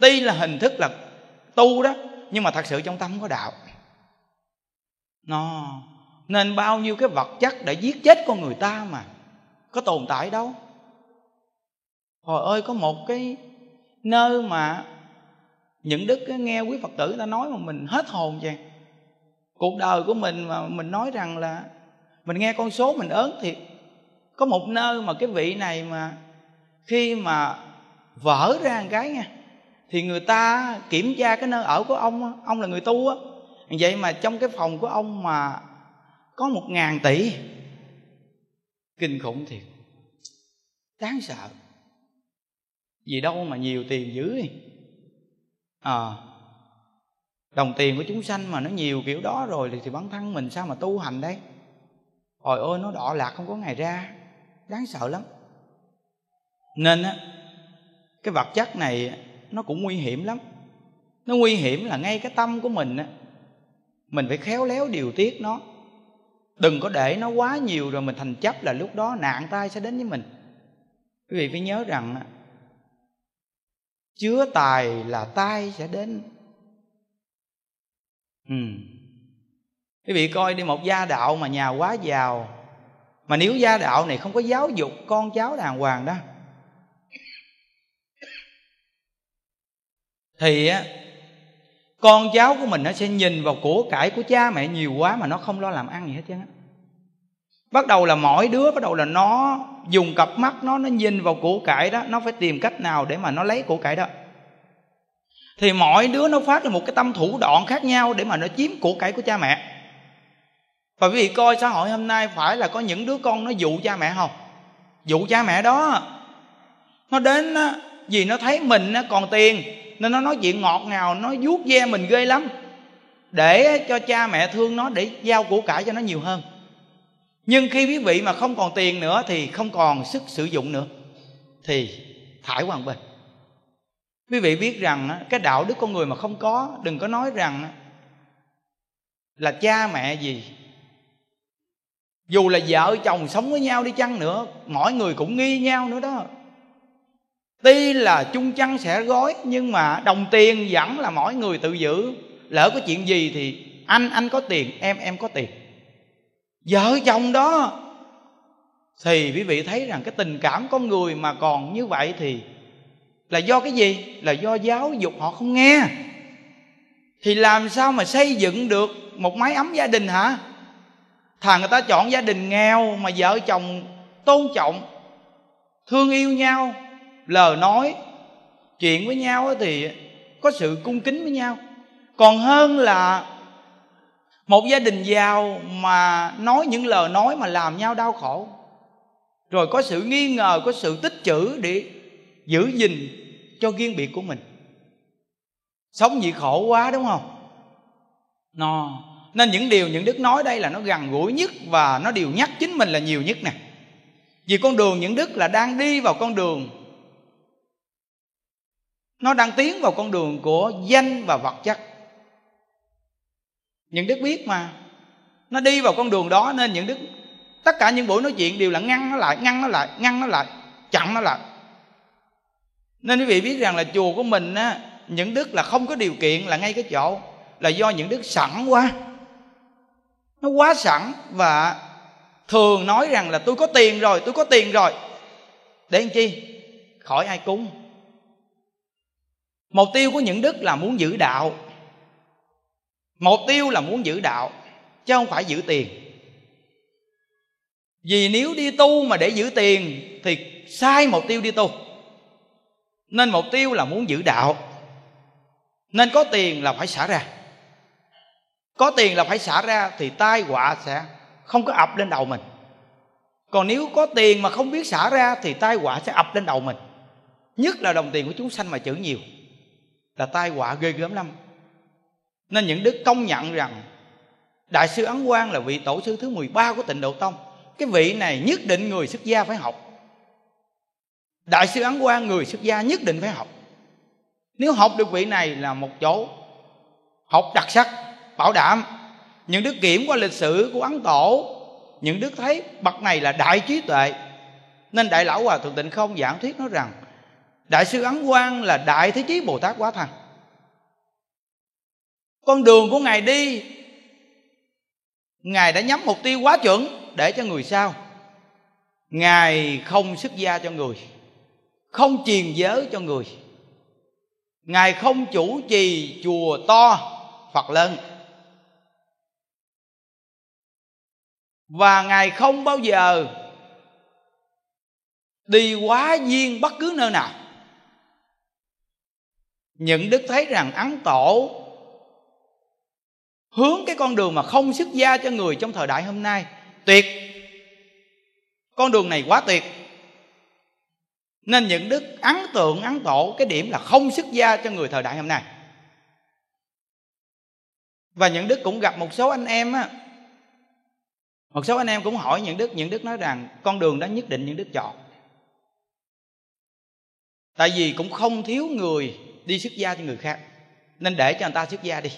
tuy là hình thức là tu đó, nhưng mà thật sự trong tâm có đạo. Nó, nên bao nhiêu cái vật chất để giết chết con người ta mà, có tồn tại đâu hồi ơi, có một cái nơi mà những đức nghe quý phật tử ta nói mà mình hết hồn vậy. Cuộc đời của mình mà mình nói rằng là mình nghe con số mình ớn thiệt. Có một nơi mà cái vị này mà khi mà vỡ ra một cái nha, thì người ta kiểm tra cái nơi ở của ông ông là người tu á. Vậy mà trong cái phòng của ông mà có một ngàn tỷ, kinh khủng thiệt. Đáng sợ vì đâu mà nhiều tiền dữ à, đồng tiền của chúng sanh mà nó nhiều kiểu đó rồi thì, thì bản thân mình sao mà tu hành đây? Ôi ôi nó đỏ lạc không có ngày ra. Đáng sợ lắm. Nên á Cái vật chất này Nó cũng nguy hiểm lắm. Nó nguy hiểm là ngay cái tâm của mình á. Mình phải khéo léo điều tiết nó. Đừng có để nó quá nhiều rồi mình thành chấp là lúc đó nạn tai sẽ đến với mình. Quý vị phải nhớ rằng Chứa tài là tai sẽ đến ừ. Quý vị coi đi, một gia đạo mà nhà quá giàu, Mà nếu gia đạo này không có giáo dục con cháu đàng hoàng đó, Thì á, con cháu của mình nó sẽ nhìn vào của cải của cha mẹ nhiều quá mà nó không lo làm ăn gì hết trơn á bắt đầu là mỗi đứa, bắt đầu là nó dùng cặp mắt nó nó nhìn vào củ cải đó, nó phải tìm cách nào để mà nó lấy củ cải đó. Thì mỗi đứa nó phát ra một cái tâm thủ đoạn khác nhau để mà nó chiếm củ cải của cha mẹ. Và quý vị coi xã hội hôm nay phải là có những đứa con nó dụ cha mẹ không? Dụ cha mẹ đó. Nó đến vì nó thấy mình còn tiền, nên nó nói chuyện ngọt ngào, nó vuốt ve mình ghê lắm, để cho cha mẹ thương nó, để giao củ cải cho nó nhiều hơn nhưng khi quý vị mà không còn tiền nữa thì không còn sức sử dụng nữa, thì thải qua bên. Quý vị biết rằng cái đạo đức con người mà không có, đừng có nói rằng là cha mẹ gì. Dù là vợ chồng sống với nhau đi chăng nữa, mỗi người cũng nghi nhau nữa đó. Tuy là chung chăn sẽ gói, nhưng mà đồng tiền vẫn là mỗi người tự giữ. Lỡ có chuyện gì thì anh anh có tiền, em em có tiền vợ chồng đó. Thì quý vị thấy rằng cái tình cảm con người mà còn như vậy thì là do cái gì? Là do giáo dục họ không nghe. Thì làm sao mà xây dựng được một mái ấm gia đình hả? Thà người ta chọn gia đình nghèo mà vợ chồng tôn trọng, thương yêu nhau, lời nói, chuyện với nhau thì có sự cung kính với nhau. Còn hơn là một gia đình giàu mà nói những lời nói mà làm nhau đau khổ. Rồi có sự nghi ngờ, có sự tích trữ để giữ gìn cho riêng biệt của mình. Sống gì khổ quá, đúng không? No. Nên những điều những đức nói đây là nó gần gũi nhất và nó điều nhắc chính mình là nhiều nhất nè. Vì con đường những đức là đang đi vào con đường, nó đang tiến vào con đường của danh và vật chất những đức biết mà. Nó đi vào con đường đó nên những đức tất cả những buổi nói chuyện đều là ngăn nó lại, ngăn nó lại, ngăn nó lại, chặn nó lại. Nên quý vị biết rằng là chùa của mình á, những đức là không có điều kiện là ngay cái chỗ, là do những đức sẵn quá. Nó quá sẵn và thường nói rằng là tôi có tiền rồi, tôi có tiền rồi. Để làm chi? Khỏi ai cúng. Mục tiêu của những đức là muốn giữ đạo mục tiêu là muốn giữ đạo, chứ không phải giữ tiền. Vì nếu đi tu mà để giữ tiền, thì sai mục tiêu đi tu. Nên mục tiêu là muốn giữ đạo. Nên có tiền là phải xả ra. Có tiền là phải xả ra, thì tai họa sẽ không có ập lên đầu mình. Còn nếu có tiền mà không biết xả ra, thì tai họa sẽ ập lên đầu mình. Nhất là đồng tiền của chúng sanh mà chữ nhiều. Là tai họa ghê gớm lắm nên những đức công nhận rằng đại sư ấn quang là vị tổ sư thứ 13 của tịnh độ tông. Cái vị này nhất định người xuất gia phải học. Đại sư ấn quang người xuất gia nhất định phải học. Nếu học được vị này là một chỗ học đặc sắc, bảo đảm. Những đức kiểm qua lịch sử của ấn tổ, những đức thấy bậc này là đại trí tuệ. Nên đại lão hòa thượng tịnh không giảng thuyết nói rằng đại sư ấn quang là đại thế chí bồ tát quá thành con đường của ngài đi. Ngài đã nhắm mục tiêu quá chuẩn để cho người sau. Ngài không xuất gia cho người, không truyền giới cho người. Ngài không chủ trì chùa to phật lớn. Và ngài không bao giờ đi quá duyên bất cứ nơi nào. Những đức thấy rằng ấn tổ hướng cái con đường mà không xuất gia cho người trong thời đại hôm nay. Tuyệt. Con đường này quá tuyệt. Nên những đức ấn tượng, ấn tổ, cái điểm là không xuất gia cho người thời đại hôm nay. Và những đức cũng gặp một số anh em á. Một số anh em cũng hỏi những đức những đức nói rằng, con đường đó nhất định những đức chọn. Tại vì cũng không thiếu người đi xuất gia cho người khác. Nên để cho người ta xuất gia đi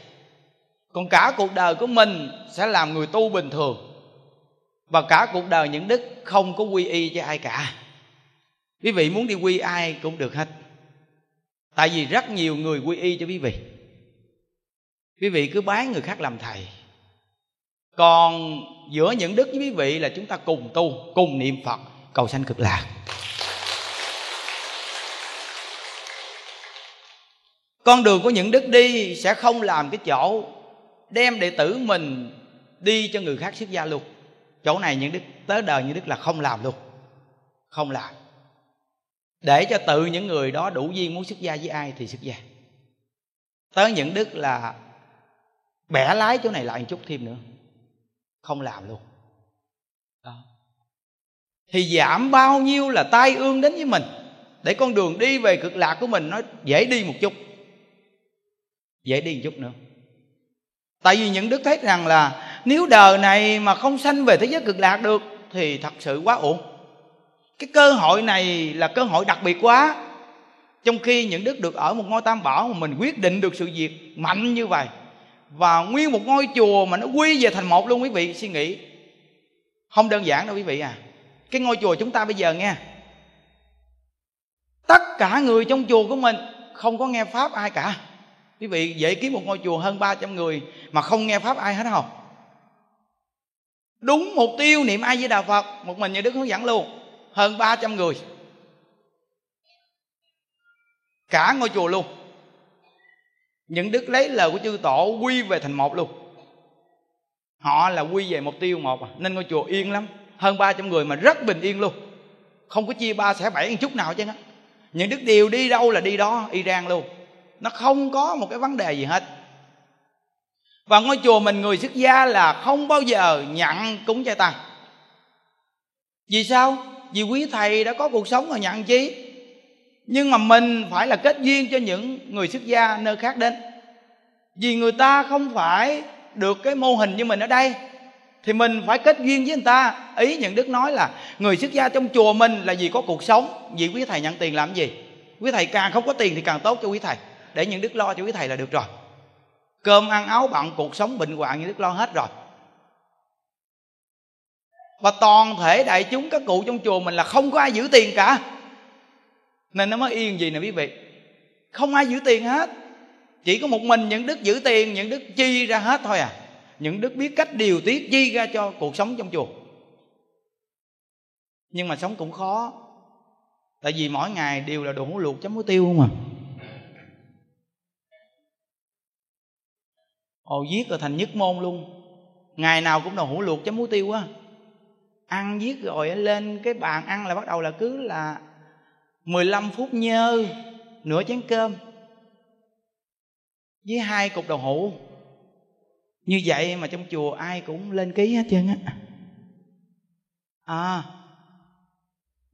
còn cả cuộc đời của mình sẽ làm người tu bình thường. Và cả cuộc đời những đức không có quy y cho ai cả. Quý vị muốn đi quy ai cũng được hết. Tại vì rất nhiều người quy y cho quý vị. Quý vị cứ bán người khác làm thầy. Còn giữa những đức với quý vị là chúng ta cùng tu, cùng niệm phật, cầu sanh cực lạc. Con đường của những đức đi sẽ không làm cái chỗ đem đệ tử mình đi cho người khác xuất gia luôn. Chỗ này những đức, tới đời những đức là không làm luôn. Không làm. Để cho tự những người đó đủ duyên muốn xuất gia với ai thì xuất gia. Tới những đức là bẻ lái chỗ này lại một chút thêm nữa. Không làm luôn. Đó. thì giảm bao nhiêu là tai ương đến với mình. Để con đường đi về cực lạc của mình nó dễ đi một chút. Dễ đi một chút nữa tại vì những đức thấy rằng là nếu đời này mà không sanh về thế giới cực lạc được thì thật sự quá ổn cái cơ hội này là cơ hội đặc biệt quá. Trong khi những đức được ở một ngôi tam bảo mà mình quyết định được sự việc mạnh như vậy và nguyên một ngôi chùa mà nó quy về thành một luôn quý vị, suy nghĩ. Không đơn giản đâu quý vị à. Cái ngôi chùa chúng ta bây giờ nghe. Tất cả người trong chùa của mình không có nghe pháp ai cả quý vị dễ kiếm một ngôi chùa hơn 300 người mà không nghe pháp ai hết không đúng mục tiêu niệm ai với đạo phật, một mình như đức hướng dẫn luôn, hơn 300 người. Cả ngôi chùa luôn. Những đức lấy lời của chư tổ quy về thành một luôn. Họ là quy về mục tiêu một à. nên ngôi chùa yên lắm, hơn 300 người mà rất bình yên luôn. Không có chia ba sẻ bảy chút nào chứ. Những đức điều đi đâu là đi đó iran luôn nó không có một cái vấn đề gì hết. Và ngôi chùa mình người xuất gia là không bao giờ nhận cúng chay tăng. Vì sao? Vì quý thầy đã có cuộc sống rồi nhận chi? Nhưng mà mình phải là kết duyên cho những người xuất gia nơi khác đến. Vì người ta không phải được cái mô hình như mình ở đây, thì mình phải kết duyên với người ta. Ý những đức nói là người xuất gia trong chùa mình là vì có cuộc sống, vì quý thầy nhận tiền làm gì? Quý thầy càng không có tiền thì càng tốt cho quý thầy để những đức lo cho quý thầy là được rồi. Cơm ăn áo bận, cuộc sống bệnh hoạn, những đức lo hết rồi. Và toàn thể đại chúng, các cụ trong chùa mình là không có ai giữ tiền cả. Nên nó mới yên gì nè quý vị? Không ai giữ tiền hết. Chỉ có một mình những đức giữ tiền, những đức chi ra hết thôi à. Những đức biết cách điều tiết, chi ra cho cuộc sống trong chùa. Nhưng mà sống cũng khó. Tại vì mỗi ngày đều là đồ luộc chấm muối tiêu mà ồ giết rồi thành nhất môn luôn. Ngày nào cũng đầu hủ luộc chấm muối tiêu á. Ăn giết rồi lên cái bàn ăn là bắt đầu là cứ là 15 phút nhơ nửa chén cơm. Với hai cục đậu hũ như vậy mà trong chùa ai cũng lên ký hết trơn á. À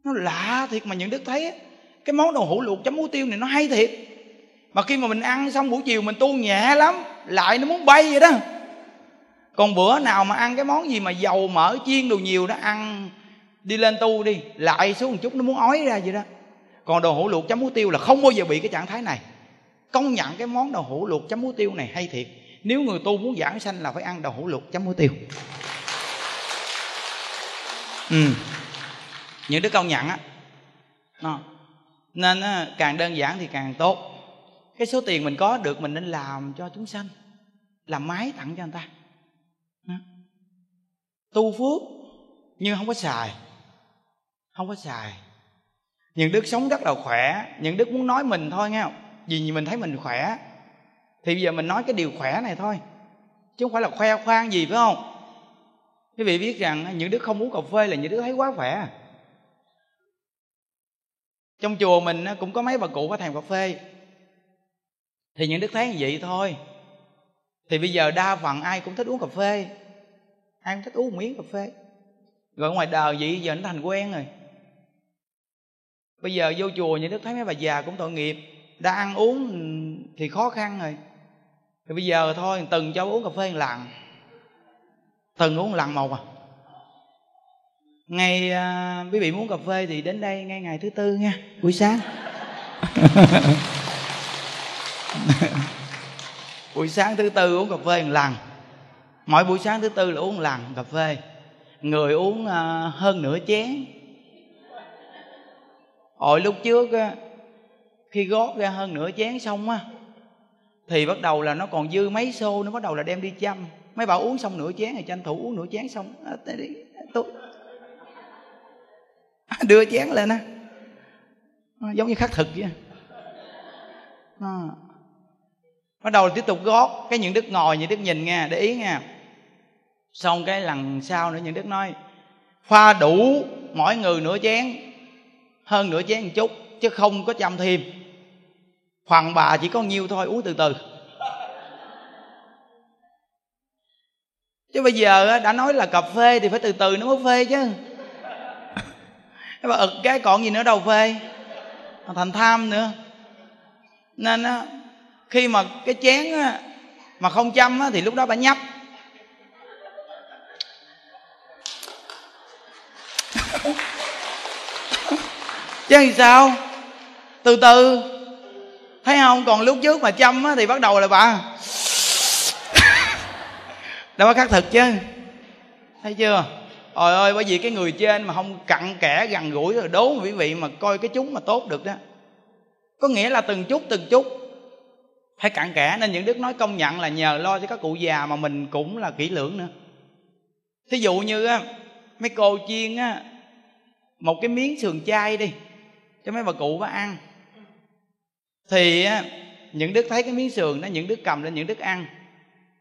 nó lạ thiệt mà những đức thấy á, cái món đậu hũ luộc chấm muối tiêu này nó hay thiệt. Mà khi mà mình ăn xong buổi chiều mình tu nhẹ lắm lại nó muốn bay vậy đó. Còn bữa nào mà ăn cái món gì mà dầu mỡ chiên đồ nhiều đó ăn đi lên tu đi lại xuống một chút nó muốn ói ra vậy đó. Còn đồ hủ luộc chấm muối tiêu là không bao giờ bị cái trạng thái này. Công nhận cái món đồ hủ luộc chấm muối tiêu này hay thiệt. Nếu người tu muốn giảng sanh là phải ăn đồ hủ luộc chấm muối tiêu. Ừ. Những đứa công nhận á. Nó. Nên á, càng đơn giản thì càng tốt cái số tiền mình có được mình nên làm cho chúng sanh. Làm máy tặng cho người ta. Tu phước nhưng không có xài. Không có xài. Những đức sống rất là khỏe. Những đức muốn nói mình thôi, nghe không? Vì mình thấy mình khỏe. Thì bây giờ mình nói cái điều khỏe này thôi. Chứ không phải là khoe khoang gì, phải không? Quý vị biết rằng những đứa không uống cà phê là những đứa thấy quá khỏe. Trong chùa mình cũng có mấy bà cụ có thèm cà phê thì những đức thấy như vậy thôi. Thì bây giờ đa phần ai cũng thích uống cà phê. Ai cũng thích uống một miếng cà phê. Rồi ngoài đời vậy giờ nó thành quen rồi. Bây giờ vô chùa những đức thấy mấy bà già cũng tội nghiệp. Đã ăn uống thì khó khăn rồi. Thì bây giờ thôi từng cho uống cà phê một lần. Từng uống một lần một à. Ngày à, quý vị muốn cà phê thì đến đây ngay ngày thứ tư nha buổi sáng. buổi sáng thứ tư uống cà phê một lần. Mỗi buổi sáng thứ tư là uống một lần cà phê. Người uống à, hơn nửa chén. Hồi lúc trước á, khi gót ra hơn nửa chén xong á, thì bắt đầu là nó còn dư mấy xô, nó bắt đầu là đem đi chăm. Mấy bà uống xong nửa chén thì tranh thủ uống nửa chén xong. À, tôi. À, đưa chén lên á. Giống như khắc thực vậy à bắt đầu tiếp tục gót cái những đức ngồi, những đức nhìn nghe, để ý nha xong cái lần sau nữa những đức nói, pha đủ mỗi người nửa chén, hơn nửa chén một chút, chứ không có chăm thêm. Phần bà chỉ có nhiêu thôi, uống từ từ. Chứ bây giờ đã nói là cà phê thì phải từ từ nó mới phê chứ. Bà ực cái còn gì nữa đâu phê. Thành tham nữa. Nên á khi mà cái chén á, mà không chăm á, thì lúc đó bà nhấp. Chứ thì sao? Từ từ. Thấy không? Còn lúc trước mà chăm á, thì bắt đầu là bà đâu có khắc thực chứ. Thấy chưa? Ôi ơi, bởi vì cái người trên mà không cặn kẽ, gần gũi rồi đố quý vị mà coi cái chúng mà tốt được đó. Có nghĩa là từng chút từng chút hay cặn kẽ, nên những đức nói công nhận là nhờ lo cho các cụ già mà mình cũng là kỹ lưỡng nữa. Thí dụ như á, mấy cô chiên á, một cái miếng sườn chay đi, cho mấy bà cụ bà ăn. Thì á, những đức thấy cái miếng sườn đó, những đức cầm lên, những đức ăn.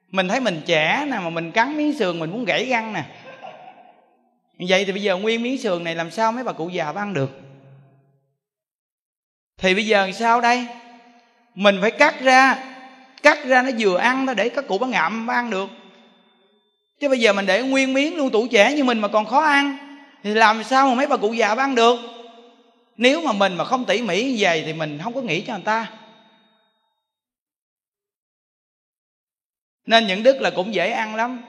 Mình thấy mình trẻ nè, mà mình cắn miếng sườn mình muốn gãy răng nè. Vậy thì bây giờ nguyên miếng sườn này làm sao mấy bà cụ già bà ăn được? Thì bây giờ sao đây? Mình phải cắt ra. Cắt ra nó vừa ăn nó để các cụ bán ngậm bán ăn được. Chứ bây giờ mình để nguyên miếng luôn tuổi trẻ như mình mà còn khó ăn, thì làm sao mà mấy bà cụ già bán ăn được? Nếu mà mình mà không tỉ mỉ như vậy thì mình không có nghĩ cho người ta. Nên những đức là cũng dễ ăn lắm.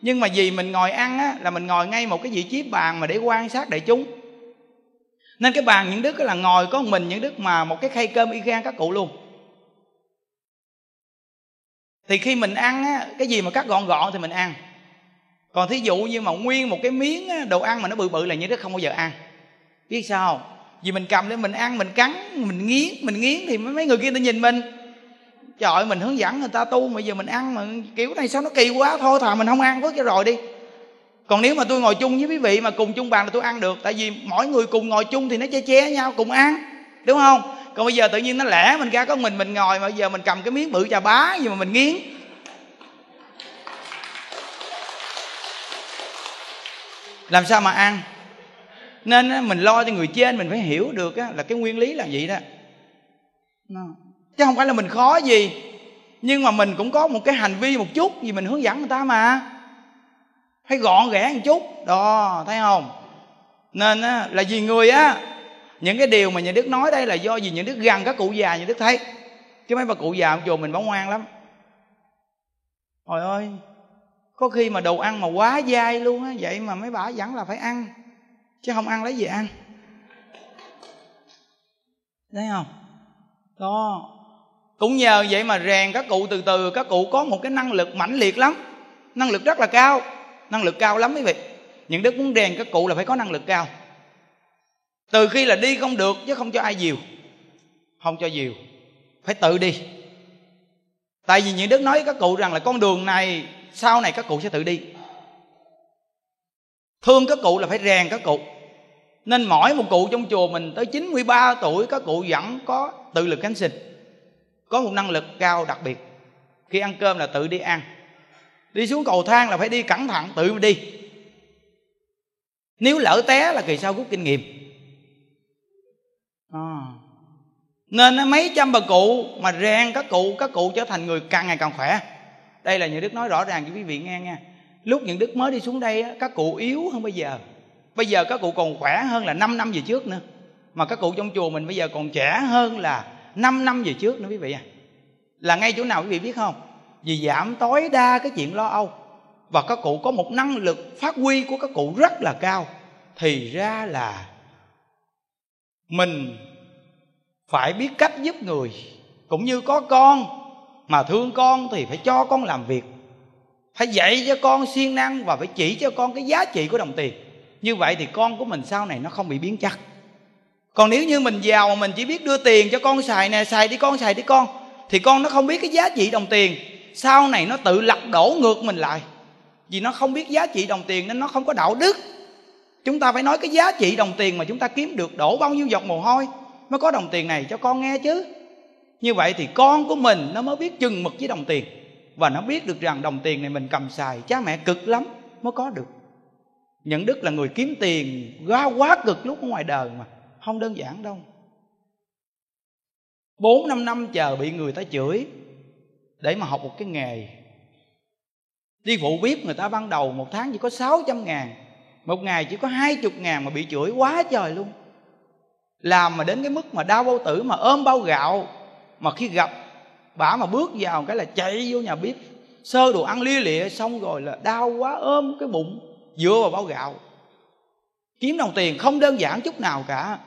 Nhưng mà vì mình ngồi ăn á, là mình ngồi ngay một cái vị trí bàn mà để quan sát đại chúng. Nên cái bàn những đức là ngồi có mình những đức mà một cái khay cơm y gan các cụ luôn thì khi mình ăn á, cái gì mà cắt gọn gọn thì mình ăn. Còn thí dụ như mà nguyên một cái miếng đồ ăn mà nó bự bự là như đó không bao giờ ăn. Biết sao vì mình cầm lên mình ăn, mình cắn, mình nghiến mình nghiến thì mấy người kia ta nhìn mình. Trời ơi, mình hướng dẫn người ta tu mà giờ mình ăn mà kiểu này sao nó kỳ quá, thôi thà mình không ăn với cho rồi đi. Còn nếu mà tôi ngồi chung với quý vị mà cùng chung bàn là tôi ăn được, tại vì mỗi người cùng ngồi chung thì nó che che nhau, cùng ăn, đúng không? Còn bây giờ tự nhiên nó lẻ mình ra có mình mình ngồi mà bây giờ mình cầm cái miếng bự trà bá gì mà mình nghiến. Làm sao mà ăn? Nên mình lo cho người trên mình phải hiểu được là cái nguyên lý là vậy đó. Chứ không phải là mình khó gì nhưng mà mình cũng có một cái hành vi một chút vì mình hướng dẫn người ta mà. Phải gọn ghẽ một chút. Đó thấy không? Nên á, là vì người á những cái điều mà nhà đức nói đây là do vì nhà đức gần các cụ già, nhà đức thấy. Chứ mấy bà cụ già ông chùa mình bảo ngoan lắm. Trời ơi, có khi mà đồ ăn mà quá dai luôn á, vậy mà mấy bà vẫn là phải ăn, chứ không ăn lấy gì ăn. Thấy không? Đó. Cũng nhờ vậy mà rèn các cụ từ từ, các cụ có một cái năng lực mãnh liệt lắm. Năng lực rất là cao, năng lực cao lắm quý vị. Những đức muốn rèn các cụ là phải có năng lực cao từ khi là đi không được chứ không cho ai dìu. Không cho dìu. Phải tự đi. Tại vì những đức nói với các cụ rằng là con đường này, sau này các cụ sẽ tự đi. Thương các cụ là phải rèn các cụ. Nên mỗi một cụ trong chùa mình tới 93 tuổi, các cụ vẫn có tự lực cánh sinh. Có một năng lực cao đặc biệt. Khi ăn cơm là tự đi ăn. Đi xuống cầu thang là phải đi cẩn thận, tự đi. Nếu lỡ té là kỳ sau rút kinh nghiệm à nên mấy trăm bà cụ mà rèn các cụ các cụ trở thành người càng ngày càng khỏe. Đây là những đức nói rõ ràng cho quý vị nghe nha. Lúc những đức mới đi xuống đây các cụ yếu hơn bây giờ. Bây giờ các cụ còn khỏe hơn là 5 năm về trước nữa. Mà các cụ trong chùa mình bây giờ còn trẻ hơn là 5 năm về trước nữa quý vị à. Là ngay chỗ nào quý vị biết không? Vì giảm tối đa cái chuyện lo âu. Và các cụ có một năng lực phát huy của các cụ rất là cao. Thì ra là mình phải biết cách giúp người, cũng như có con, mà thương con thì phải cho con làm việc. Phải dạy cho con siêng năng và phải chỉ cho con cái giá trị của đồng tiền. Như vậy thì con của mình sau này nó không bị biến chất. Còn nếu như mình giàu mà mình chỉ biết đưa tiền cho con xài nè, xài đi con, xài đi con, thì con nó không biết cái giá trị đồng tiền. Sau này nó tự lật đổ ngược mình lại. Vì nó không biết giá trị đồng tiền nên nó không có đạo đức. Chúng ta phải nói cái giá trị đồng tiền mà chúng ta kiếm được đổ bao nhiêu giọt mồ hôi mới có đồng tiền này cho con nghe chứ. Như vậy thì con của mình nó mới biết chừng mực với đồng tiền. Và nó biết được rằng đồng tiền này mình cầm xài, cha mẹ cực lắm, mới có được. Nhận đức là người kiếm tiền quá quá cực lúc ở ngoài đời mà, không đơn giản đâu. Bốn, năm năm chờ bị người ta chửi, để mà học một cái nghề. Đi phụ bếp người ta ban đầu một tháng chỉ có 600 ngàn, một ngày chỉ có hai chục ngàn mà bị chửi quá trời luôn làm mà đến cái mức mà đau bao tử mà ôm bao gạo, mà khi gặp bả mà bước vào cái là chạy vô nhà bếp, sơ đồ ăn lia lịa xong rồi là đau quá, ôm cái bụng, dựa vào bao gạo. Kiếm đồng tiền không đơn giản chút nào cả.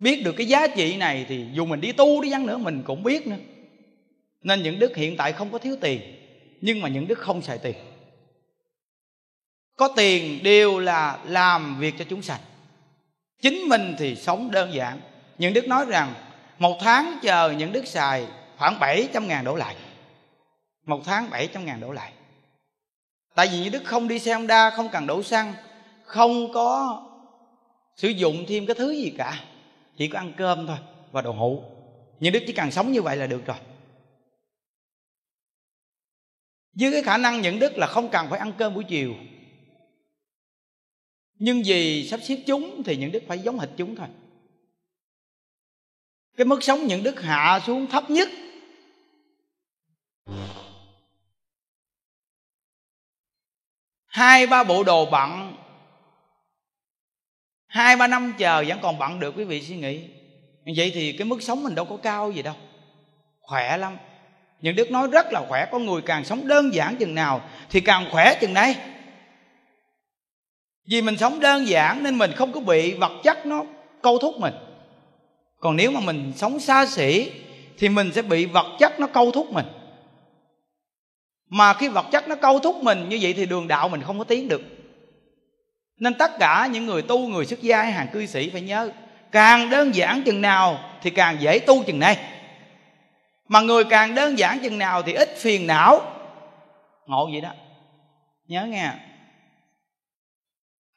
Biết được cái giá trị này thì dù mình đi tu đi chăng nữa mình cũng biết nữa. Nên những đức hiện tại không có thiếu tiền, nhưng mà những đức không xài tiền. Có tiền đều là làm việc cho chúng sanh chính mình thì sống đơn giản. Những đức nói rằng, một tháng chờ những đức xài khoảng 700 ngàn đổ lại. Một tháng 700 ngàn đổ lại. Tại vì những đức không đi xe Honda không cần đổ xăng, không có sử dụng thêm cái thứ gì cả. Chỉ có ăn cơm thôi và đồ hũ những đức chỉ cần sống như vậy là được rồi. Với cái khả năng nhận đức là không cần phải ăn cơm buổi chiều nhưng vì sắp xếp chúng thì những đức phải giống hệt chúng thôi. Cái mức sống những đức hạ xuống thấp nhất hai ba bộ đồ bận hai ba năm chờ vẫn còn bận được, quý vị suy nghĩ. Vậy thì cái mức sống mình đâu có cao gì đâu, khỏe lắm. Những đức nói rất là khỏe con người càng sống đơn giản chừng nào thì càng khỏe chừng đấy vì mình sống đơn giản nên mình không có bị vật chất nó câu thúc mình. Còn nếu mà mình sống xa xỉ, thì mình sẽ bị vật chất nó câu thúc mình. Mà khi vật chất nó câu thúc mình như vậy thì đường đạo mình không có tiến được. Nên tất cả những người tu, người xuất gia hàng cư sĩ phải nhớ, càng đơn giản chừng nào thì càng dễ tu chừng này. Mà người càng đơn giản chừng nào thì ít phiền não. Ngộ vậy đó. Nhớ nghe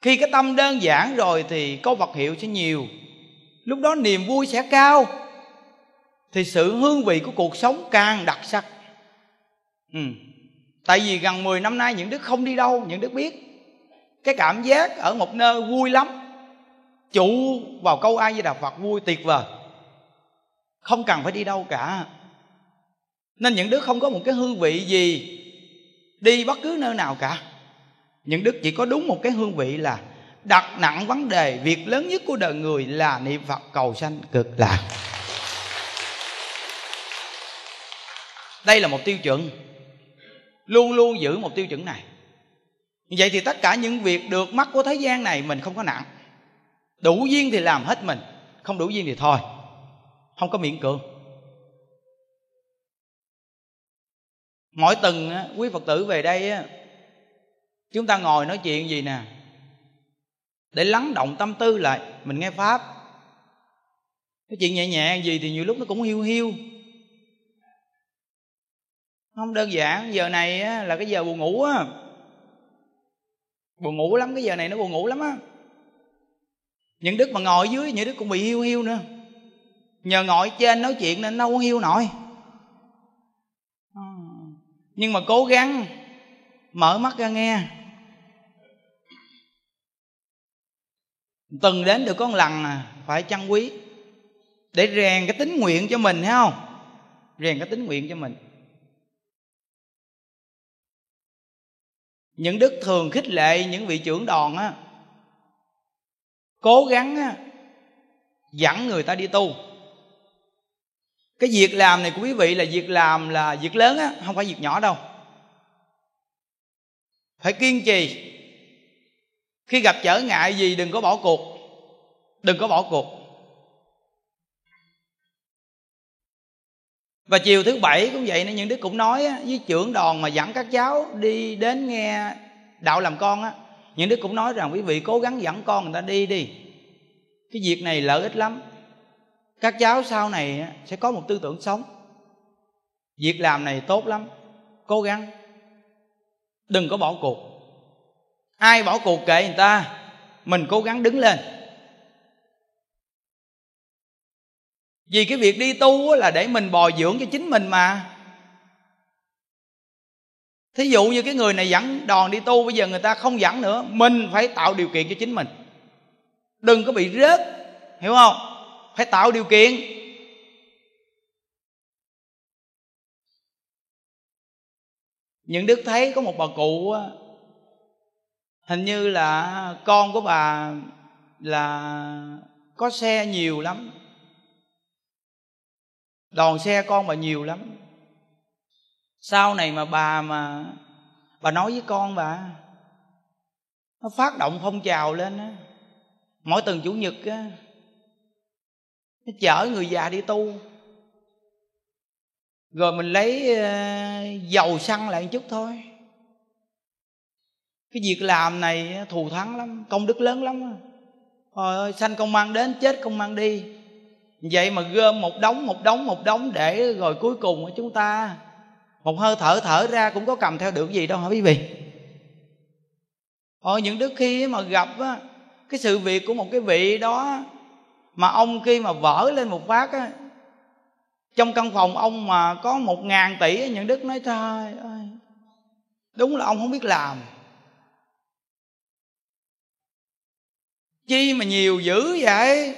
khi cái tâm đơn giản rồi thì có vật hiệu sẽ nhiều. Lúc đó niềm vui sẽ cao. Thì sự hương vị của cuộc sống càng đặc sắc. Ừ. tại vì gần 10 năm nay những đức không đi đâu, những đức biết. Cái cảm giác ở một nơi vui lắm. Chủ vào câu ai với đà phật vui tuyệt vời. Không cần phải đi đâu cả. Nên những đứa không có một cái hương vị gì đi bất cứ nơi nào cả những đức chỉ có đúng một cái hương vị là đặt nặng vấn đề, việc lớn nhất của đời người là niệm phật cầu sanh cực lạc. Đây là một tiêu chuẩn. Luôn luôn giữ một tiêu chuẩn này. Vậy thì tất cả những việc được mắt của thế gian này mình không có nặng. Đủ duyên thì làm hết mình, không đủ duyên thì thôi. Không có miễn cưỡng. Mỗi tuần quý phật tử về đây chúng ta ngồi nói chuyện gì nè? Để lắng động tâm tư lại mình nghe pháp. Cái chuyện nhẹ nhẹ gì thì nhiều lúc nó cũng hiu hiu. Không đơn giản giờ này á, là cái giờ buồn ngủ á. Buồn ngủ lắm cái giờ này nó buồn ngủ lắm á. Những đức mà ngồi dưới những đức cũng bị hiu hiu nữa. Nhờ ngồi trên nói chuyện nên nó không hiu nổi. Ờ. Nhưng mà cố gắng mở mắt ra nghe. Từng đến được có một lần à phải chăn quý để rèn cái tính nguyện cho mình thấy không? Rèn cái tính nguyện cho mình. Những đức thường khích lệ những vị trưởng đoàn á cố gắng á, dẫn người ta đi tu. Cái việc làm này của quý vị là việc làm là việc lớn á không phải việc nhỏ đâu. Phải kiên trì khi gặp trở ngại gì, đừng có bỏ cuộc. Đừng có bỏ cuộc. Và chiều thứ bảy cũng vậy nên những đứa cũng nói với trưởng đoàn mà dẫn các cháu đi đến nghe đạo làm con á, những đứa cũng nói rằng, quý vị cố gắng dẫn con người ta đi đi. Cái việc này lợi ích lắm. Các cháu sau này sẽ có một tư tưởng sống. Việc làm này tốt lắm. Cố gắng. Đừng có bỏ cuộc ai bỏ cuộc kệ người ta, mình cố gắng đứng lên. Vì cái việc đi tu là để mình bồi dưỡng cho chính mình mà. Thí dụ như cái người này dẫn đòn đi tu, bây giờ người ta không dẫn nữa, mình phải tạo điều kiện cho chính mình. Đừng có bị rớt, hiểu không? Phải tạo điều kiện. Những đức thấy có một bà cụ hình như là con của bà là có xe nhiều lắm. Đòn xe con bà nhiều lắm. Sau này mà bà mà, bà nói với con bà, nó phát động phong trào lên á. Mỗi tuần chủ nhật á, nó chở người già đi tu. Rồi mình lấy ờ, dầu xăng lại một chút thôi cái việc làm này thù thắng lắm công đức lớn lắm trời ơi sanh công mang đến chết công mang đi. Vậy mà gom một đống một đống một đống để rồi cuối cùng chúng ta một hơi thở thở ra cũng có cầm theo được gì đâu hả quý vị? Ở những đức khi mà gặp á, cái sự việc của một cái vị đó mà ông khi mà vỡ lên một phát á trong căn phòng ông mà có một ngàn tỷ những đức nói trời ơi đúng là ông không biết làm. Chi mà nhiều dữ vậy?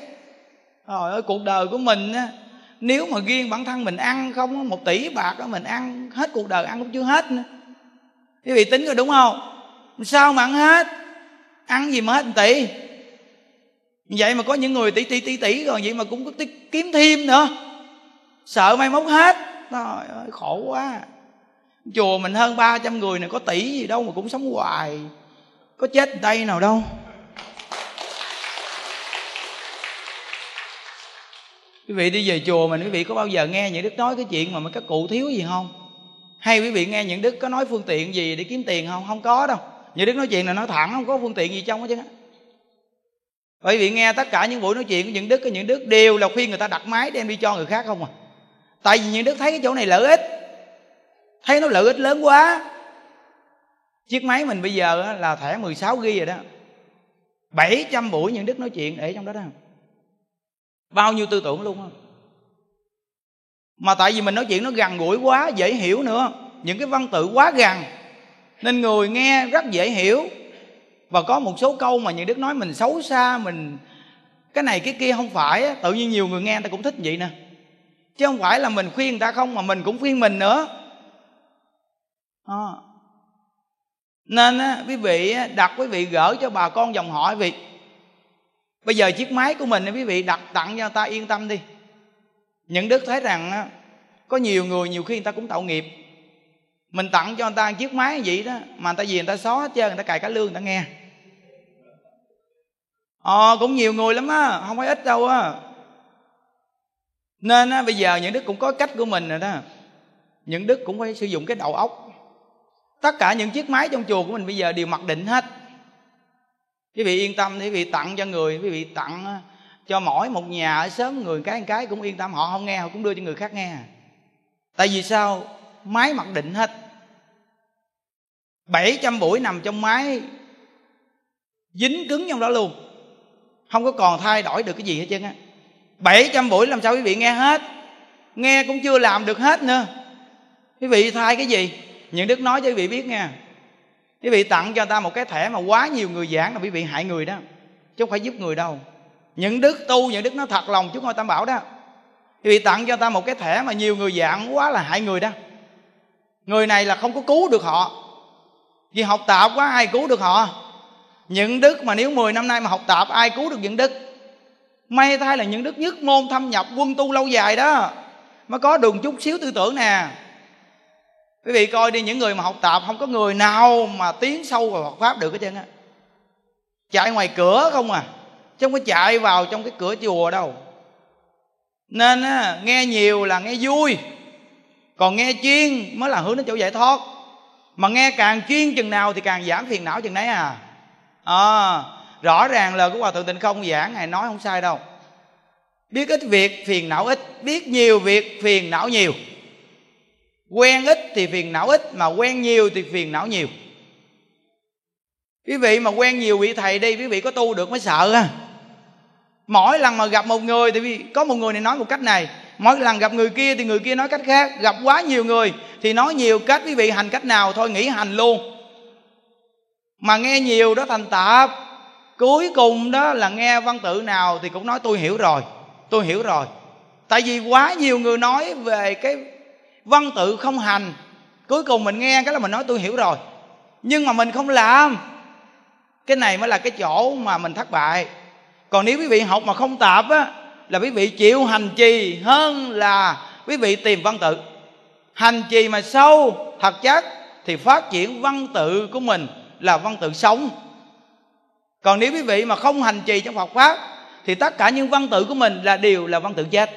Trời ơi, cuộc đời của mình á, nếu mà riêng bản thân mình ăn không một tỷ bạc đó mình ăn hết cuộc đời, ăn cũng chưa hết nữa. Quý vị tính rồi đúng không? Sao mà ăn hết? Ăn gì mà hết một tỷ? Vậy mà có những người tỷ tỷ tỷ tỷ rồi, vậy mà cũng có kiếm thêm nữa. Sợ mai mốt hết. Trời ơi, khổ quá. Chùa mình hơn 300 người này, có tỷ gì đâu mà cũng sống hoài. Có chết đây nào đâu. Quý vị đi về chùa mình quý vị có bao giờ nghe những đức nói cái chuyện mà các cụ thiếu gì không? Hay quý vị nghe những đức có nói phương tiện gì để kiếm tiền không? Không có đâu. Những đức nói chuyện là nói thẳng, không có phương tiện gì trong hết chứ bởi vì nghe tất cả những buổi nói chuyện của những đức những đức đều là khuyên người ta đặt máy đem đi cho người khác không à. Tại vì những đức thấy cái chỗ này lợi ích. Thấy nó lợi ích lớn quá. Chiếc máy mình bây giờ là thẻ 16 ghi rồi đó. 700 buổi những đức nói chuyện để trong đó đó bao nhiêu tư tưởng luôn không mà tại vì mình nói chuyện nó gần gũi quá dễ hiểu nữa. Những cái văn tự quá gần. Nên người nghe rất dễ hiểu. Và có một số câu mà những đức nói mình xấu xa mình cái này cái kia không phải tự nhiên nhiều người nghe người ta cũng thích vậy nè. Chứ không phải là mình khuyên người ta không mà mình cũng khuyên mình nữa. À. nên á, quý vị đặt quý vị gỡ cho bà con dòng họ quý vị bây giờ chiếc máy của mình quý vị đặt tặng cho người ta yên tâm đi. Những đức thấy rằng có nhiều người nhiều khi người ta cũng tạo nghiệp. Mình tặng cho người ta chiếc máy vậy đó mà người ta gì người ta xóa hết trơn người ta cài cả lương người ta nghe. Ờ cũng nhiều người lắm á không phải ít đâu á. Nên á, bây giờ những đức cũng có cách của mình rồi đó. Những đức cũng phải sử dụng cái đầu óc. Tất cả những chiếc máy trong chùa của mình bây giờ đều mặc định hết quý vị yên tâm quý vị tặng cho người, quý vị tặng ờ, cho mỗi một nhà ở sớm người cái cái cũng yên tâm. Họ không nghe, họ cũng đưa cho người khác nghe. Tại vì sao? Máy mặc định hết. 700 buổi nằm trong máy, dính cứng trong đó luôn. Không có còn thay đổi được cái gì hết trơn á. 700 buổi làm sao quý vị nghe hết? Nghe cũng chưa làm được hết nữa. Quý vị thay cái gì? Những đức nói cho quý vị biết nha quý vị tặng cho người ta một cái thẻ mà quá nhiều người giảng là quý vị hại người đó, chứ không phải giúp người đâu. Những đức tu, những đức nó thật lòng chúng ngôi tam bảo đó. Quý vị tặng cho người ta một cái thẻ mà nhiều người giảng quá là hại người đó. Người này là không có cứu được họ. Vì học tạp quá, ai cứu được họ? Những đức mà nếu 10 năm nay mà học tạp, ai cứu được những đức? May thay là những đức nhất môn thâm nhập quân tu lâu dài đó. Mới có đường chút xíu tư tưởng nè quý vị coi đi những người mà học tập không có người nào mà tiến sâu vào Phật pháp được hết trơn á. Chạy ngoài cửa không à chứ không có chạy vào trong cái cửa chùa đâu. Nên á, nghe nhiều là nghe vui còn nghe chuyên mới là hướng đến chỗ giải thoát. Mà nghe càng chuyên chừng nào thì càng giảm phiền não chừng nấy à. À rõ ràng lời của hòa thượng tịnh không giảng ngài nói không sai đâu. Biết ít việc phiền não ít biết nhiều việc phiền não nhiều quen ít thì phiền não ít, mà quen nhiều thì phiền não nhiều. Quý vị mà quen nhiều vị thầy đi, quý vị có tu được mới sợ ha. Mỗi lần mà gặp một người thì có một người này nói một cách này, mỗi lần gặp người kia thì người kia nói cách khác, gặp quá nhiều người thì nói nhiều cách. Quý vị hành cách nào thôi, nghĩ hành luôn. Mà nghe nhiều đó thành tạp. Cuối cùng đó là nghe văn tự nào thì cũng nói, tôi hiểu rồi, tôi hiểu rồi. Tại vì quá nhiều người nói về cái văn tự không hành. Cuối cùng mình nghe cái là mình nói, tôi hiểu rồi, nhưng mà mình không làm. Cái này mới là cái chỗ mà mình thất bại. Còn nếu quý vị học mà không tạp á, là quý vị chịu hành trì hơn là quý vị tìm văn tự. Hành trì mà sâu, thật chất thì phát triển văn tự của mình là văn tự sống. Còn nếu quý vị mà không hành trì trong Phật pháp, thì tất cả những văn tự của mình là đều là văn tự chết.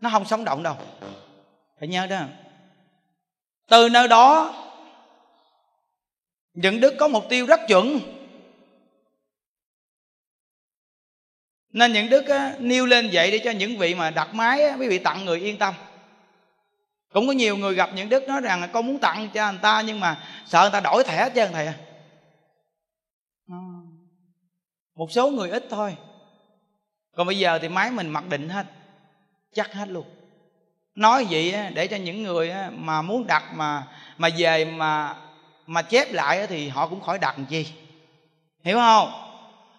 Nó không sống động đâu phải nhớ đó. Từ nơi đó những đức có mục tiêu rất chuẩn. Nên những đức á, nêu lên vậy để cho những vị mà đặt máy á, quý vị tặng người yên tâm. Cũng có nhiều người gặp những đức nói rằng là con muốn tặng cho người ta nhưng mà sợ người ta đổi thẻ hết trơn thầy à. Ờ. Một số người ít thôi. Còn bây giờ thì máy mình mặc định hết chắc hết luôn nói vậy để cho những người mà muốn đặt mà mà về mà mà chép lại thì họ cũng khỏi đặt làm chi. Hiểu không?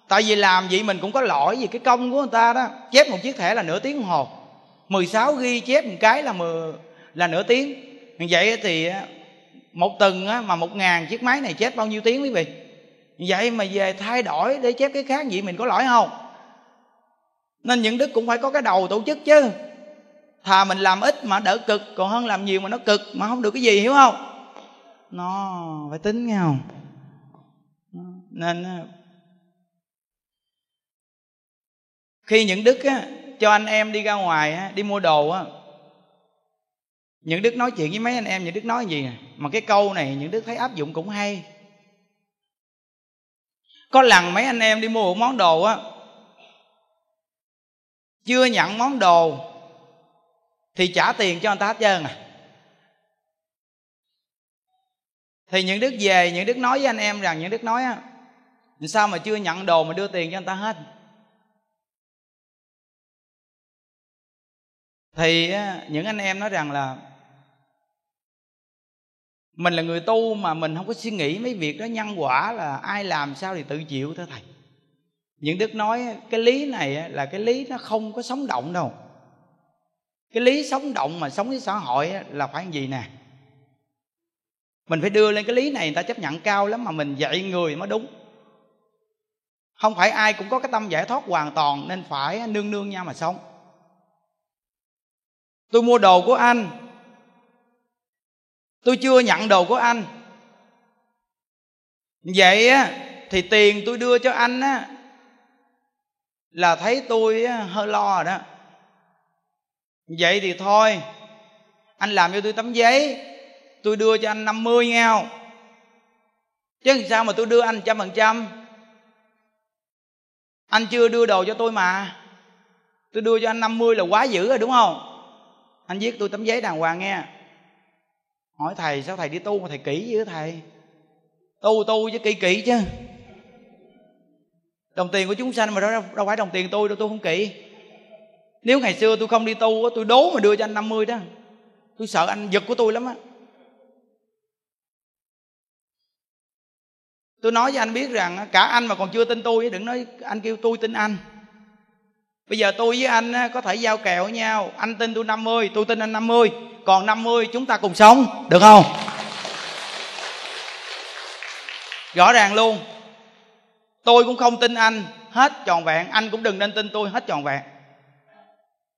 Tại vì làm vậy mình cũng có lỗi vì cái công của người ta đó. Chép một chiếc thẻ là nửa tiếng đồng hồ. 16 ghi chép một cái là mười, là nửa tiếng. Vậy thì một tuần mà một ngàn chiếc máy này chép bao nhiêu tiếng quý vị? Vậy mà về thay đổi để chép cái khác, vậy mình có lỗi không? Nên những đức cũng phải có cái đầu tổ chức chứ thà mình làm ít mà đỡ cực còn hơn làm nhiều mà nó cực mà không được cái gì hiểu không? Nó phải tính nghe không? Nên ờ, khi những đức á, cho anh em đi ra ngoài á, đi mua đồ á những đức nói chuyện với mấy anh em những đức nói gì nè mà cái câu này những đức thấy áp dụng cũng hay. Có lần mấy anh em đi mua một món đồ á chưa nhận món đồ thì trả tiền cho người ta hết trơn à. Thì những đức về, những đức nói với anh em rằng, những đức nói á sao mà chưa nhận đồ mà đưa tiền cho người ta hết? Thì những anh em nói rằng là mình là người tu mà mình không có suy nghĩ mấy việc đó nhân quả là ai làm sao thì tự chịu thôi thầy. Những đức nói cái lý này là cái lý nó không có sống động đâu cái lý sống động mà sống với xã hội là phải gì nè? Mình phải đưa lên cái lý này người ta chấp nhận cao lắm mà mình dạy người mới đúng. Không phải ai cũng có cái tâm giải thoát hoàn toàn nên phải nương nương nhau mà sống. Tôi mua đồ của anh. Tôi chưa nhận đồ của anh. Vậy á, thì tiền tôi đưa cho anh á, là thấy tôi hơi lo rồi đó vậy thì thôi anh làm cho tôi tấm giấy tôi đưa cho anh 50 nghe không chứ sao mà tôi đưa anh trăm phần trăm? Anh chưa đưa đồ cho tôi mà. Tôi đưa cho anh 50 là quá dữ rồi đúng không? Anh viết tôi tấm giấy đàng hoàng nghe. Hỏi thầy sao thầy đi tu mà thầy kỹ dữ thầy? Tu tu chứ kỹ kỹ chứ. Đồng tiền của chúng sanh mà đâu, đâu phải đồng tiền tôi đâu tôi không kỹ nếu ngày xưa tôi không đi tu tôi đố mà đưa cho anh 50 đó. Tôi sợ anh giật của tôi lắm á. Tôi nói với anh biết rằng cả anh mà còn chưa tin tôi đừng nói anh kêu tôi tin anh. Bây giờ tôi với anh có thể giao kèo với nhau. Anh tin tôi 50 tôi tin anh 50 còn 50 chúng ta cùng sống, được không? Rõ ràng luôn. Tôi cũng không tin anh, hết tròn vẹn. Anh cũng đừng nên tin tôi, hết tròn vẹn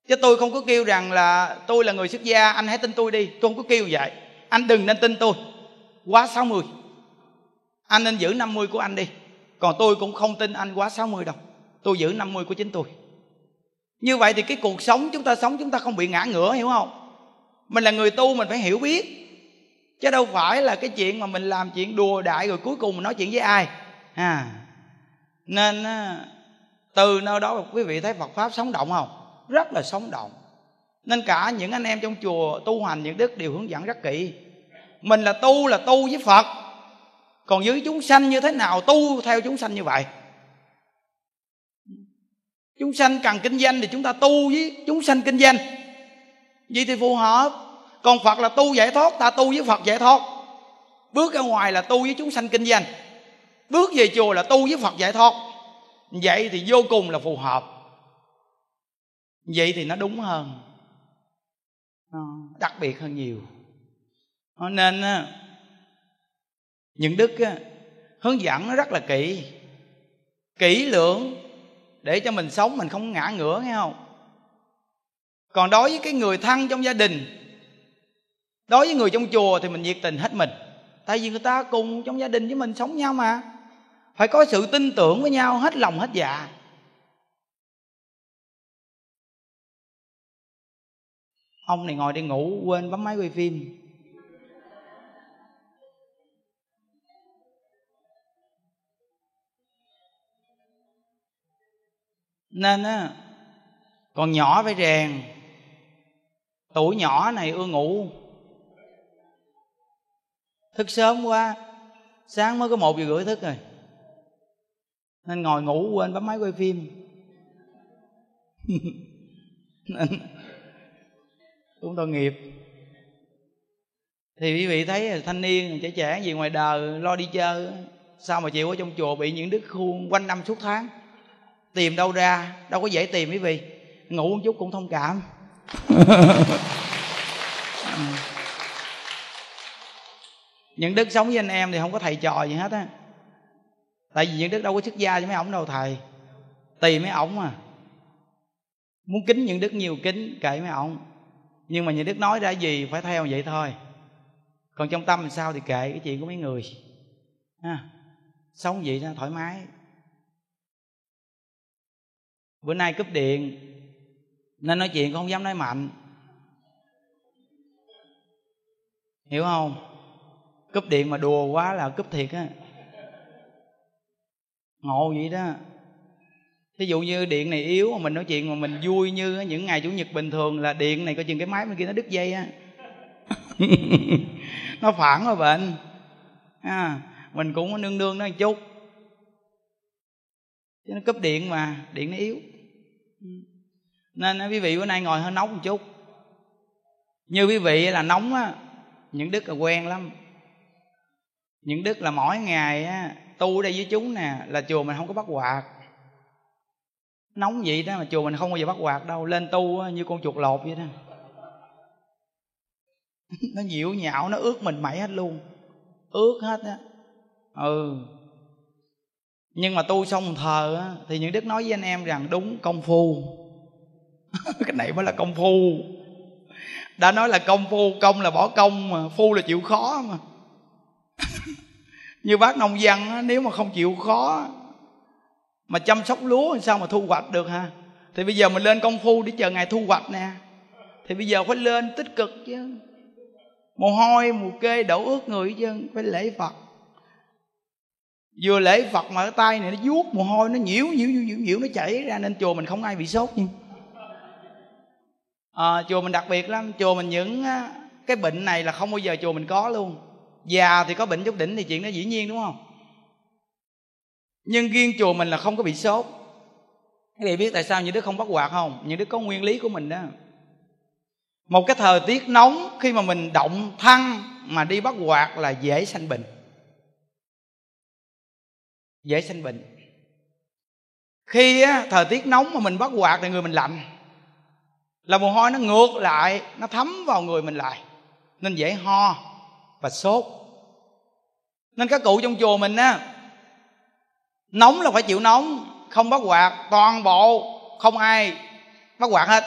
chứ tôi không có kêu rằng là tôi là người xuất gia, anh hãy tin tôi đi. Tôi không có kêu vậy. Anh đừng nên tin tôi. Quá 60 anh nên giữ 50 của anh đi. Còn tôi cũng không tin anh quá 60 đâu. Tôi giữ 50 của chính tôi. Như vậy thì cái cuộc sống chúng ta sống, chúng ta không bị ngã ngửa, hiểu không? Mình là người tu, mình phải hiểu biết. Chứ đâu phải là cái chuyện mà mình làm chuyện đùa đại rồi cuối cùng mình nói chuyện với ai. À. Nên từ nơi đó quý vị thấy Phật pháp sống động không? Rất là sống động. Nên cả những anh em trong chùa tu hành những đức đều hướng dẫn rất kỹ. Mình là tu là tu với Phật. Còn với chúng sanh như thế nào tu theo chúng sanh như vậy? Chúng sanh cần kinh doanh thì chúng ta tu với chúng sanh kinh doanh. Vậy thì phù hợp. Còn phật là tu giải thoát, ta tu với phật giải thoát. Bước ra ngoài là tu với chúng sanh kinh doanh. Bước về chùa là tu với phật giải thoát. Vậy thì vô cùng là phù hợp vậy thì nó đúng hơn. Đặc biệt hơn nhiều. Nên những đức hướng dẫn nó rất là kỹ. Kỹ lưỡng để cho mình sống mình không ngã ngửa nghe không? Còn đối với cái người thân trong gia đình đối với người trong chùa thì mình nhiệt tình hết mình. Tại vì người ta cùng trong gia đình với mình sống nhau mà. Phải có sự tin tưởng với nhau hết lòng hết dạ ông này ngồi đi ngủ, quên bấm máy quay phim. Nên á, còn nhỏ phải rèn. Tuổi nhỏ này ưa ngủ. Thức sớm quá, sáng mới có một giờ rưỡi thức rồi. Nên ngồi ngủ, quên bấm máy quay phim. cũng tội nghiệp. Thì quý vị thấy thanh niên trẻ trẻ gì ngoài đời lo đi chơi. Sao mà chịu ở trong chùa bị những đức khuôn quanh năm suốt tháng? Tìm đâu ra đâu có dễ tìm quý vị. Ngủ một chút cũng thông cảm. Những đức sống với anh em thì không có thầy trò gì hết á. Tại vì những đức đâu có xuất gia với mấy ổng đâu thầy. Tùy mấy ổng à muốn kính những đức nhiều kính kệ mấy ổng nhưng mà nhà đức nói ra gì phải theo vậy thôi. Còn trong tâm sao thì kệ cái chuyện của mấy người. Ha, sống vậy nó thoải mái? Bữa nay cúp điện, nên nói chuyện không dám nói mạnh. Hiểu không? Cúp điện mà đùa quá là cúp thiệt á. Ngộ vậy đó ví dụ như điện này yếu mà mình nói chuyện mà mình vui như những ngày chủ nhật bình thường là điện này coi chừng cái máy bên kia nó đứt dây á. Nó phản rồi bệnh. À, mình cũng nương nương nó một chút. Chứ nó cúp điện mà điện nó yếu. Nên quý vị bữa nay ngồi hơi nóng một chút. Như quý vị là nóng á những đức là quen lắm. Những đức là mỗi ngày á tu ở đây với chúng nè là chùa mình không có bắt quạt nóng vậy đó mà chùa mình không bao giờ bắt quạt đâu lên tu như con chuột lột vậy đó. Nó nhiễu nhạo nó ướt mình mẩy hết luôn. Ướt hết á. Ừ. Nhưng mà tu xong thờ á, thì những đức nói với anh em rằng đúng công phu. Cái này mới là công phu. Đã nói là công phu công là bỏ công mà phu là chịu khó mà. Như bác nông dân á, nếu mà không chịu khó mà chăm sóc lúa làm sao mà thu hoạch được ha thì bây giờ mình lên công phu để chờ ngày thu hoạch nè. Thì bây giờ phải lên tích cực chứ. Mồ hôi mồ kê đổ ướt người chứ, phải lễ phật. Vừa lễ phật mà cái tay này nó vuốt mồ hôi nó nhiễu nhiễu nhiễu nhiễu, nhiễu nó chảy ra nên chùa mình không ai bị sốt nhưng à, chùa mình đặc biệt lắm. Chùa mình những cái bệnh này là không bao giờ chùa mình có luôn. Già thì có bệnh chút đỉnh thì chuyện đó dĩ nhiên đúng không? Nhưng riêng chùa mình là không có bị sốt. Các vị biết tại sao những đứa không bắt quạt không? Những đứa có nguyên lý của mình đó. Một cái thời tiết nóng khi mà mình động thăng mà đi bắt quạt là dễ sanh bệnh. Dễ sanh bệnh. Khi á, thời tiết nóng mà mình bắt quạt thì người mình lạnh. Là mồ hôi nó ngược lại nó thấm vào người mình lại. Nên dễ ho và sốt. Nên các cụ trong chùa mình á nóng là phải chịu nóng không bắt quạt toàn bộ không ai bắt quạt hết.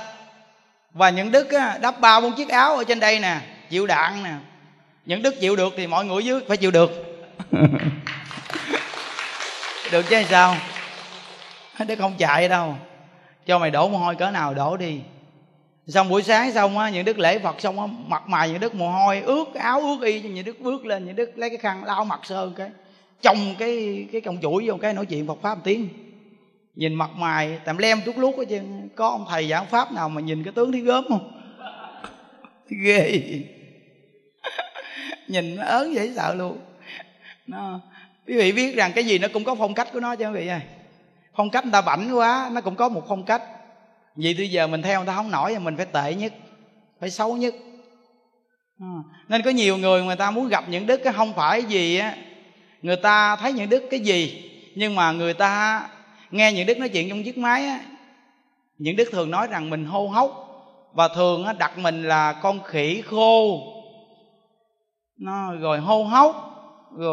Và những đức á, đắp ba bốn chiếc áo ở trên đây nè chịu đạn nè. Những đức chịu được thì mọi người dưới phải chịu được. Được chứ sao? Đức không chạy đâu. Cho mày đổ mồ hôi cỡ nào đổ đi. Xong buổi sáng xong á những đức lễ phật xong á mặt mày những đức mồ hôi ướt áo ướt y những đức bước lên những đức lấy cái khăn lau mặt sơn cái trong cái cái còng chuỗi vô cái nói chuyện phật pháp một tiếng. Nhìn mặt mày tạm lem tuốt lút hết chứ có ông thầy giảng pháp nào mà nhìn cái tướng thấy gớm không? Ghê nhìn nó ớn dễ sợ luôn. Nó, quý vị biết rằng cái gì nó cũng có phong cách của nó chứ quý vị ơi. Phong cách người ta bảnh quá, nó cũng có một phong cách. Vì bây giờ mình theo người ta không nổi mình phải tệ nhất, phải xấu nhất. Ờ, nên có nhiều người người ta muốn gặp những đức cái không phải gì á người ta thấy những đức cái gì, nhưng mà người ta nghe những đức nói chuyện trong chiếc máy á, những đức thường nói rằng mình hô hốc, và thường đặt mình là con khỉ khô. Nó rồi hô hốc